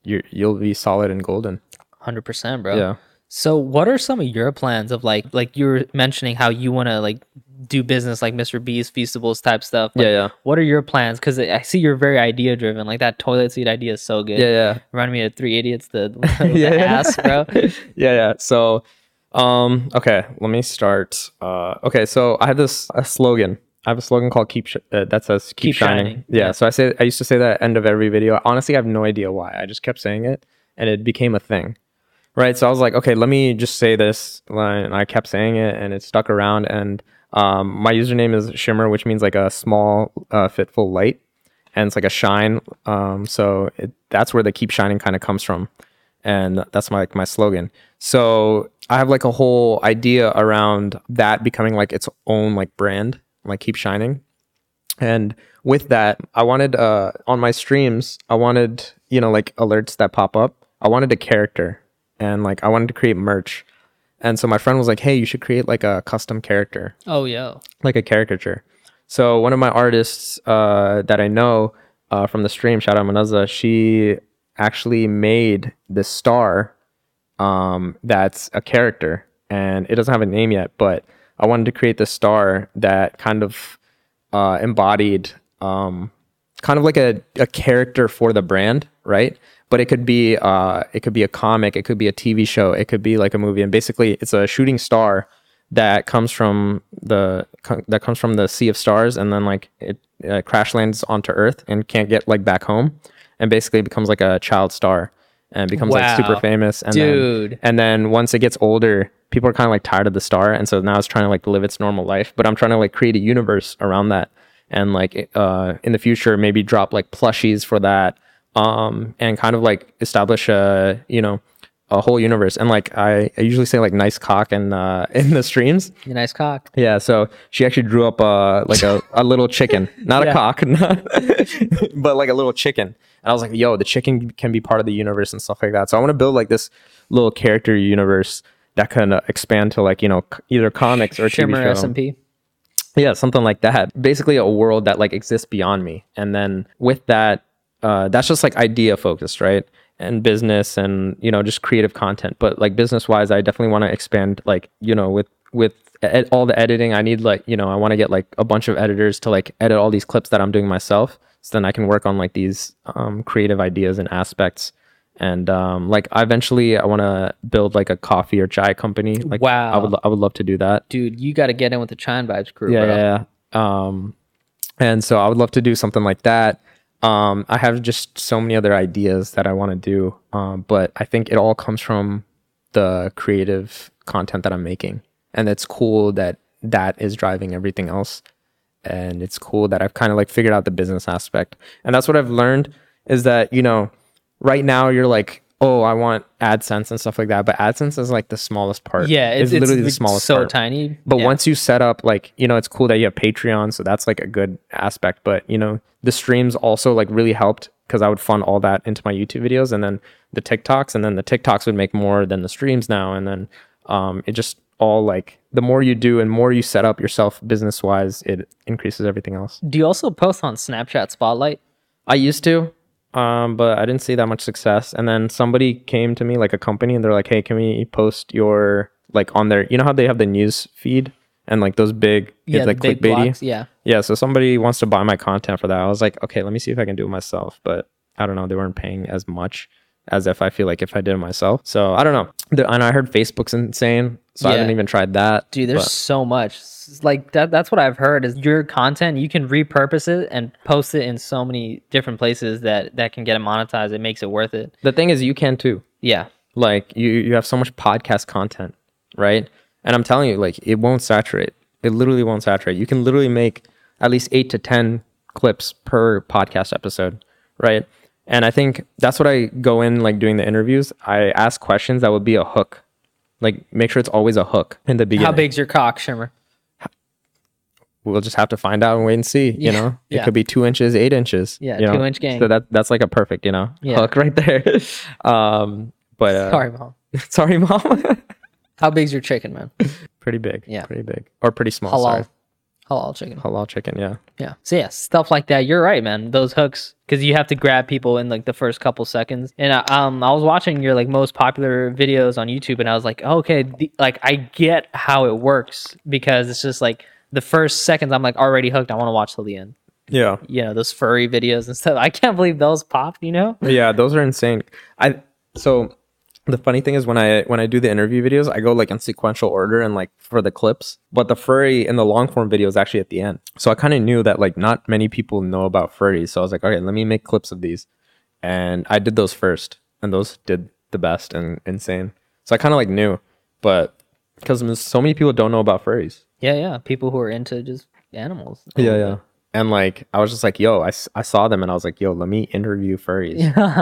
you you'll be solid and golden. Hundred percent, bro. Yeah. So, what are some of your plans of like, like you were mentioning how you want to like do business like Mr. Beast, Feastables type stuff? Like, Yeah, yeah. What are your plans? Because I see you're very idea driven. Like that toilet seat idea is so good. Yeah, yeah. Reminded me of Three Idiots, the, the Yeah, ass, bro. yeah, yeah. So, um, okay, let me start. Uh, okay, so I have this a slogan. I have a slogan called "Keep sh- uh, that says Keep, Keep shining. shining, Yeah, yeah. So I say I used to say that at the end of every video. Honestly, I have no idea why. I just kept saying it, and it became a thing. Right. So I was like, okay, let me just say this. And I kept saying it, and it stuck around. And um, my username is Shimmer, which means like a small, uh, fitful light, and it's like a shine. Um, so it, that's where the Keep Shining kind of comes from and that's my like my slogan. So I have like a whole idea around that becoming like its own like brand, like keep shining. And with that, I wanted uh on my streams, I wanted, you know, like alerts that pop up. I wanted a character and like I wanted to create merch. And so my friend was like, "Hey, you should create like a custom character." Oh, yeah. like a caricature. So one of my artists uh, that I know uh, from the stream, shout out Manaza, she actually made this star um, that's a character, and it doesn't have a name yet. But I wanted to create this star that kind of uh, embodied um, kind of like a, a character for the brand, right? But it could be uh, it could be a comic, it could be a TV show, it could be like a movie, and basically it's a shooting star that comes from the that comes from the sea of stars, and then like it uh, crash lands onto Earth and can't get like back home, and basically becomes like a child star and becomes like super famous. And Dude. then, and then once it gets older, people are kind of like tired of the star, and so now it's trying to like live its normal life. But I'm trying to like create a universe around that, and like uh, in the future maybe drop like plushies for that, um, and kind of like establish a you know a whole universe. And like I, I usually say like nice cock in uh, in the streams. Nice cock. Yeah, so she actually drew up uh, like a, a little chicken, not Yeah. a cock, not- but like a little chicken. And I was like, yo, the chicken can be part of the universe and stuff like that. So I want to build like this little character universe that can uh, expand to like you know c- either comics or Shimmer TV show. SMP. Yeah, something like that. Basically, a world that like exists beyond me. And then with that, uh, that's just like idea focused, right? And business and you know just creative content. But like business wise, I definitely want to expand. Like you know with with ed- all the editing, I need like you know I want to get like a bunch of editors to like edit all these clips that I'm doing myself. So then I can work on like these um, creative ideas and aspects. And um, like eventually, I want to build like a coffee or chai company. Like wow, I would lo- I would love to do that Dude, you got to get in with the Chai & Vibes crew, yeah, yeah, yeah. Um, and so I would love to do something like that. Um, I have just so many other ideas that I want to do, um, but I think it all comes from the creative content that I'm making, and it's cool that that is driving everything else. And it's cool that I've kind of like figured out the business aspect, and that's what I've learned is that you know, right now you're like, oh, I want AdSense and stuff like that, but AdSense is like the smallest part. Yeah, it's, it's literally the smallest so part. tiny. But Yeah. once you set up, like, you know, it's cool that you have Patreon. So that's like a good aspect. But, you know, the streams also like really helped because I would fund all that into my YouTube videos and then the TikToks. And then the TikToks would make more than the streams now. And then um, it just all like the more you do and more you set up yourself business wise, it increases everything else. Do you also post on Snapchat Spotlight? I used to, um, but I didn't see that much success. And then somebody came to me, like a company, and they're like, "Hey, can we post your like on their? You know how they have the news feed and like those big, it's like big clickbaity. blocks. Yeah. Yeah, so somebody wants to buy my content for that. I was like, okay, let me see if I can do it myself. But I don't know, they weren't paying as much as if I feel like if I did it myself. So I don't know. The- And I heard Facebook's insane, so I haven't even tried that. Dude, there's but- so much. Like that that's what I've heard is your content, you can repurpose it and post it in so many different places that that can get it monetized. It makes it worth it. the thing is, you can too. Yeah. like you you have so much podcast content right and i'm telling you like it won't saturate it literally won't saturate you can literally make at least eight to ten clips per podcast episode right and i think that's what i go in like doing the interviews i ask questions that would be a hook like make sure it's always a hook in the beginning How big's your cock, Shimmer? we'll just have to find out and wait and see you Yeah, know it yeah. could be two inches eight inches Yeah, you know? two-inch gang. so that that's like a perfect you know Yeah. hook right there um but uh, Sorry, mom. sorry mom How big's your chicken, man? pretty big Yeah. pretty big or pretty small Halal. sorry Halal chicken. halal chicken. Yeah. Yeah. So yeah, stuff like that. You're right, man. Those hooks, because you have to grab people in like the first couple seconds. And I, um, I was watching your like most popular videos on YouTube, and I was like, oh, okay, the, like I get how it works because it's just like the first seconds I'm like already hooked. I want to watch till the end. Yeah. You know, those furry videos and stuff. I can't believe those popped. You know? Yeah, those are insane. I so the funny thing is when I when I do the interview videos, I go like in sequential order and like for the clips, but the furry in the long form video is actually at the end. So I kind of knew that like not many people know about furries. So I was like, okay, let me make clips of these, and I did those first, and those did the best and insane. So I kind of like knew, but because so many people don't know about furries. Yeah, yeah. People who are into just animals. Yeah, yeah. And like, I was just like, yo, I, I saw them and I was like, yo, let me interview furries.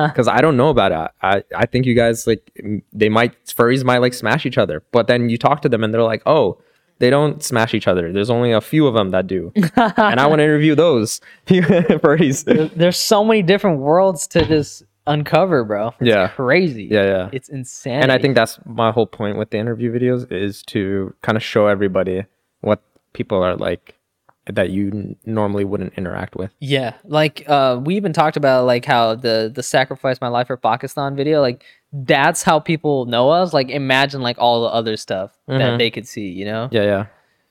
Because I don't know about it. I, I think you guys, like, they might, furries might like smash each other. But then you talk to them and they're like, oh, they don't smash each other. There's only a few of them that do. and I want to interview those furries. There's so many different worlds to just uncover, bro. It's Yeah. crazy. Yeah, yeah. It's insane. and I think that's my whole point with the interview videos is to kind of show everybody what people are like that you n- normally wouldn't interact with. Yeah, like uh, we even talked about like how the the sacrifice my life for Pakistan video, like that's how people know us. Like imagine like all the other stuff that Mhm. they could see, you know? Yeah, yeah.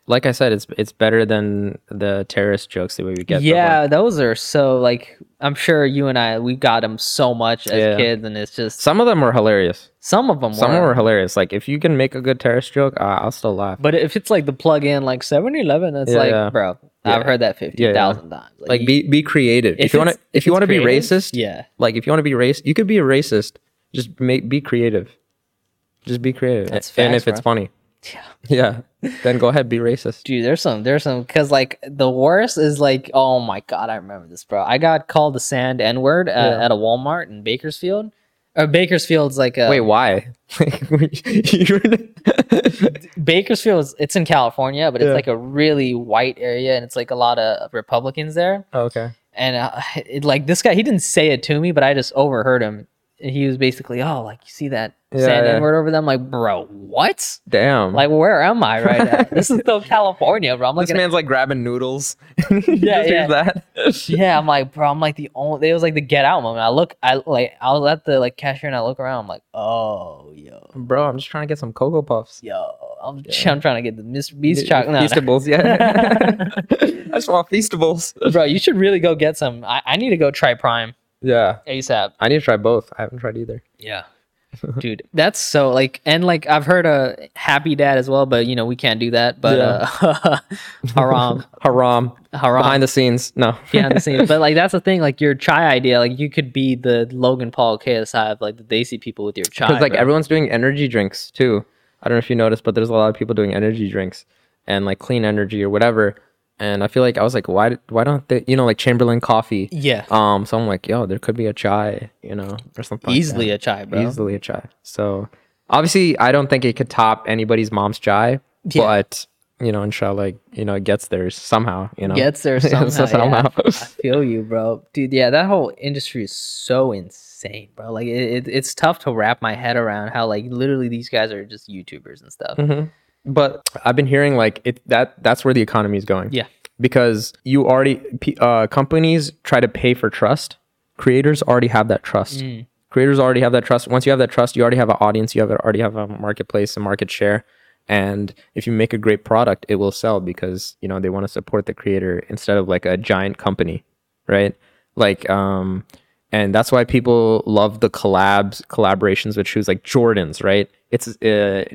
Like I said, it's it's better than the terrorist jokes that we would get. Yeah, like, those are so like I'm sure you and I we got them so much as Yeah. kids, and it's just some of them were hilarious. some of them. Some were. were hilarious. Like if you can make a good terrorist joke, uh, I'll still laugh. But if it's like the plug in like 7-Eleven, it's Yeah, like, yeah. bro. I've heard that fifty thousand times. like be be creative. If, you want to if you want to be racist, yeah, like if you want to be racist, you could be a racist. Just make be creative. Just be creative. That's and facts, if it's funny, yeah. yeah, then go ahead be racist. Dude, there's some, there's some, cause like the worst is like, oh my god, I remember this, bro. I got called the sand N word at, Yeah. at a Walmart in Bakersfield. Or Bakersfield's like a Wait, why? Bakersfield. is- It's in California, but it's Yeah. like a really white area, and it's like a lot of Republicans there. okay. And uh, it, like this guy, he didn't say it to me, but I just overheard him. And he was basically, oh, like you see that Yeah, sand yeah. Word over them? like, bro, what? Damn. Like, where am I right now? this is still California, bro. I'm this looking at man's like grabbing noodles. Yeah, yeah. that. yeah, I'm like, bro, I'm like the only. It was like the get out moment. I look, I like, I was at the like cashier and I look around. I'm like, oh, yo, Bro, I'm just trying to get some cocoa puffs. yo, I'm, I'm trying to get the Mr. Beast chocolate. No, no. Feastables, yeah. I just want Feastables. bro, you should really go get some. I, I need to go try Prime Yeah. ASAP. I need to try both. I haven't tried either. Yeah. Dude, that's so like, and like I've heard a happy dad as well, but you know we can't do that. But uh, haram, Haram. haram Behind the scenes. No. behind the scenes. But like that's the thing, like your chai idea, like you could be the Logan Paul KSI of like the Desi people with your chai. Because like bro. everyone's doing energy drinks too. I don't know if you noticed, but there's a lot of people doing energy drinks and like clean energy or whatever. And I feel like I was like, why? Why don't they? You know, like Chamberlain coffee. Yeah. Um. So I'm like, yo, there could be a chai. You know, or something. Easily that. a chai, bro. easily a chai. So obviously, I don't think it could top anybody's mom's chai. Yeah. But you know, inshallah, like, you know, it gets there somehow. You know, Gets there So somehow. somehow. yeah. I feel you, bro. Dude, yeah, that whole industry is so insane, bro. Like it, it, it's tough to wrap my head around how like literally these guys are just YouTubers and stuff. Mhm. But I've been hearing like it that that's where the economy is going. Yeah. Because you already uh, companies try to pay for trust. Creators already have that trust. Mm. Creators already have that trust. Once you have that trust, you already have an audience. You have already have a marketplace, a market share. And if you make a great product, it will sell because you know they want to support the creator instead of like a giant company, right? Like um, and that's why people love the collabs collaborations with shoes like Jordans, right? It's uh,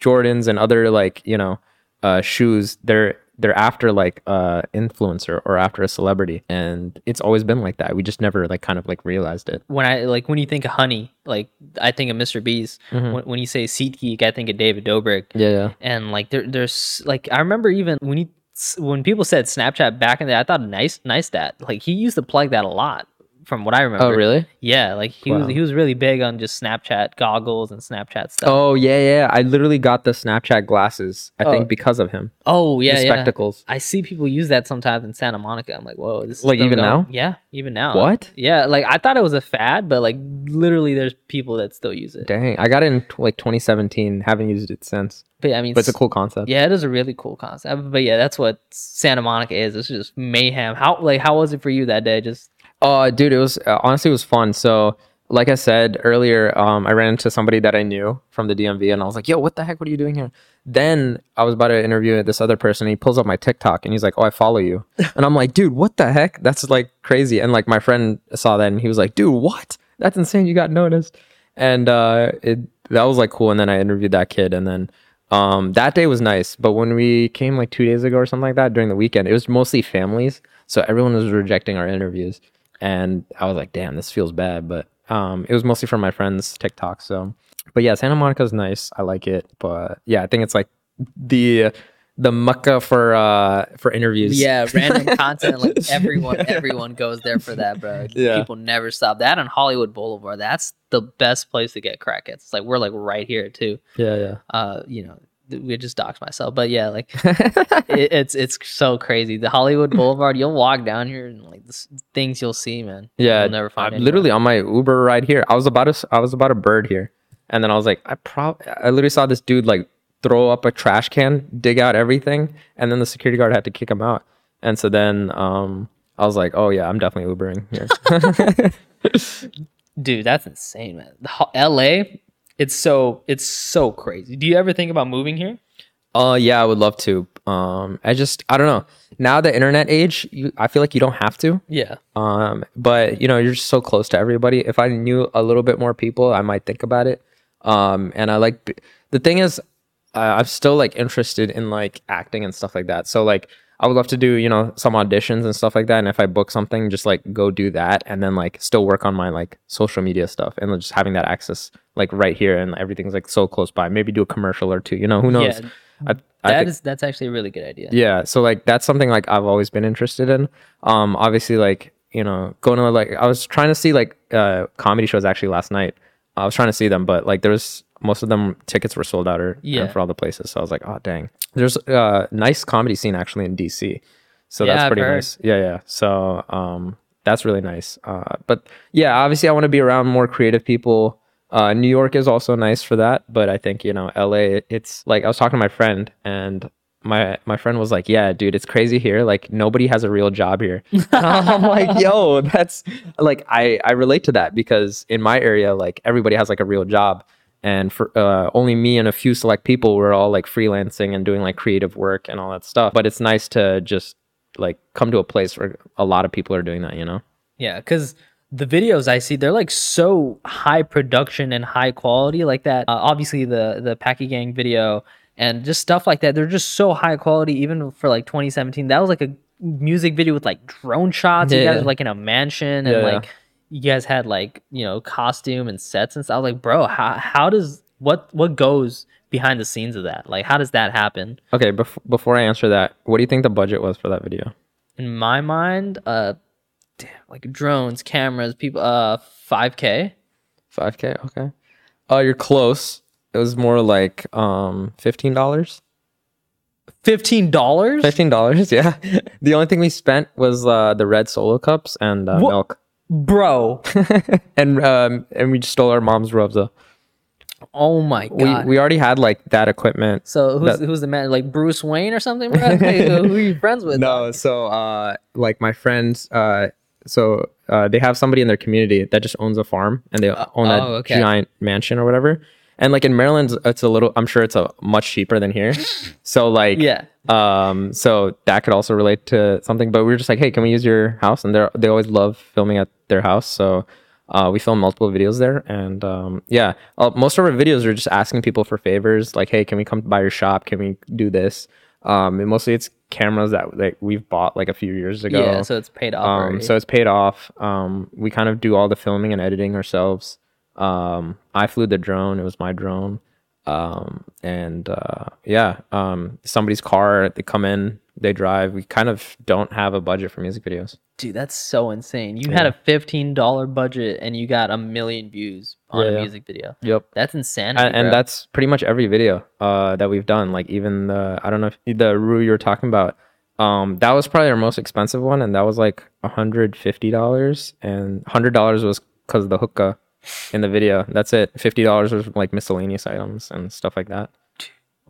Jordans and other like you know uh, shoes. They're they're after like uh influencer or after a celebrity, and it's always been like that. We just never like kind of like realized it. When I like when you think of honey, like I think of Mr. Beast. Mm-hmm. When, when you say SeatGeek, I think of David Dobrik. Yeah, yeah. and like there, there's like I remember even when you when people said Snapchat back in the day, I thought nice nice that like he used to plug that a lot from what I oh, remember. Oh, really? Yeah, like he Wow. was he was really big on just Snapchat goggles and Snapchat stuff. Oh yeah, yeah. I literally got the Snapchat glasses. I Oh. think because of him. Oh, yeah, the yeah. spectacles. I see people use that sometimes in Santa Monica. I'm like, whoa, this is Like, even going- now? Yeah, even now. What? Yeah, like I thought it was a fad, but like literally, there's people that still use it. Dang, I got it in t- like 2017. Haven't used it since. But I mean, But it's a cool concept. Yeah, it is a really cool concept. But yeah, that's what Santa Monica is. It's just mayhem. How like how was it for you that day? Just Oh, dude, it was uh, honestly it was fun. So, like I said earlier, um, I ran into somebody that I knew from the DMV, and I was like, "Yo, what the heck? What are you doing here?" Then I was about to interview this other person. And he pulls up my TikTok, and he's like, "Oh, I follow you," and I'm like, "Dude, what the heck? That's like crazy." And like my friend saw that, and he was like, "Dude, what? That's insane! You got noticed." And uh, it that was like cool. And then I interviewed that kid, and then. Um, that day was nice, but when we came like two days ago or something like that during the weekend, it was mostly families, so everyone was rejecting our interviews and I was like, damn, this feels bad. But um, it was mostly from my friends' TikTok. So, but yeah, Santa Monica's nice. I like it. But yeah, I think it's like the the Mecca for uh for interviews. yeah, random content. Like everyone, everyone goes there for that, bro. Yeah. People never stop. That on Hollywood Boulevard, that's the best place to get crackheads. It's like we're like right here too. yeah, yeah. Uh, you know, we just doxed myself, but yeah, like it, it's it's so crazy. The Hollywood Boulevard, you'll walk down here and like the things you'll see, man. Yeah, you'll never find. I'm literally on my Uber ride here. I was about to, I was about a bird here, and then I was like, I prob, I literally saw this dude like throw up a trash can, dig out everything, and then the security guard had to kick him out. And so then, um, I was like, oh yeah, I'm definitely Ubering here. dude that's insane man the, la it's so it's so crazy do you ever think about moving here Uh, yeah, I would love to. Um, I just, I don't know. Now the internet age, you, I feel like you don't have to. yeah Um, but you know, you're just so close to everybody. If I knew a little bit more people, I might think about it. Um, and I like the thing is, uh, I'm still like interested in like acting and stuff like that. So like, I would love to do you know some auditions and stuff like that. And if I book something, just like go do that, and then like still work on my like social media stuff, and just having that access like right here, and everything's like so close by. Maybe do a commercial or two. You know, who knows? Yeah, I, I That think- is that's actually a really good idea yeah so like that's something like i've always been interested in um obviously like you know going to like i was trying to see like uh comedy shows actually last night i was trying to see them but like there's most of them tickets were sold out or Yeah. for all the places so i was like oh dang there's a nice comedy scene actually in dc so Yeah, that's pretty nice yeah yeah so um that's really nice uh but yeah obviously i want to be around more creative people uh, New York is also nice for that, but I think you know LA. It's like I was talking to my friend, and my my friend was like, "Yeah, dude, it's crazy here. Like nobody has a real job here." I'm like, "Yo, that's like I I relate to that because in my area, like everybody has like a real job, and for uh, only me and a few select people were all like freelancing and doing like creative work and all that stuff. But it's nice to just like come to a place where a lot of people are doing that, you know." yeah because the videos i see they're like so high production and high quality like that uh, obviously the the Paki Gang video and just stuff like that they're just so high quality even for like 2017 that was like a music video with like drone shots you guys Yeah. were like in a mansion and Yeah, yeah. like you guys had like you know costume and sets and stuff I was like bro how, how does what what goes behind the scenes of that? Like how does that happen? Okay, bef- before I answer that, what do you think the budget was for that video? in my mind uh damn, like drones cameras people uh 5k 5k okay. Uh you're close. It was more like um $15 $15 $15 yeah. The only thing we spent was uh the red solo cups and uh, milk bro. And um and we just stole our mom's Rooh Afza oh my god. we already had like that equipment. So who's, that- who's the man? Like bruce wayne or something? Like, who are you friends with? No so uh like my friends uh so uh they have somebody in their community that just owns a farm and they own that oh, okay. giant mansion or whatever and like in maryland it's a little i'm sure it's a much cheaper than here. So like yeah. um so that could also relate to something. But we were just like hey can we use your house? And they they always love filming at their house. So uh, we filmed multiple videos there. And um, yeah uh, most of our videos are just asking people for favors. Like hey can we come by your shop? Can we do this? Um, and mostly it's cameras that like we've bought like a few years ago. Yeah so it's paid off um, so it's paid off. Um, we kind of do all the filming and editing ourselves. Um, I flew the drone. It was my drone. Um, and uh, yeah, um, somebody's car. They come in they drive. We kind of don't have a budget for music videos. Dude, that's so insane. You had a fifteen dollar budget and you got a million views on Yeah, a yeah. music video. Yep. That's insanity. And, and that's pretty much every video uh, that we've done. Like even the I don't know if the Rue you were talking about. Um, that was probably our most expensive one, and that was like hundred fifty dollars, and hundred dollars was because of the hookah in the video. That's it. Fifty dollars was like miscellaneous items and stuff like that.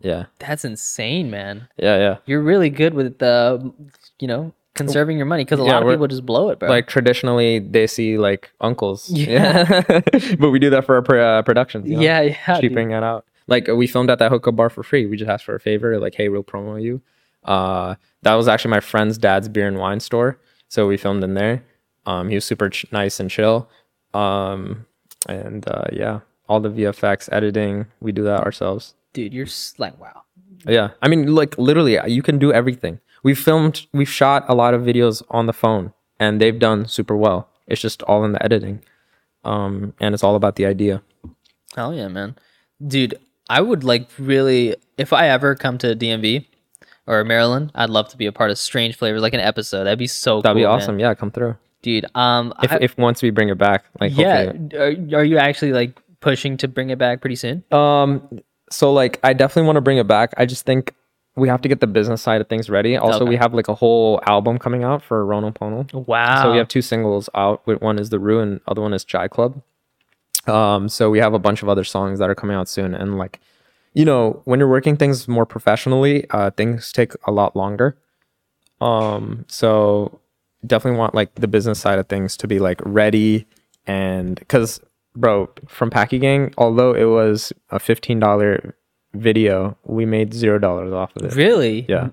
Yeah, that's insane, man. yeah, yeah. You're really good with the, you know, conserving your money because a Yeah, lot of people just blow it, bro. Like traditionally, they see like uncles. Yeah. but we do that for our pr- uh, productions. you know? yeah, yeah. dude. cheaping it out. Like we filmed at that hookah bar for free. We just asked for a favor, like, hey, we'll promo you. Uh, that was actually my friend's dad's beer and wine store, so we filmed in there. Um, he was super ch- nice and chill. Um, and uh, yeah, all the VFX editing, we do that ourselves. Dude, you're like, wow. Yeah, I mean, like literally, you can do everything. We've filmed, we've shot a lot of videos on the phone, and they've done super well. It's just all in the editing, um, and it's all about the idea. Hell yeah, man. Dude, I would like really, if I ever come to DMV or Maryland, I'd love to be a part of Strange Flavors, like an episode. That'd be so That'd be cool, man. awesome. Yeah, come through. Dude, um, If, I- if once we bring it back, like yeah, are, are you actually like pushing to bring it back pretty soon? Um, so like I definitely want to bring it back. I just think we have to get the business side of things ready. Also, we have like a whole album coming out for Rono Pono. Wow. So we have two singles out. One is the Rue, and other one is Chai Club. Um, so we have a bunch of other songs that are coming out soon, and like, you know, when you're working things more professionally, uh, things take a lot longer. Um, so definitely want like the business side of things to be like ready, and because bro, from Paki Gang, although it was a fifteen dollar video, we made zero dollars off of it. Really? Yeah.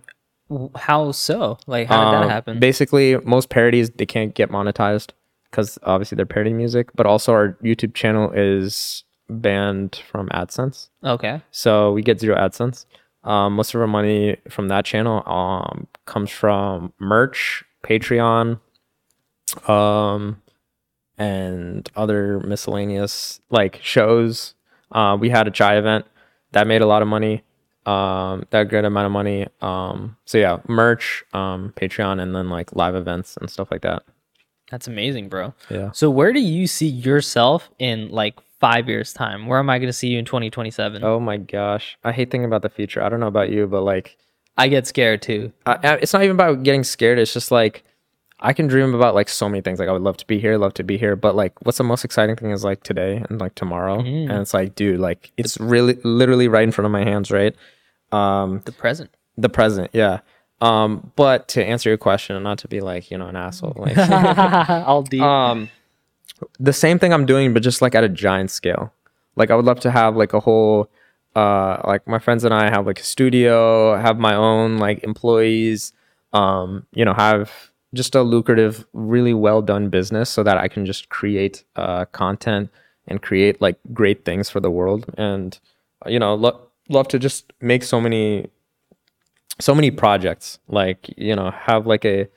How so? Like, how did Um, that happen? Basically, most parodies they can't get monetized because obviously they're parody music, but also our YouTube channel is banned from AdSense, okay. so we get zero AdSense. Um, most of our money from that channel um, comes from merch, Patreon, um, and other miscellaneous like shows. Uh, we had a chai event that made a lot of money. Um, that good amount of money. Um, so yeah, merch, um, Patreon, and then like live events and stuff like that. That's amazing, bro. Yeah. So where do you see yourself in like five years time? Where am I going to see you in 2027? Oh my gosh, I hate thinking about the future. I don't know about you, but like, I get scared too. I, it's not even about getting scared. It's just like I can dream about like so many things. Like I would love to be here, love to be here. But like, what's the most exciting thing is like today and like tomorrow. And it's like, dude, like it's really literally right in front of my hands, right? Um, The present. the present, yeah. Um, but to answer your question, and not to be like you know an asshole, like I'll deep. um, the same thing I'm doing, but just like at a giant scale. Like I would love to have like a whole, uh, like my friends and I have like a studio, have my own like employees, um, you know, have just a lucrative, really well done business so that I can just create uh, content and create like great things for the world, and you know, lo- love to just make so many, so many projects. Like you know, have like a,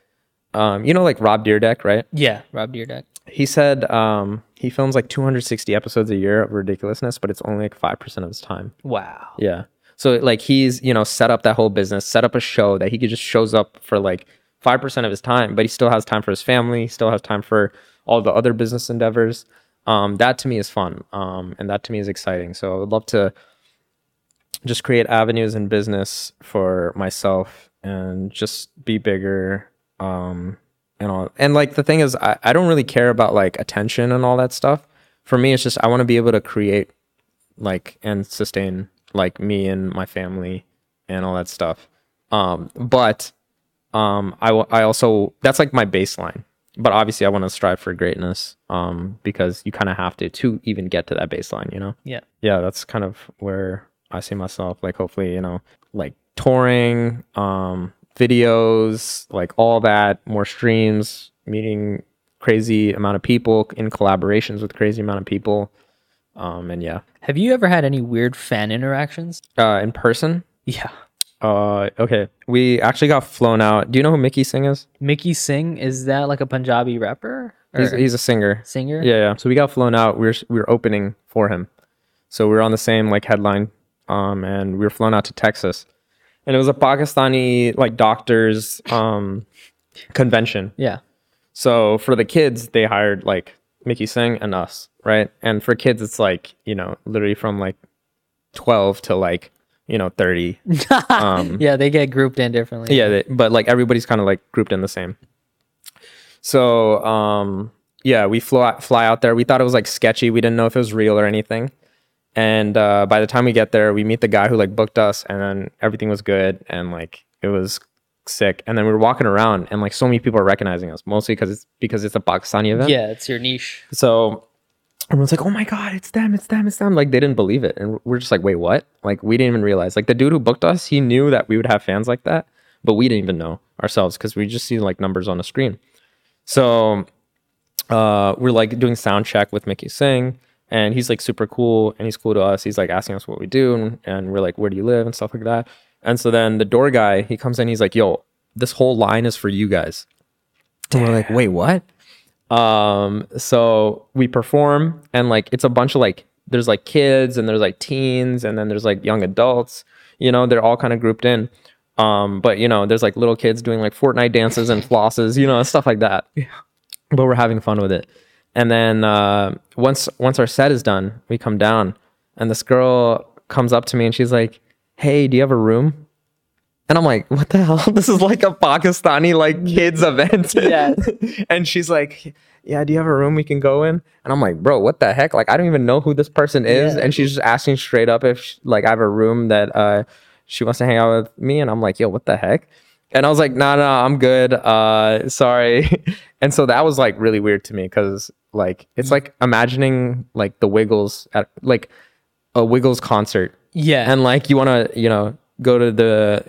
um, you know, like Rob Dyrdek, right? yeah, Rob Dyrdek. He said um, he films like 260 episodes a year of ridiculousness, but it's only like 5% of his time. Wow. Yeah. So like he's, you know, set up that whole business, set up a show that he could just shows up for like 5% of his time, but he still has time for his family, he still has time for all the other business endeavors. Um, that to me is fun. Um, and that to me is exciting. So I would love to just create avenues in business for myself and just be bigger. Um, and all and like the thing is I, I don't really care about like attention and all that stuff. For me it's just I want to be able to create like and sustain like me and my family and all that stuff. Um, but um, I w- I also that's like my baseline. But obviously, I want to strive for greatness. Um, because you kind of have to to even get to that baseline. You know. Yeah. Yeah, that's kind of where I see myself. Like, hopefully, you know, like touring, um, videos, like all that, more streams, meeting crazy amount of people in collaborations with crazy amount of people. Um, and yeah, Have you ever had any weird fan interactions? uh, in person. Yeah. Uh, okay. We actually got flown out. Do you know who Mickey Singh is? Mickey Singh, is that like a Punjabi rapper? He's, he's a singer. singer? Yeah, yeah. So we got flown out. We were we were opening for him. So we were on the same like headline, um, and we were flown out to Texas. And it was a Pakistani like doctors um convention. Yeah. So for the kids, they hired like Mickey Singh and us, right? And for kids, it's like you know, literally from like twelve to like you know thirty. um, Yeah, they get grouped in differently. yeah, they, but like everybody's kind of like grouped in the same. So um, yeah, we fly fly out there. We thought it was like sketchy. We didn't know if it was real or anything. And uh, by the time we get there, we meet the guy who like booked us, and then everything was good, and like it was sick. And then we were walking around, and like so many people are recognizing us, mostly because it's because it's a Pakistani event. Yeah, it's your niche. So everyone's like, "Oh my god, it's them! It's them! It's them!" Like they didn't believe it, and we're just like, "Wait, what?" Like we didn't even realize. Like the dude who booked us, he knew that we would have fans like that, but we didn't even know ourselves because we just see like numbers on the screen. So uh, we're like doing sound check with Mickey Singh, and he's like super cool, and he's cool to us. He's like asking us what we do, and, and we're like, "Where do you live?" and stuff like that. And so then the door guy, he comes in, he's like, "Yo, this whole line is for you guys." And we're like, "Wait, what?" um so we perform and like it's a bunch of like there's like kids and there's like teens and then there's like young adults you know they're all kind of grouped in um but you know there's like little kids doing like fortnite dances and flosses you know stuff like that yeah. but we're having fun with it and then uh once once our set is done we come down and this girl comes up to me and she's like hey do you have a room and I'm like, what the hell? This is like a Pakistani like kids event. Yeah. and she's like, yeah, do you have a room we can go in? And I'm like, bro, what the heck? Like, I don't even know who this person is. Yeah. And she's just asking straight up if sh- like I have a room that uh she wants to hang out with me. And I'm like, yo, what the heck? And I was like, no, no, I'm good. Uh, sorry. and so that was like really weird to me because like it's mm. like imagining like the Wiggles at like a Wiggles concert Yeah. and like you want to you know go to the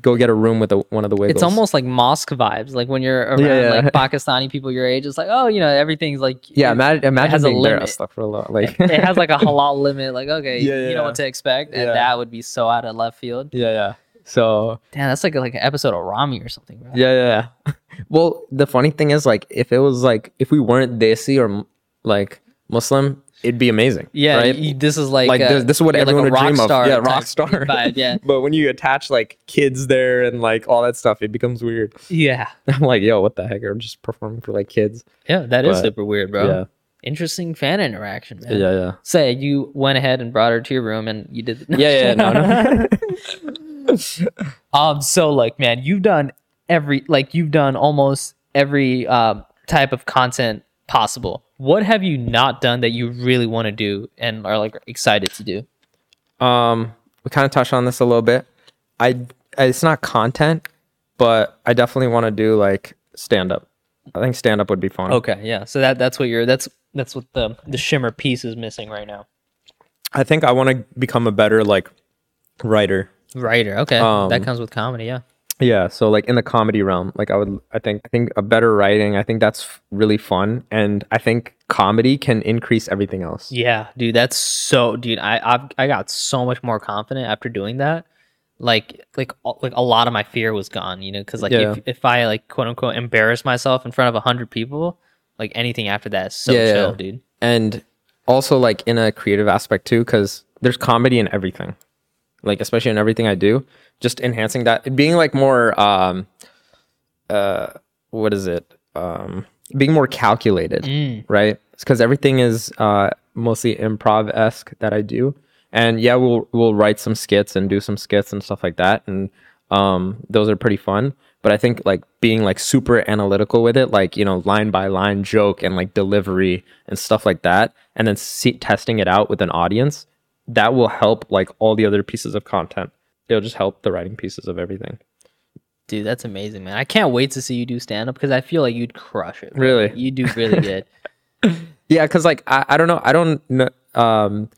go get a room with a, one of the wiggles it's almost like mosque vibes. Like when you're around Yeah, yeah. like Pakistani people your age, it's like, oh, you know, everything's like yeah it- imagine imagine has a being there limit. stuff for a lot like it has like a halal limit. Like, okay, Yeah, you know what to expect, and that would be so out of left field. yeah yeah so Damn, that's like like an episode of Ramy or something, bro. yeah yeah yeah. Well the funny thing is like if it was like if we weren't desi or like muslim it'd be amazing Yeah, right? you- this is like like uh, this, this is what like everyone a would rock dream of. star yeah rock star. vibe, yeah, but when you attach like kids there and like all that stuff it becomes weird. Yeah, i'm like yo what the heck? I'm just performing for like kids. Yeah. That is But, super weird, bro. yeah. Interesting fan interaction, man. yeah yeah. Say you went ahead and brought her to your room, and you did. yeah yeah no no. Um, so like, man, you've done every like you've done almost every um type of content possible. What have you not done that you really want to do and are like excited to do? Um, we kind of touched on this a little bit. I it's not content, but I definitely want to do like stand up. I think stand up would be fun. Okay, yeah. So that that's what you're that's that's what the the shimmer piece is missing right now. I think I want to become a better like writer. Writer. Okay, that Um, comes with comedy. Yeah. Yeah, so like in the comedy realm, like I would I think I think a better writing, I think that's really fun and I think comedy can increase everything else. Yeah, dude, that's so, dude. I I've, I got so much more confident after doing that. Like like like a lot of my fear was gone, you know, because like Yeah. if if I like quote unquote embarrass myself in front of a hundred people, like anything after that is so Yeah, chill, yeah. dude. and also like in a creative aspect too because there's comedy in everything like especially in everything i do just enhancing that being like more um uh what is it? Um being more calculated Mm. right? Because everything is uh mostly improv-esque that i do. And yeah we'll we'll write some skits and do some skits and stuff like that. And um those are pretty fun. But i think like being like super analytical with it like you know line by line joke and like delivery and stuff like that and then see, testing it out with an audience that will help like all the other pieces of content it'll just help the writing pieces of everything Dude, that's amazing, man. I can't wait to see you do stand up because I feel like you'd crush it. Really? you do really good. Yeah, because like I, I don't know, I don't know. Um,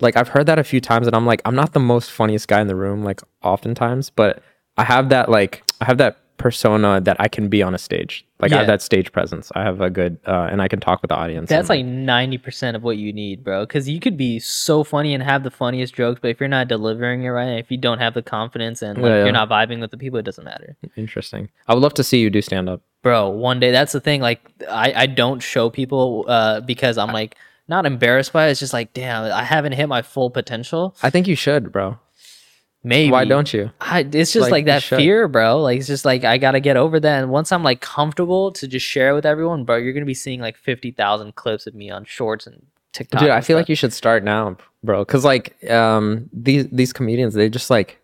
like I've heard that a few times, and I'm like, I'm not the most funniest guy in the room, like oftentimes, but I have that like I have that persona that I can be on a stage. Like I have that stage presence. I have a good, uh, and I can talk with the audience. That's and, like ninety percent of what you need, bro. Because you could be so funny and have the funniest jokes, but if you're not delivering it right, if you don't have the confidence and like, Yeah, yeah. you're not vibing with the people, it doesn't matter. interesting. I would love to see you do stand up. bro one day that's the thing like i i don't show people uh because i'm like not embarrassed by it it's just like damn i haven't hit my full potential I think you should, bro. Maybe. Why don't you? I, it's just Like, like, that fear, bro. Like it's just like I gotta get over that. And once I'm like comfortable to just share it with everyone, bro, you're gonna be seeing like fifty thousand clips of me on Shorts and TikTok. Dude, I and feel like you should start now, bro. Cause like um these these comedians, they just like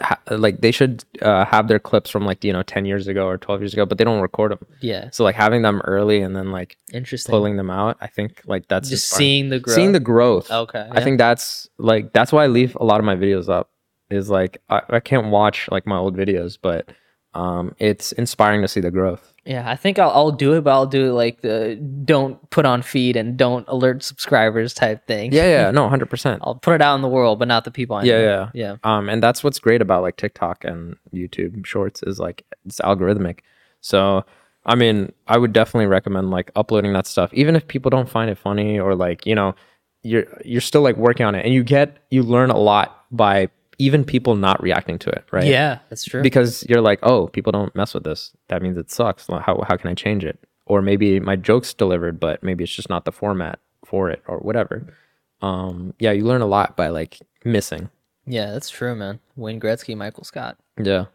ha- like they should uh, have their clips from like you know ten years ago or twelve years ago, but they don't record them. yeah, So like having them early and then like interesting. pulling them out, I think like that's just seeing the growth. seeing the growth. Okay, I think that's like that's why I leave a lot of my videos up. Is like I, I can't watch like my old videos, but um it's inspiring to see the growth. Yeah, I think I'll, I'll do it, but I'll do it like the don't put on feed and don't alert subscribers type thing. Yeah, yeah, no, hundred percent. I'll put it out in the world, but not the people I Yeah, know. yeah. yeah. Um, and that's what's great about like TikTok and YouTube Shorts is like it's algorithmic. So, I mean, I would definitely recommend like uploading that stuff, even if people don't find it funny or like you know, you're you're still like working on it, and you get you learn a lot by even people not reacting to it, right? Yeah, that's true. because you're like, oh, people don't mess with this. That means it sucks. How how can I change it? Or maybe my joke's delivered, but maybe it's just not the format for it or whatever. Um, yeah, you learn a lot by like missing. yeah, that's true, man. Wayne Gretzky, Michael Scott. Yeah.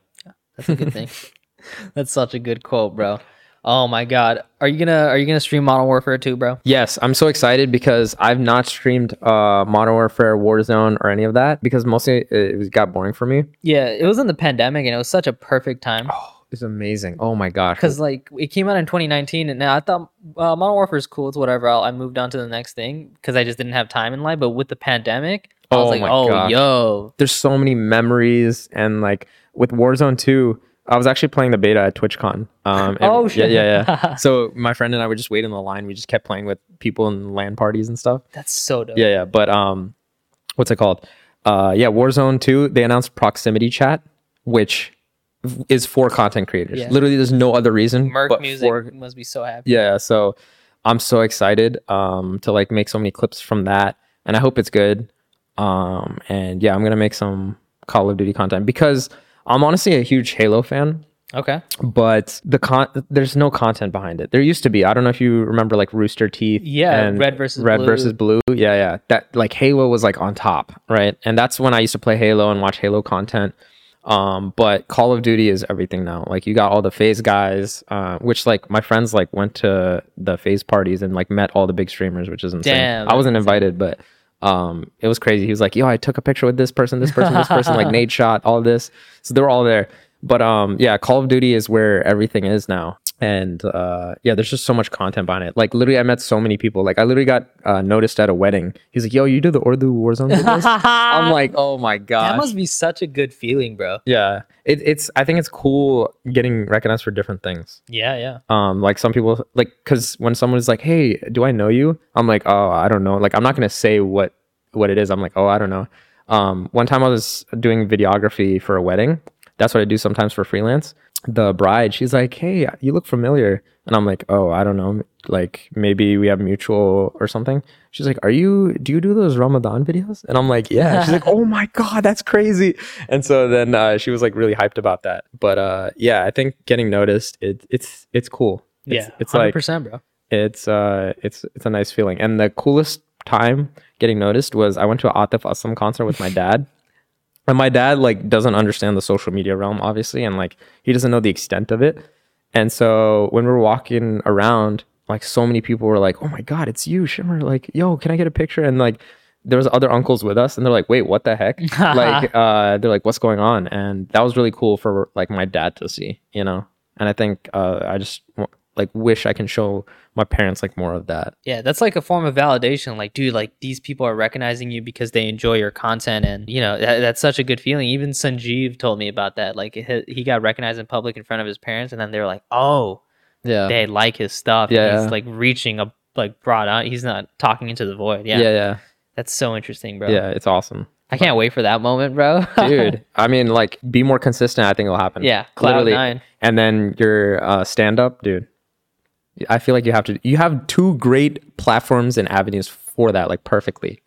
That's a good thing. that's such a good quote, bro. Oh my god. Are you gonna are you gonna stream Modern Warfare 2, bro? Yes, I'm so excited because I've not streamed uh Modern Warfare, Warzone, or any of that because mostly it, was- got boring for me. Yeah, it was in the pandemic and it was such a perfect time. Oh, it's amazing. Oh my gosh. Because like it came out in 2019, and now I thought uh, Modern Warfare is cool. It's whatever. I'll, I moved on to the next thing because I just didn't have time in life. But with the pandemic, I was Oh like, oh gosh. yo, there's so many memories and like with Warzone 2, I was actually playing the beta at TwitchCon. Um, Oh, yeah, shit. yeah, yeah. so my friend and I would just wait in the line. We just kept playing with people in LAN parties and stuff. that's so dope. Yeah, yeah. But um, what's it called? Uh, yeah, Warzone 2. They announced proximity chat, which is for content creators. Yeah. Literally, there's no other reason. Merc music for- must be so happy. yeah. So I'm so excited um to like make so many clips from that, and I hope it's good. Um, and yeah, I'm gonna make some Call of Duty content because I'm honestly a huge Halo fan Okay. but the con there's no content behind it. There used to be. I don't know if you remember like Rooster Teeth. Yeah, and Red versus Red Blue. versus Blue. Yeah, yeah. That like Halo was like on top, right? And that's when I used to play Halo and watch Halo content. Um, but Call of Duty is everything now. Like you got all the FaZe guys, uh, which like my friends like went to the FaZe parties and like met all the big streamers, which is insane. Damn, I wasn't invited, but um, it was crazy. He was like, "Yo, I took a picture with this person, this person, this person, like Nate shot all this." So they were all there. But um, yeah, Call of Duty is where everything is now, and uh, yeah, there's just so much content behind it. Like literally, I met so many people. Like I literally got uh, noticed at a wedding. He's like, "Yo, you do the Urdu Warzone videos?" I'm like, "Oh my god." That must be such a good feeling, bro. yeah, it, it's. I think it's cool getting recognized for different things. Yeah, yeah. Um, like some people like because when someone's like, "Hey, do I know you?" I'm like, "Oh, I don't know." Like I'm not gonna say what what it is. I'm like, "Oh, I don't know." Um, one time I was doing videography for a wedding. That's what I do sometimes for freelance. The bride, she's like, "Hey, you look familiar," and I'm like, "Oh, I don't know. Like maybe we have mutual or something." She's like, "Are you? Do you do those Ramadan videos?" And I'm like, "Yeah." She's like, "Oh my god, that's crazy!" And so then uh, she was like really hyped about that. But uh, yeah, I think getting noticed, it, it's it's cool. It's, yeah, it's like 100%, bro. it's uh it's it's a nice feeling. And the coolest time getting noticed was I went to a Atif Aslam concert with my dad. And my dad like doesn't understand the social media realm, obviously, and like he doesn't know the extent of it. And so when we were walking around, like so many people were like, "Oh my god, it's you, Shimmer!" Like, "Yo, can I get a picture?" And like there was other uncles with us, and they're like, "Wait, what the heck?" like, uh, they're like, "What's going on?" And that was really cool for like my dad to see, you know. And I think uh, I just like wish I can show my parents like more of that. Yeah, that's like a form of validation. Like, dude, like these people are recognizing you because they enjoy your content, and you know that, that's such a good feeling. Even Sanjeev told me about that. Like, he, got recognized in public in front of his parents, and then they were like, "Oh, Yeah. they like his stuff." Yeah, and he's like reaching a like broad out. He's not talking into the void. Yeah, Yeah, yeah, that's so interesting, bro. yeah. It's awesome, I can't wait for that moment, bro. dude. I mean, like, be more consistent. I think it'll happen. yeah, cloud nine. And then your uh, stand up, dude. I feel like you have to. You have two great platforms and avenues for that, like perfectly.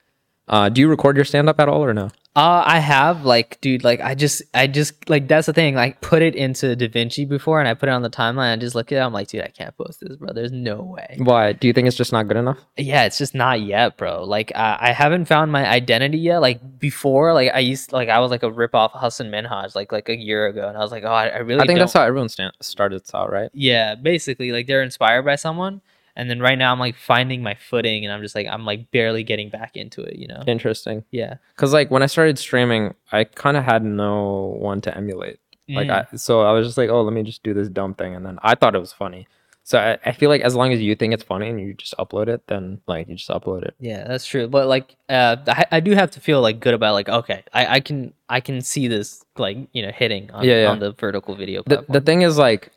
Uh, do you record your stand up at all or no? Uh, I have like, dude, like I just, I just like that's the thing. Like, put it into DaVinci before, and I put it on the timeline. I just look at it. I'm like, dude, I can't post this, bro. There's no way. Why? Do you think it's just not good enough? Yeah, it's just not yet, bro. Like, uh, I haven't found my identity yet. Like before, like I used, like I was like a rip off Hasan Minhaj, like like a year ago, and I was like, oh, I, I really. I think don't- that's how everyone sta- started out, right? Yeah, basically, like they're inspired by someone, and then right now I'm like finding my footing, and I'm just like I'm like barely getting back into it. You know? Interesting. Yeah. Because like when I started streaming, I kind of had no one to emulate. Like Mm. I, so I was just like, oh, let me just do this dumb thing, and then I thought it was funny. So I, I feel like as long as you think it's funny and you just upload it, then like you just upload it. Yeah, that's true. But like, uh, I, I do have to feel like good about like, okay, I, I can I can see this like you know hitting on, Yeah, yeah. on the vertical video The, the thing is like,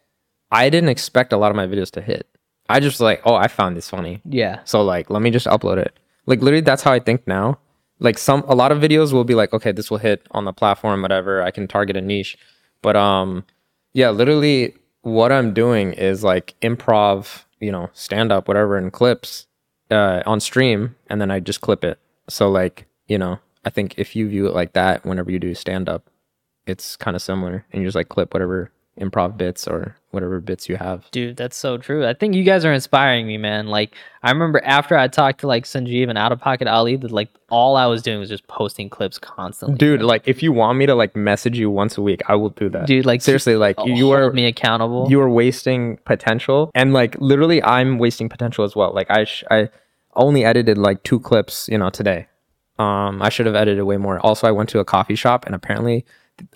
I didn't expect a lot of my videos to hit. I just like, oh, I found this funny. yeah, So like, let me just upload it. Like literally, that's how I think now. Like some, a lot of videos will be like, okay, this will hit on the platform, whatever. I can target a niche, but um, yeah, literally, what I'm doing is like improv, you know, stand up, whatever, in clips, uh, on stream, and then I just clip it. So like, you know, I think if you view it like that, whenever you do stand up, it's kind of similar, and you just like clip whatever improv bits or whatever bits you have. dude, that's so true. I think you guys are inspiring me, man. Like I remember after I talked to like Sanjeev and Out of Pocket Ali, that like all I was doing was just posting clips constantly. dude like if you want me to like message you once a week i will do that Dude, like, seriously like you are me accountable. you are wasting potential and like literally i'm wasting potential as well like i sh- i only edited like two clips you know today um i should have edited way more also i went to a coffee shop and apparently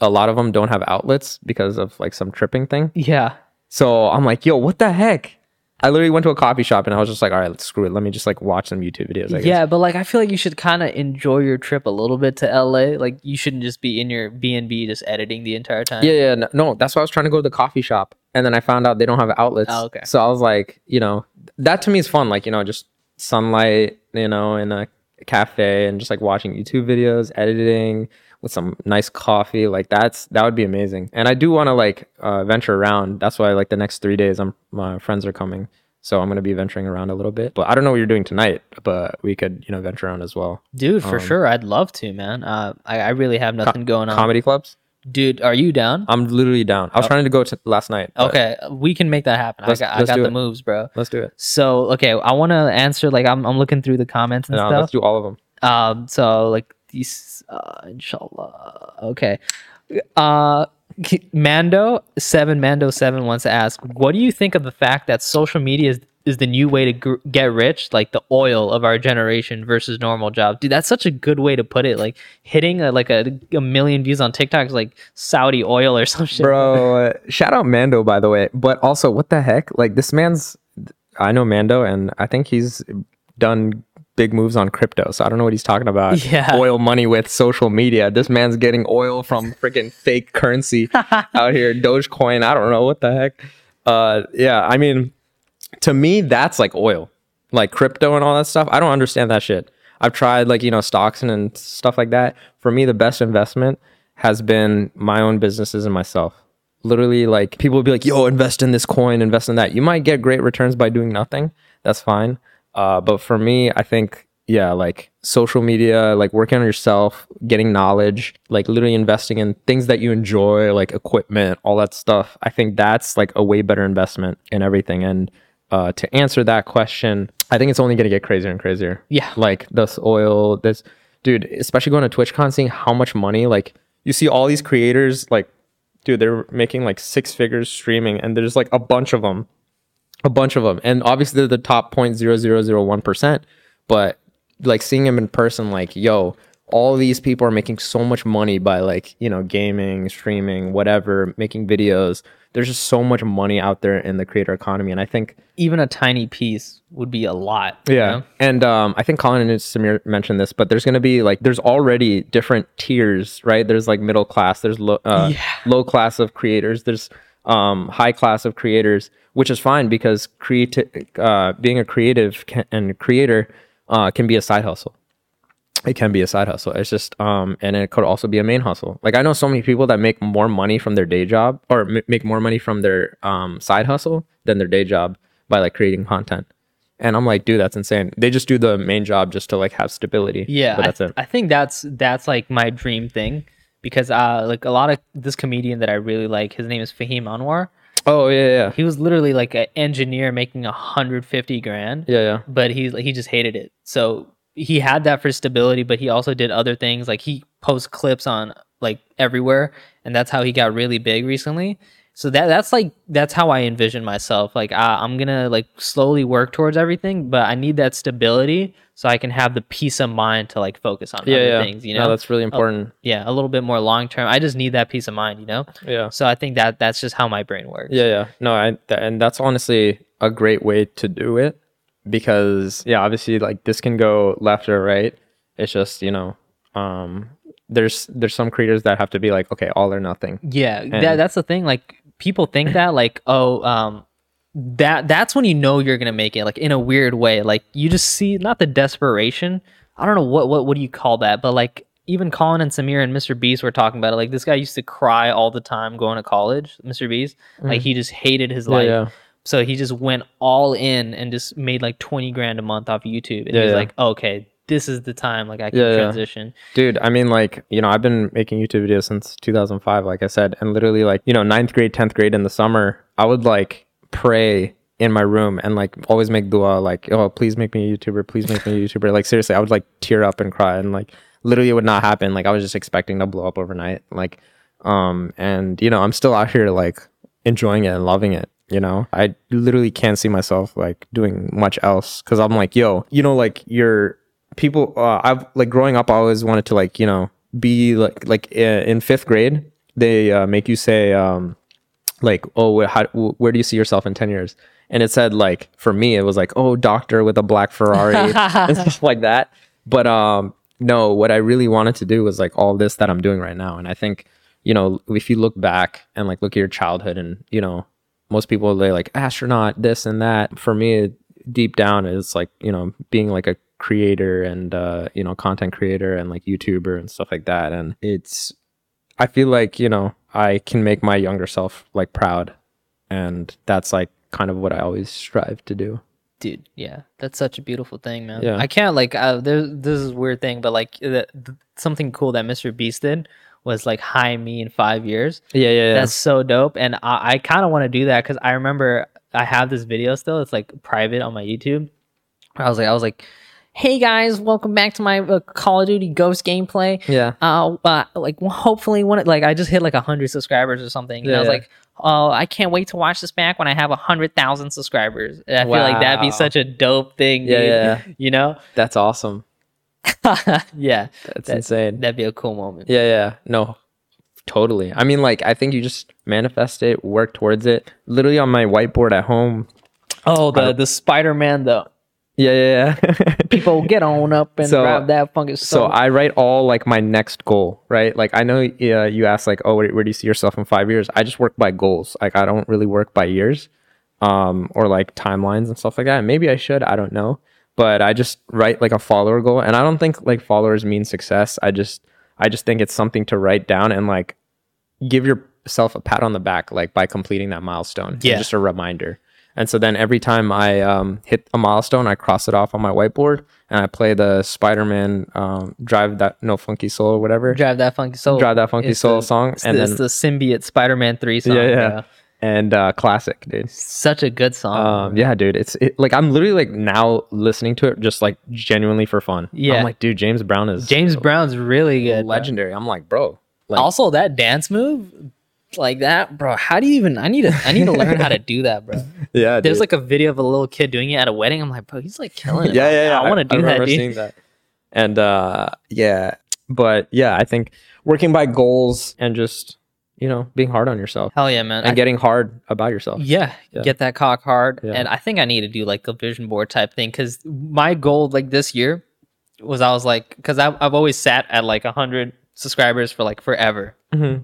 a lot of them don't have outlets because of like some tripping thing yeah, so i'm like yo what the heck i literally went to a coffee shop and i was just like all right let's screw it let me just like watch some youtube videos I guess. yeah, but like I feel like you should kind of enjoy your trip a little bit to LA. Like you shouldn't just be in your B and B just editing the entire time. Yeah, yeah, no, no, that's why I was trying to go to the coffee shop, and then I found out they don't have outlets. Oh, okay. So I was like, you know, that to me is fun. Like, you know, just sunlight, you know, in a cafe, and just like watching YouTube videos, editing with some nice coffee. Like that's that would be amazing. And I do want to like uh, venture around. That's why like the next three days, I'm my friends are coming, so I'm gonna be venturing around a little bit. But I don't know what you're doing tonight, but we could you know venture around as well. Dude, for Um, sure, I'd love to, man. Uh, I, I really have nothing going on. Comedy clubs. Dude, are you down? I'm literally down. I was trying to go to last night. Okay, we can make that happen. I Let's- got, I got the it. moves, bro. Let's do it. So, okay, I want to answer. Like, I'm, I'm looking through the comments and No, let's stuff. do all of them. Um, so like these, uh, inshallah. Okay. Uh, Mando seven Mando seven wants to ask, what do you think of the fact that social media is is the new way to gr- get rich, like the oil of our generation versus normal job? Dude, that's such a good way to put it. Like hitting a, like a, a million views on TikTok is like Saudi oil or some shit. Bro, uh, shout out Mando by the way. But also, what the heck? Like this man's I know Mando and I think he's done big moves on crypto. So I don't know what he's talking about. Yeah. Oil money with social media. This man's getting oil from freaking fake currency out here. Dogecoin. I don't know what the heck. Uh yeah, I mean to me that's like oil. Like crypto and all that stuff. I don't understand that shit. I've tried like, you know, stocks and, and stuff like that. For me the best investment has been my own businesses and myself. Literally like people will be like, "Yo, invest in this coin, invest in that." You might get great returns by doing nothing. That's fine. Uh, but for me, I think yeah, like social media, like working on yourself, getting knowledge, like literally investing in things that you enjoy, like equipment, all that stuff. I think that's like a way better investment in everything. And uh, to answer that question, I think it's only going to get crazier and crazier. Yeah. Like this oil, this dude, especially going to TwitchCon, seeing how much money, like you see all these creators, like, dude, they're making like six figures streaming, and there's like a bunch of them a bunch of them and obviously they're the top 0.0001% but like seeing them in person like yo all these people are making so much money by like you know gaming streaming whatever making videos there's just so much money out there in the creator economy and i think Even a tiny piece would be a lot. you yeah know? and um, i think colin and samir mentioned this but there's going to be like there's already different tiers right there's like middle class there's low uh, low class of creators there's um, high class of creators which is fine because creative uh, being a creative can, and creator uh, can be a side hustle it can be a side hustle it's just um and it could also be a main hustle like i know so many people that make more money from their day job or m- make more money from their um side hustle than their day job by like creating content And I'm like, dude, that's insane. They just do the main job just to like have stability. Yeah, but I, that's it. I think that's that's like my dream thing because uh like a lot of this comedian that I really like, his name is Fahim Anwar. Oh yeah, yeah, He was literally like an engineer making 150 grand, yeah, yeah. but he he just hated it. So he had that for stability, but he also did other things like he posts clips on like everywhere, and that's how he got really big recently. So that that's like that's how I envision myself. Like uh, I'm gonna like slowly work towards everything, but I need that stability so I can have the peace of mind to like focus on Yeah, other yeah. things. You No, know, that's really important. yeah, a little bit more long term. I just need that peace of mind. You know, yeah. so I think that that's just how my brain works. Yeah, yeah. No, I th- and that's honestly a great way to do it because yeah, obviously like this can go left or right. It's just, you know, um there's there's some creators that have to be like, okay, all or nothing. Yeah, that, that's the thing. Like people think that like oh um that that's when you know you're gonna make it like in a weird way. Like you just see not the desperation. I don't know what what what do you call that, but like even Colin and Samir and Mr. Beast were talking about it. Like this guy used to cry all the time going to college. Mr. Beast, like he just hated his Mm-hmm. Yeah, life. yeah. So he just went all in and just made like twenty grand a month off YouTube. And Yeah, he's yeah. like, okay, this is the time. Like I can Yeah, yeah. transition. Dude, I mean, like, you know, I've been making YouTube videos since 2005, like I said, and literally, like, you know, ninth grade, 10th grade in the summer, I would like pray in my room and like always make dua, like, oh, please make me a YouTuber, please make me a YouTuber. Like, seriously, I would like tear up and cry, and like, literally, it would not happen. Like, I was just expecting to blow up overnight. Like, um, and you know, I'm still out here like enjoying it and loving it. You know, I literally can't see myself like doing much else because I'm like, yo, you know, like you're people. Uh, I've like growing up, I always wanted to like, you know, be like like uh, in fifth grade, they uh, make you say um like, oh, how, where do you see yourself in ten years? And it said like for me, it was like, oh, doctor with a black Ferrari and stuff like that. But um, no, what I really wanted to do was like all this that I'm doing right now, and I think you know if you look back and like look at your childhood and you know most people they like astronaut this and that for me deep down it's like you know being like a creator and uh you know content creator and like youtuber and stuff like that. And it's i feel like you know i can make my younger self like proud. And that's like kind of what i always strive to do. Dude yeah. That's such a beautiful thing man. Yeah. i can't like uh, there's this is a weird thing but like the, the, something cool that mr beast did was like hi me in five years. Yeah yeah, yeah. that's so dope. And i, I kind of want to do that because i remember i have this video still. It's like private on my youtube. I was like i was like hey guys welcome back to my uh, call of duty ghost gameplay yeah uh, uh like well, hopefully one like I just hit like a hundred subscribers or something. And Yeah, I was yeah. like, oh, I can't wait to watch this back when I have a hundred thousand subscribers. And I feel like that'd be such a dope thing. Yeah, dude. yeah. You know? that's awesome yeah. that's That- insane That'd be a cool moment. Yeah, yeah. No, totally. I mean, like, I think you just manifest it, work towards it. Literally on my whiteboard at home. Oh, the the Spider Man the Yeah, yeah, yeah. people get on up and So- grab that funky so. I write all like my next goal, right? Like, I know uh, you asked, like, oh, where, where do you see yourself in five years? I just work by goals. Like, I don't really work by years um, or like timelines and stuff like that. Maybe I should. I don't know. But I just write like a follower goal. And I don't think like followers mean success. I just, I just think it's something to write down and like give yourself a pat on the back like by completing that milestone Yeah. just a reminder and so then every time i um, hit a milestone i cross it off on my whiteboard and i play the spider-man um, drive that no funky soul or whatever drive that funky soul. Drive That Funky It's Soul the- song, It's and the, it's then- the symbiote Spider Man three song. yeah yeah and uh, classic dude Such a good song. um, yeah dude it's it, like i'm literally like now listening to it just like genuinely for fun Yeah. i'm like dude james brown is James Brown's really good. bro. legendary i'm like bro like also that dance move like that bro how do you even i need to i need to learn how to do that bro yeah there's dude. like a video of a little kid doing it at a wedding i'm like bro he's like killing it yeah, yeah, yeah. i want to do that dude. that. And uh, yeah, but yeah, I think working by goals and just you know being hard on yourself hell yeah man and I- getting hard about yourself. yeah, Yeah. get that cock hard Yeah. and i think i need to do like a vision board type thing because my goal like this year was i was like because I've, I've always sat at like 100 subscribers for like forever Mhm.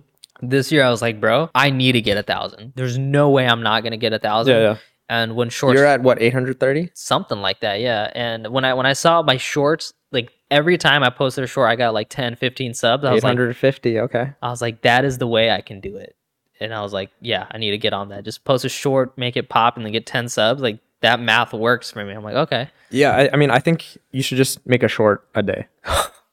This year i was like bro i need to get a thousand there's no way i'm not gonna get a thousand Yeah, yeah. and when shorts You're at what 830? something like that yeah and when i when i saw my shorts like every time i posted a short i got like 10 15 subs i was like 850. okay. i was like that is the way i can do it and i was like yeah i need to get on that just post a short make it pop and then get 10 subs like that math works for me. I'm like, okay. Yeah, I, I mean, I think you should just make a short a day.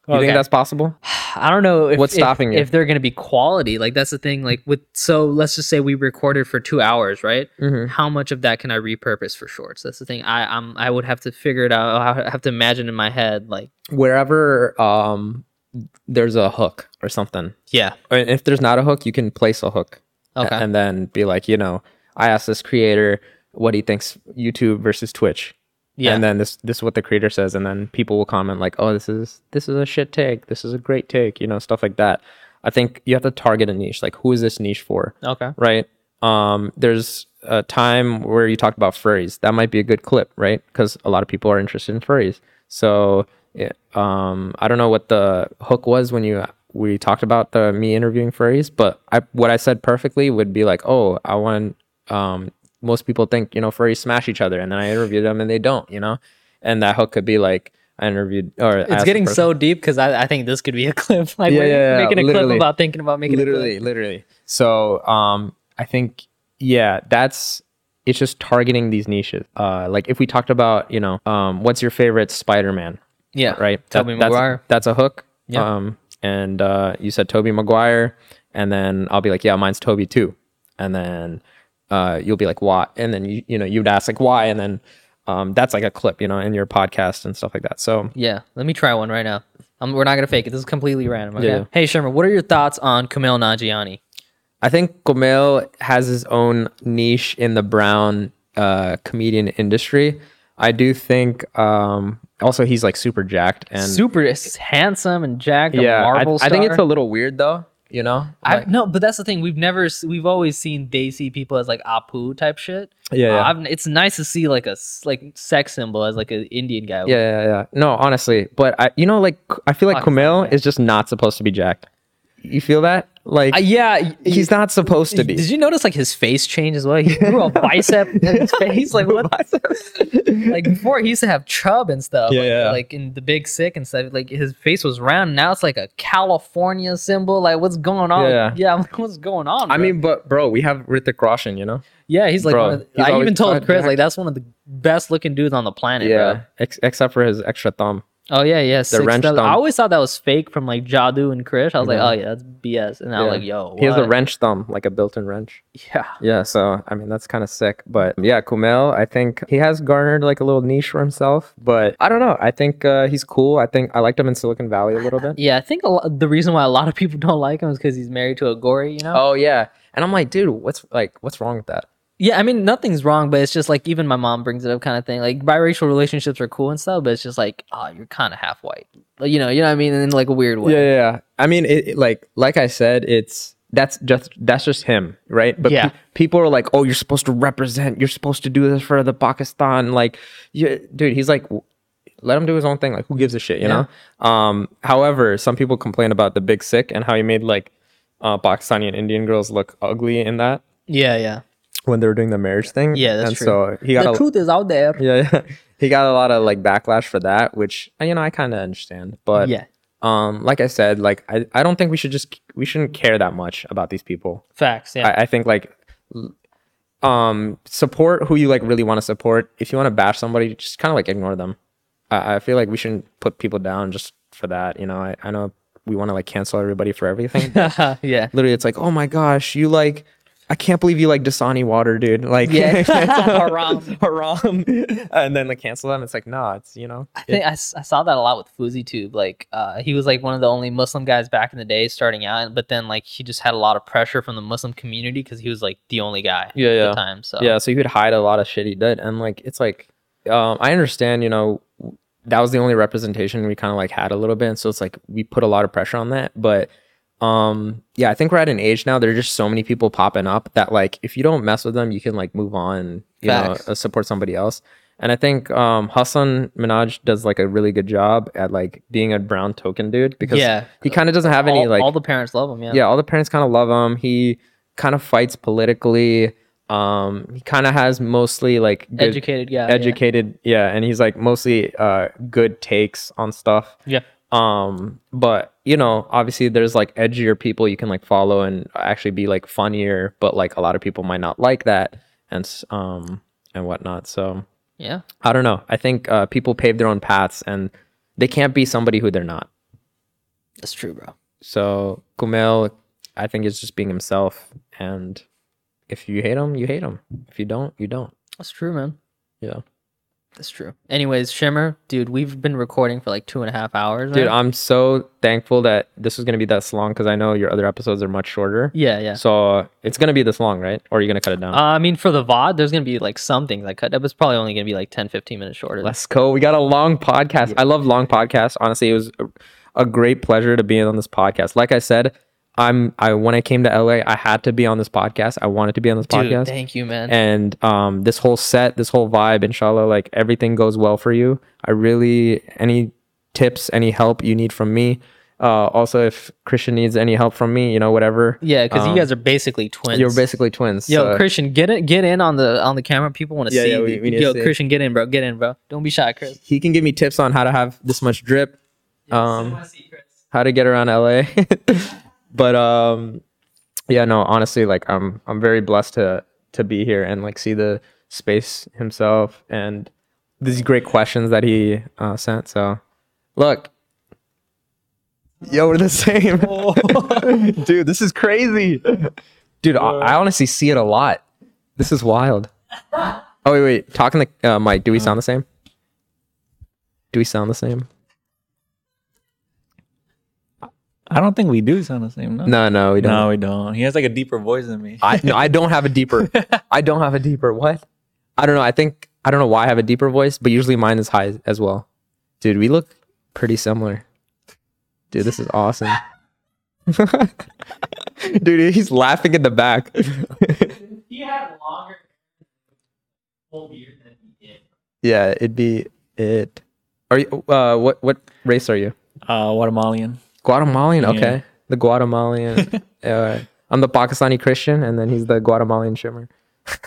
You Okay. think that's possible? I don't know if, What's if- stopping you? if they're going to be quality. Like that's the thing. Like with so let's just say we recorded for two hours, right? Mhm. How much of that can I repurpose for shorts? That's the thing. I I'm I would have to figure it out. I have to imagine in my head, like Wherever um, there's a hook or something. yeah, Or if there's not a hook, you can place a hook. Okay. And then be like, you know, I asked this creator what he thinks YouTube versus Twitch. Yeah, And then this this is what the creator says, and then people will comment like, "Oh, this is this is a shit take. This is a great take." You know, stuff like that. I think you have to target a niche. Like, who is this niche for? okay, Right. Um, there's a time where you talked about furries. That might be a good clip, right? Because a lot of people are interested in furries. So, yeah, um, I don't know what the hook was when you we talked about the me interviewing furries, but I what I said perfectly would be like, "Oh, I want." Um, most people think you know furries smash each other, and then I interview them and they don't. You know, and that hook could be like I interviewed or it's getting so deep because I, I think this could be a clip. Like Yeah, yeah, yeah, making a literally. clip about thinking about making literally a clip. literally so um i think yeah that's it's just targeting these niches uh like if we talked about you know um what's your favorite spider-man Yeah, right Tobey that's, Maguire. that's a hook Yeah. um and uh you said tobey maguire and then i'll be like yeah mine's tobey too and then uh you'll be like why and then you you know you'd ask like why and then um that's like a clip you know in your podcast and stuff like that so Yeah, let me try one right now. Um, we're not gonna fake it. This is completely random. Okay. Yeah. Hey Shimmer, what are your thoughts on Kumail Nanjiani? I think Kumail has his own niche in the brown uh, comedian industry. I do think um, also he's like super jacked and Super handsome and jacked. a yeah. I, I think it's a little weird though. You know, I Like- no, but that's the thing. We've never, we've always seen Desi people as like Apu type shit. Yeah, Uh, yeah. It's nice to see like a like sex symbol as like an Indian guy. yeah, yeah, yeah. No, honestly, but I, you know, like I feel like Fuck, Kumail is just not supposed to be jacked. You feel that? Like Uh, yeah, he's not supposed to be. Did you notice like his face change as well? He grew a bicep in his face. Like what? like before, he used to have chub and stuff. Yeah, like, yeah. Like in the big sick and stuff. Like his face was round. Now it's like a California symbol. Like what's going on? Yeah. yeah. Like, what's going on? I mean, but bro, we have Hrithik Roshan, you know. yeah. He's like, bro, one of the- he's I even told Chris back. like that's one of the best looking dudes on the planet. Yeah, Bro. ex- except for his extra thumb. Oh yeah, yeah. wrench dollars. I always thought that was fake from like Jadu and Krrish. I was like, oh yeah, that's BS. And I was like, yo, He has a what? wrench thumb, like a built-in wrench. Yeah. Yeah, so I mean that's kind of sick, but yeah, Kumail, I think he has garnered like a little niche for himself, but I don't know. I think uh, he's cool. I think I liked him in Silicon Valley a little bit. Yeah, I think a lot, the reason why a lot of people don't like him is because he's married to a gori, you know? Oh yeah, and I'm like, dude, what's like, what's wrong with that? Yeah, I mean, nothing's wrong, but it's just like even my mom brings it up kind of thing. Like biracial relationships are cool and stuff, but it's just like, oh, you're kind of half white. Like, you know, you know what I mean? In like a weird way. Yeah, yeah, yeah. I mean, it, it- like like I said, it's that's just that's just him, right? But Yeah. pe- people are like, oh, you're supposed to represent. You're supposed to do this for the Pakistan. Like, yeah, dude, he's like. w- Let him do his own thing. Like, who gives a shit, you Yeah. know? Um, however, some people complain about the big sick and how he made like uh, Pakistani and Indian girls look ugly in that. Yeah, yeah. When they were doing the marriage thing. Yeah, that's and true. so he got The a, truth is out there. yeah, yeah, he got a lot of like backlash for that, which uh, you know I kind of understand. But yeah. um, like I said, like I, I don't think we should just we shouldn't care that much about these people. Facts. Yeah. I, I think like um support who you like really want to support. If you want to bash somebody, just kind of like ignore them. I, I feel like we shouldn't put people down just for that. You know, I, I know we want to like cancel everybody for everything. yeah. Literally, it's like, oh my gosh, you like. I can't believe you like Dasani water, dude. Like, Yeah. haram, haram, and then like cancel them. It's like, nah, it's you know, I think I, s- I saw that a lot with FuzzyTube. Like, uh, he was like one of the only Muslim guys back in the day starting out, but then like he just had a lot of pressure from the Muslim community because he was like the only guy Yeah, at yeah. the time. So yeah. So you would hide a lot of shit he did, and like it's like, um, I understand, you know, that was the only representation we kind of like had a little bit, and so it's like we put a lot of pressure on that, but. Um yeah, I think we're at an age now. There are just so many people popping up that like if you don't mess with them, you can like move on, and, you Facts. know, uh, support somebody else. And I think um Hasan Minhaj does like a really good job at like being a brown token dude because Yeah. he kind of doesn't have any like all the parents love him. Yeah. yeah all the parents kind of love him he kind of fights politically um he kind of has mostly like good, Educated yeah. educated yeah. and he's like mostly uh good takes on stuff Yeah. um but you know obviously there's like edgier people you can like follow and actually be like funnier but like a lot of people might not like that and um and whatnot so Yeah. I don't know. I think uh, people pave their own paths and they can't be somebody who they're not. That's true, bro. So Kumail, I think is just being himself. And if you hate him, you hate him. If you don't, you don't. That's true, man. Yeah. That's true. Anyways, Shimmer, dude, we've been recording for like two and a half hours. Dude, man. I'm so thankful that this was gonna be this long because I know your other episodes are much shorter. yeah, yeah. So uh, it's gonna be this long, right? Or are you gonna cut it down? Uh, I mean, for the VOD, there's going to be like some things I cut. That was probably only going to be like 10, 15 minutes shorter. Let's go. We got a long podcast. I love long podcasts. Honestly, it was a, a great pleasure to be on this podcast. Like I said, I'm I when I came to LA, I had to be on this podcast. I wanted to be on this Dude, podcast. thank you, man. and um this whole set this whole vibe inshallah like everything goes well for you i really any tips any help you need from me uh also if christian needs any help from me you know whatever yeah, because um, you guys are basically twins. you're basically twins Yo, so- Christian, get it, get in on the on the camera. People want to Yeah, see. yeah, we- dude. we need to Yo, see it. Christian, get in, bro. Get in, bro. Don't be shy, Chris. he can give me tips on how to have this much drip um how to get around la but um yeah no honestly like i'm i'm very blessed to to be here and like see the space himself and these great questions that he uh, sent so. Look. Yo we're the same. Dude this is crazy. Dude I, I honestly see it a lot. This is wild. Oh wait wait. Talking to uh, mike do we sound the same? Do we sound the same I don't think we do sound the same. No, no no we don't no, we don't. He has like a deeper voice than me. I no, I don't have a deeper. I don't have a deeper. What? I don't know. I think I don't know why I have a deeper voice, but usually mine is high as well. Dude, we look pretty similar. Dude, this is awesome. Dude, he's laughing in the back. He had longer full beard than he did. yeah, it'd be it. Are you? Uh, what what race are you? Uh, Guatemalan. Guatemalan. Yeah. Okay, the Guatemalan. uh, I'm the Pakistani Christian, and then he's the Guatemalan shimmer.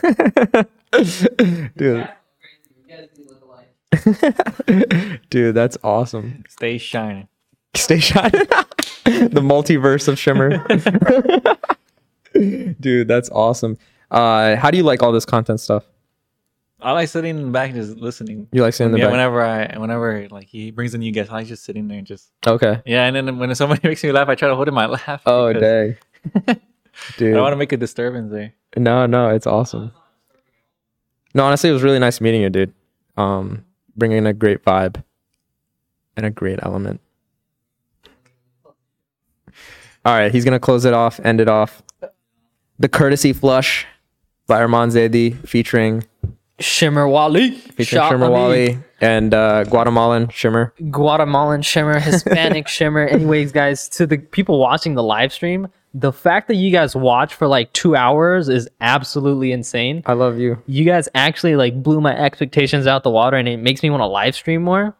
Dude, dude, that's awesome. Stay shining. Stay shining. the multiverse of Shimmer. Dude, that's awesome. Uh, how do you like all this content stuff? I like sitting in the back and just listening. You like sitting in the yeah, back? whenever I, whenever like he brings a new guest, I like just sitting there and just Okay. yeah. And then when somebody makes me laugh, I try to hold in my laugh. Oh because dude! I don't want to make a disturbance there. No, no, it's awesome. No, honestly, it was really nice meeting you, dude. Um, bringing a great vibe and a great element. All right, he's gonna close it off, end it off. The courtesy flush by Arman Zaidi featuring Shimmerwali. featuring Shot Shimmer. Wally and uh, Guatemalan Shimmer. Guatemalan shimmer, Hispanic shimmer. Anyways, guys, to the people watching the live stream, the fact that you guys watch for like two hours is absolutely insane. I love you. You guys actually like blew my expectations out the water, and it makes me want to live stream more.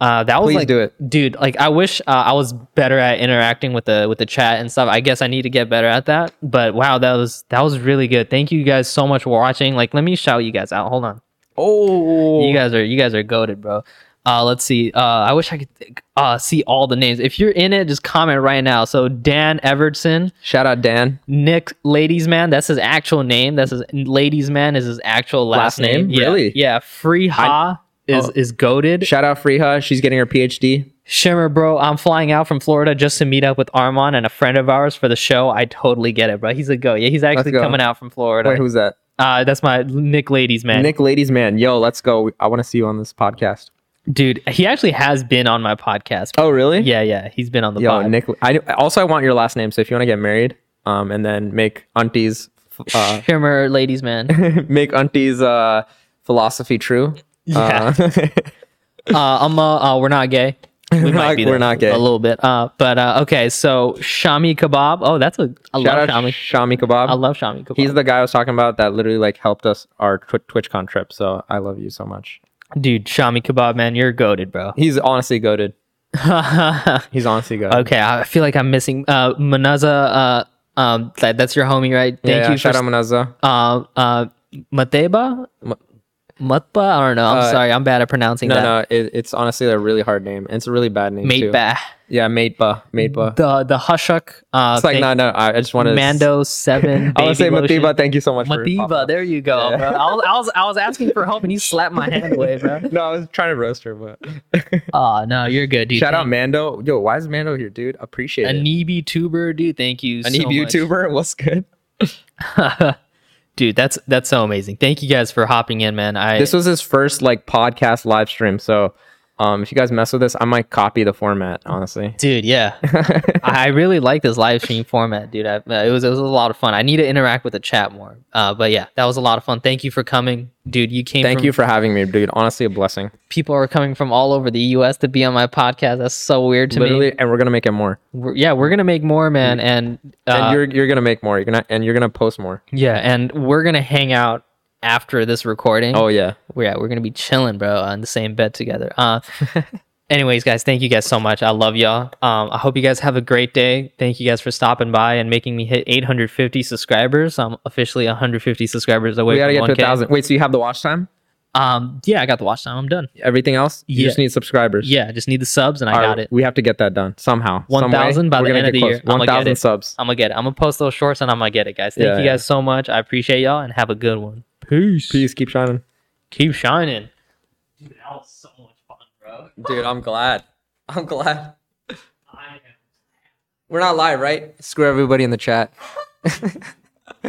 Uh, that was Please like, do it. dude. Like, I wish uh, I was better at interacting with the with the chat and stuff. I guess I need to get better at that. But wow, that was that was really good. Thank you guys so much for watching. Like, let me shout you guys out. Hold on. Oh, You guys are you guys are goaded, bro. Uh, let's see. Uh, I wish I could uh, see all the names. If you're in it, just comment right now. So Dan Evertson, shout out Dan. Nick Ladies Man. That's his actual name. That's his Ladies Man is his actual last, Last name? Yeah, Really? Yeah. Free Ha is Oh. is goaded. Shout out Freeha. She's getting her PhD. Shimmer, bro. I'm flying out from Florida just to meet up with Armand and a friend of ours for the show. I totally get it, bro. He's a go. Yeah, he's actually coming out from Florida. Wait, who's that? uh, that's my Nick Ladies Man. Nick Ladies Man. Yo, let's go. I want to see you on this podcast. Dude, he actually has been on my podcast. Oh, really? Yeah, yeah, he's been on the Yo, pod. Nick. I also I want your last name. So if you want to get married, um, and then make aunties, uh, Shimmer, ladies, man. make aunties uh philosophy true. Yeah. Uh, Uh, I'm uh, we're not gay. We We're might not- be we're not gay. A little bit. Uh, but uh, okay. So Shami kebab. Oh, that's a. I shout love out Shami. Shami Kebab. I love Shami kebab. He's the guy I was talking about that literally like helped us our tw- TwitchCon trip. So I love you so much. dude. Shami kebab, man. You're goaded, bro. He's honestly goaded. He's honestly goaded. Okay, I feel like I'm missing. Uh, Manaza. Uh, um, that, that's your homie, right? Thank yeah, you shout for. out Manaza. Uh, uh, Mateba. Mutba? I don't know. I'm Uh, sorry. I'm bad at pronouncing No, that. no, it, it's honestly a really hard name. It's a really bad name too. Mateba. Yeah, Mateba, Mateba. The the Hushuk. Uh, It's like thing- no, no. I just wanted Mando seven. I want to say lotion. Matiba. Thank you so much. Matiba, there you go, Yeah. bro. I was, I was I was asking for help and you slapped my hand away, bro. No, I was trying to roast her, but Oh no, you're good, dude. shout out Thank- Mando. Yo, why is Mando here, dude? Appreciate A it. Neeby tuber, dude. Thank you. A so. YouTuber. What's good? Dude. That's that's so amazing. Thank you guys for hopping in, man. I This was his first like podcast live stream. So, um, if you guys mess with this, I might copy the format. Honestly. dude, yeah. I really like this live stream format, dude. I, uh, it was it was a lot of fun. I need to interact with the chat more. Uh, but yeah, that was a lot of fun. Thank you for coming, dude. You came. Thank from, you for having me, dude. Honestly, a blessing. People are coming from all over the U.S. to be on my podcast. That's so weird to Literally, me. and we're gonna make it more. We're, yeah, we're gonna make more, man, and uh, and you're you're gonna make more. You're gonna and you're gonna post more. yeah, and we're gonna hang out after this recording. Oh yeah. We're, yeah, we're gonna be chilling, bro, on the same bed together. Uh, anyways, guys, thank you guys so much. I love y'all. Um, I hope you guys have a great day. Thank you guys for stopping by and making me hit 850 subscribers. I'm officially 150 subscribers away We gotta from get to a thousand. Wait, so you have the watch time? Um, yeah, I got the watch time. I'm done. Everything else? You Yeah. just need subscribers. Yeah, I just need the subs and I All got right, it. We have to get that done somehow. 1,000 by We're the end of the close. year. 1,000 it. subs. I'm gonna get it. I'm gonna post those shorts and I'm gonna get it, guys. Thank Yeah, you yeah. guys so much. I appreciate y'all and have a good one. Peace. Peace. Keep shining. Keep shining. Dude, that was so much fun, bro. Dude, I'm glad. I'm glad. We're not live, right? Screw everybody in the chat.